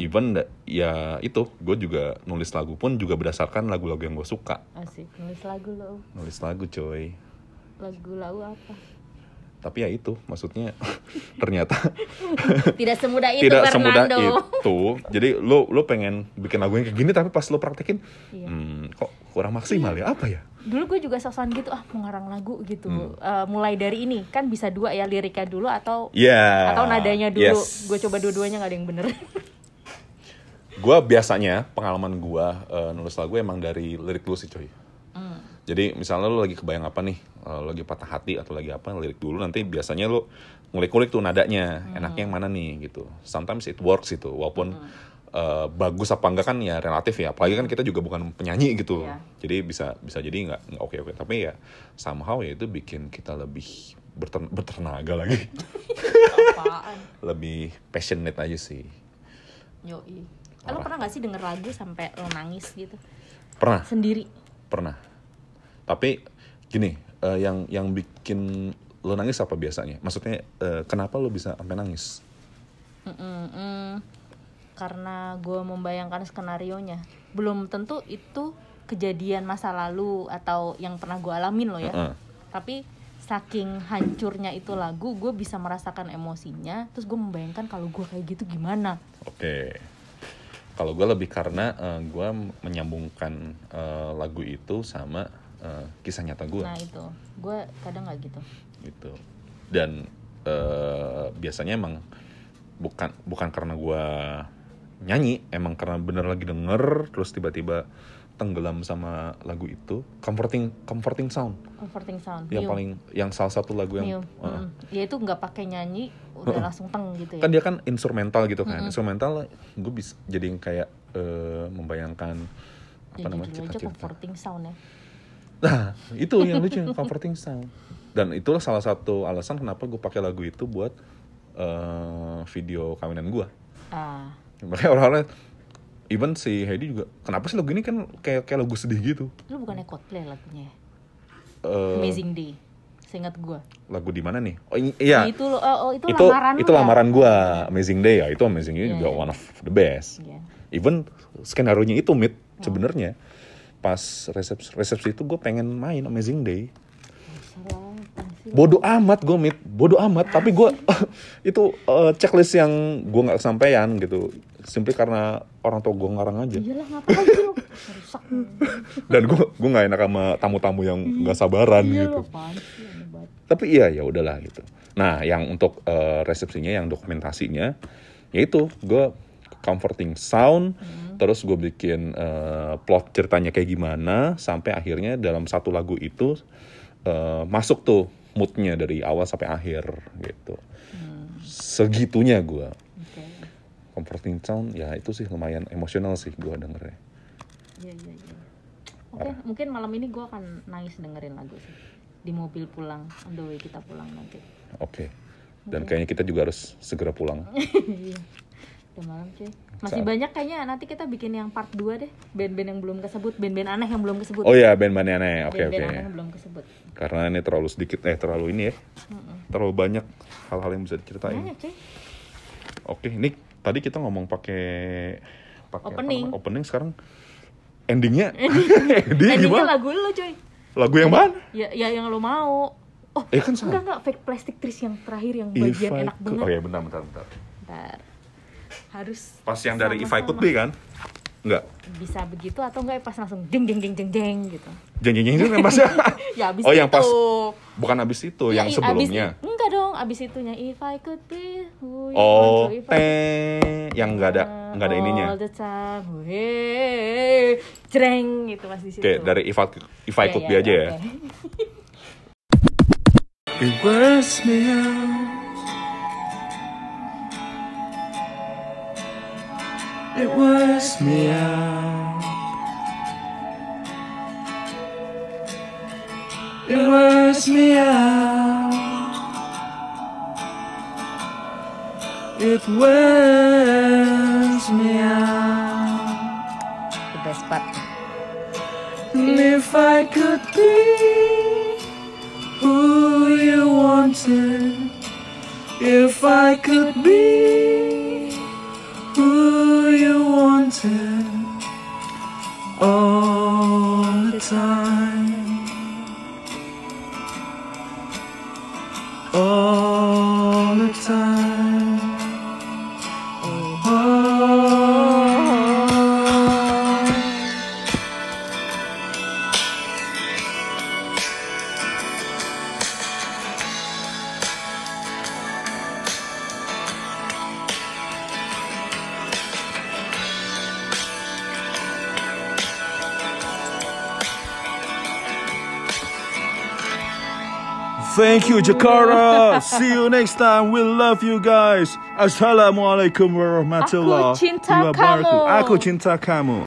Speaker 1: Even da- ya itu gue juga nulis lagu pun juga berdasarkan lagu-lagu yang gue suka.
Speaker 2: Asik nulis lagu lo.
Speaker 1: Nulis lagu coy.
Speaker 2: Lagu lagu apa?
Speaker 1: Tapi ya itu maksudnya ternyata
Speaker 2: tidak semudah itu
Speaker 1: tidak semudah itu. Jadi lo lo pengen bikin lagu yang kayak gini tapi pas lo praktekin
Speaker 2: Iya.
Speaker 1: hmm, kok kurang maksimal ya apa ya?
Speaker 2: Dulu gue juga sosokan gitu ah mengarang lagu gitu.
Speaker 1: Hmm.
Speaker 2: Eh, mulai dari ini kan bisa dua ya liriknya dulu atau
Speaker 1: ya
Speaker 2: atau nadanya dulu.
Speaker 1: Yes.
Speaker 2: gue coba dua-duanya nggak ada yang bener.
Speaker 1: Gue biasanya pengalaman gue eh, nulis lagu emang dari lirik dulu sih coy.
Speaker 2: Hmm.
Speaker 1: jadi misalnya lo lagi kebayang apa nih? Lo lagi patah hati atau lagi apa lirik dulu nanti biasanya lo ngulik-ngulik tuh nadanya.
Speaker 2: Hmm.
Speaker 1: enaknya yang mana nih gitu. Sometimes it works itu walaupun eh, bagus apa enggak kan ya relatif ya. Apalagi kan kita juga bukan penyanyi gitu.
Speaker 2: Iya.
Speaker 1: jadi bisa bisa jadi nggak nggak oke oke. Tapi ya somehow ya itu bikin kita lebih berter- bertenaga lagi.
Speaker 2: Apaan?
Speaker 1: Lebih passionate aja sih.
Speaker 2: Yoi. Eh, lo pernah gak sih denger lagu sampai lo nangis gitu?
Speaker 1: Pernah.
Speaker 2: Sendiri.
Speaker 1: Pernah. Tapi gini eh, yang yang bikin lo nangis apa biasanya? Maksudnya eh, kenapa lo bisa sampai nangis?
Speaker 2: Mm-mm-mm. Karena gue membayangkan skenario nya belum tentu itu kejadian masa lalu atau yang pernah gue alamin loh ya.
Speaker 1: Heeh.
Speaker 2: tapi saking hancurnya itu lagu gue bisa merasakan emosinya terus gue membayangkan kalau gue kayak gitu gimana.
Speaker 1: Oke. Kalau gue lebih karena gue menyambungkan eh, lagu itu sama eh, kisah nyata gue
Speaker 2: nah itu. Gue kadang nggak gitu.
Speaker 1: Gitu. Dan eh, biasanya emang bukan bukan karena gue nyanyi emang karena bener lagi denger terus tiba-tiba tenggelam sama lagu itu comforting comforting sound.
Speaker 2: Comforting sound
Speaker 1: yang
Speaker 2: Mew.
Speaker 1: paling yang salah satu lagu yang
Speaker 2: Mew.
Speaker 1: Heeh.
Speaker 2: Mm. ya itu nggak pakai nyanyi udah langsung teng gitu ya?
Speaker 1: Kan dia kan instrumental gitu kan. Instrumental gue bisa jadi kayak eh, membayangkan apa
Speaker 2: ya,
Speaker 1: namanya cita-cita.
Speaker 2: comforting sound ya?
Speaker 1: Nah itu yang lucu comforting sound. Dan itulah salah satu alasan kenapa gue pakai lagu itu buat eh, video kawinan gue
Speaker 2: ah
Speaker 1: makanya orang-orang even si Heidi juga kenapa sih lagu ini kan kayak kayak lagu sedih gitu
Speaker 2: lu bukannya Coldplay lagunya ya?
Speaker 1: Eh,
Speaker 2: Amazing Day seingat gue
Speaker 1: lagu di mana nih oh iya
Speaker 2: itu lo oh, oh, itu,
Speaker 1: itu
Speaker 2: lamaran
Speaker 1: itu
Speaker 2: ya?
Speaker 1: lamaran gue Amazing Day ya itu Amazing Day
Speaker 2: Iya,
Speaker 1: juga
Speaker 2: iya.
Speaker 1: one of the best
Speaker 2: Iya.
Speaker 1: even skenario nya itu mit
Speaker 2: Oh.
Speaker 1: sebenarnya pas resepsi resepsi itu gue pengen main Amazing Day
Speaker 2: Salah, pasti.
Speaker 1: Bodoh amat gue mit. Bodoh amat. Tapi gue itu eh, checklist yang gue nggak kesampaian gitu. Simply karena orang tua gue ngarang aja.
Speaker 2: Iyalah ngapain sih
Speaker 1: dan gue gue nggak enak sama tamu-tamu yang nggak sabaran
Speaker 2: iya
Speaker 1: gitu.
Speaker 2: banget.
Speaker 1: tapi iya ya udahlah gitu. Nah yang untuk eh, resepsinya yang dokumentasinya yaitu gue comforting sound terus gue bikin eh, plot ceritanya kayak gimana sampai akhirnya dalam satu lagu itu eh, masuk tuh moodnya dari awal sampai akhir gitu. Segitunya gue
Speaker 2: oke.
Speaker 1: Comforting sound ya itu sih lumayan emosional sih gue dengernya.
Speaker 2: Iya iya iya. Oke mungkin malam ini gue akan nangis dengerin lagu sih. Di mobil pulang on the way kita pulang nanti.
Speaker 1: Oke. Dan kayaknya kita juga harus segera pulang.
Speaker 2: Iya. Udah malam cuy masih
Speaker 1: Saat-
Speaker 2: banyak kayaknya nanti kita bikin yang part 2 deh band-band yang belum kesebut band-band aneh yang belum kesebut
Speaker 1: Oh ya band-band aneh. Oke
Speaker 2: band-band
Speaker 1: oke.
Speaker 2: aneh yang belum kesebut
Speaker 1: Karena ini terlalu sedikit eh terlalu ini ya. Terlalu banyak hal-hal yang bisa diceritain.
Speaker 2: banyak cuy
Speaker 1: Oke, ini tadi kita ngomong pakai pakai apa
Speaker 2: Opening.
Speaker 1: namanya? opening sekarang endingnya endingnya
Speaker 2: endingnya
Speaker 1: gimana?
Speaker 2: lagu lu cuy
Speaker 1: Lagu yang mana?
Speaker 2: ya ya yang lo mau oh
Speaker 1: Eh kan
Speaker 2: enggak enggak fake plastic trees yang terakhir yang
Speaker 1: If
Speaker 2: bagian
Speaker 1: I
Speaker 2: enak
Speaker 1: could-
Speaker 2: banget
Speaker 1: Oh ya benar benar benar.
Speaker 2: Bentar. Harus
Speaker 1: Pas yang dari If I Could. Be kan? Enggak.
Speaker 2: bisa begitu atau enggak pas langsung jeng jeng jeng jeng jeng gitu
Speaker 1: Jeng jeng jeng itu kan pasnya.
Speaker 2: ya abis
Speaker 1: Oh,
Speaker 2: itu
Speaker 1: yang pas bukan abis itu,
Speaker 2: Ya,
Speaker 1: yang sebelumnya.
Speaker 2: abis, enggak dong abis itunya if I could be who you
Speaker 1: Oh,
Speaker 2: want to, if I
Speaker 1: teh yang enggak ada enggak ada ininya.
Speaker 2: all the time hey jreng gitu pas di situ
Speaker 1: Oke, dari If I, If I
Speaker 2: Ya,
Speaker 1: Could
Speaker 2: ya,
Speaker 1: Be aja ya.
Speaker 2: oke.
Speaker 3: It wears me out. It wears me out. It wears me out. It wears me out.
Speaker 2: the best part
Speaker 3: And if I could be who you wanted, if I could be who you wanted all the time, all the time. Thank you, Jakarta. See you next time. We love you guys. Assalamualaikum warahmatullahi
Speaker 2: Aku cinta kamu.
Speaker 3: Aku cinta kamu.